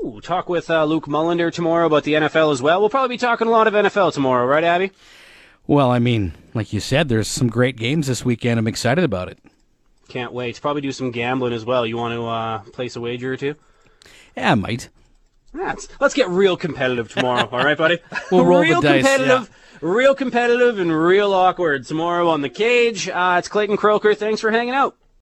Ooh, talk with uh, Luke Mullender tomorrow about the NFL as well. We'll probably be talking a lot of NFL tomorrow, right, Abby? Well, I mean, like you said, there's some great games this weekend. I'm excited about it. Can't wait. Probably do some gambling as well. You want to uh, place a wager or two? Yeah, I might. Let's, let's get real competitive tomorrow, all right, buddy? We'll roll real the dice, competitive, real competitive, and real awkward tomorrow on the cage. Uh, it's Clayton Croker. Thanks for hanging out.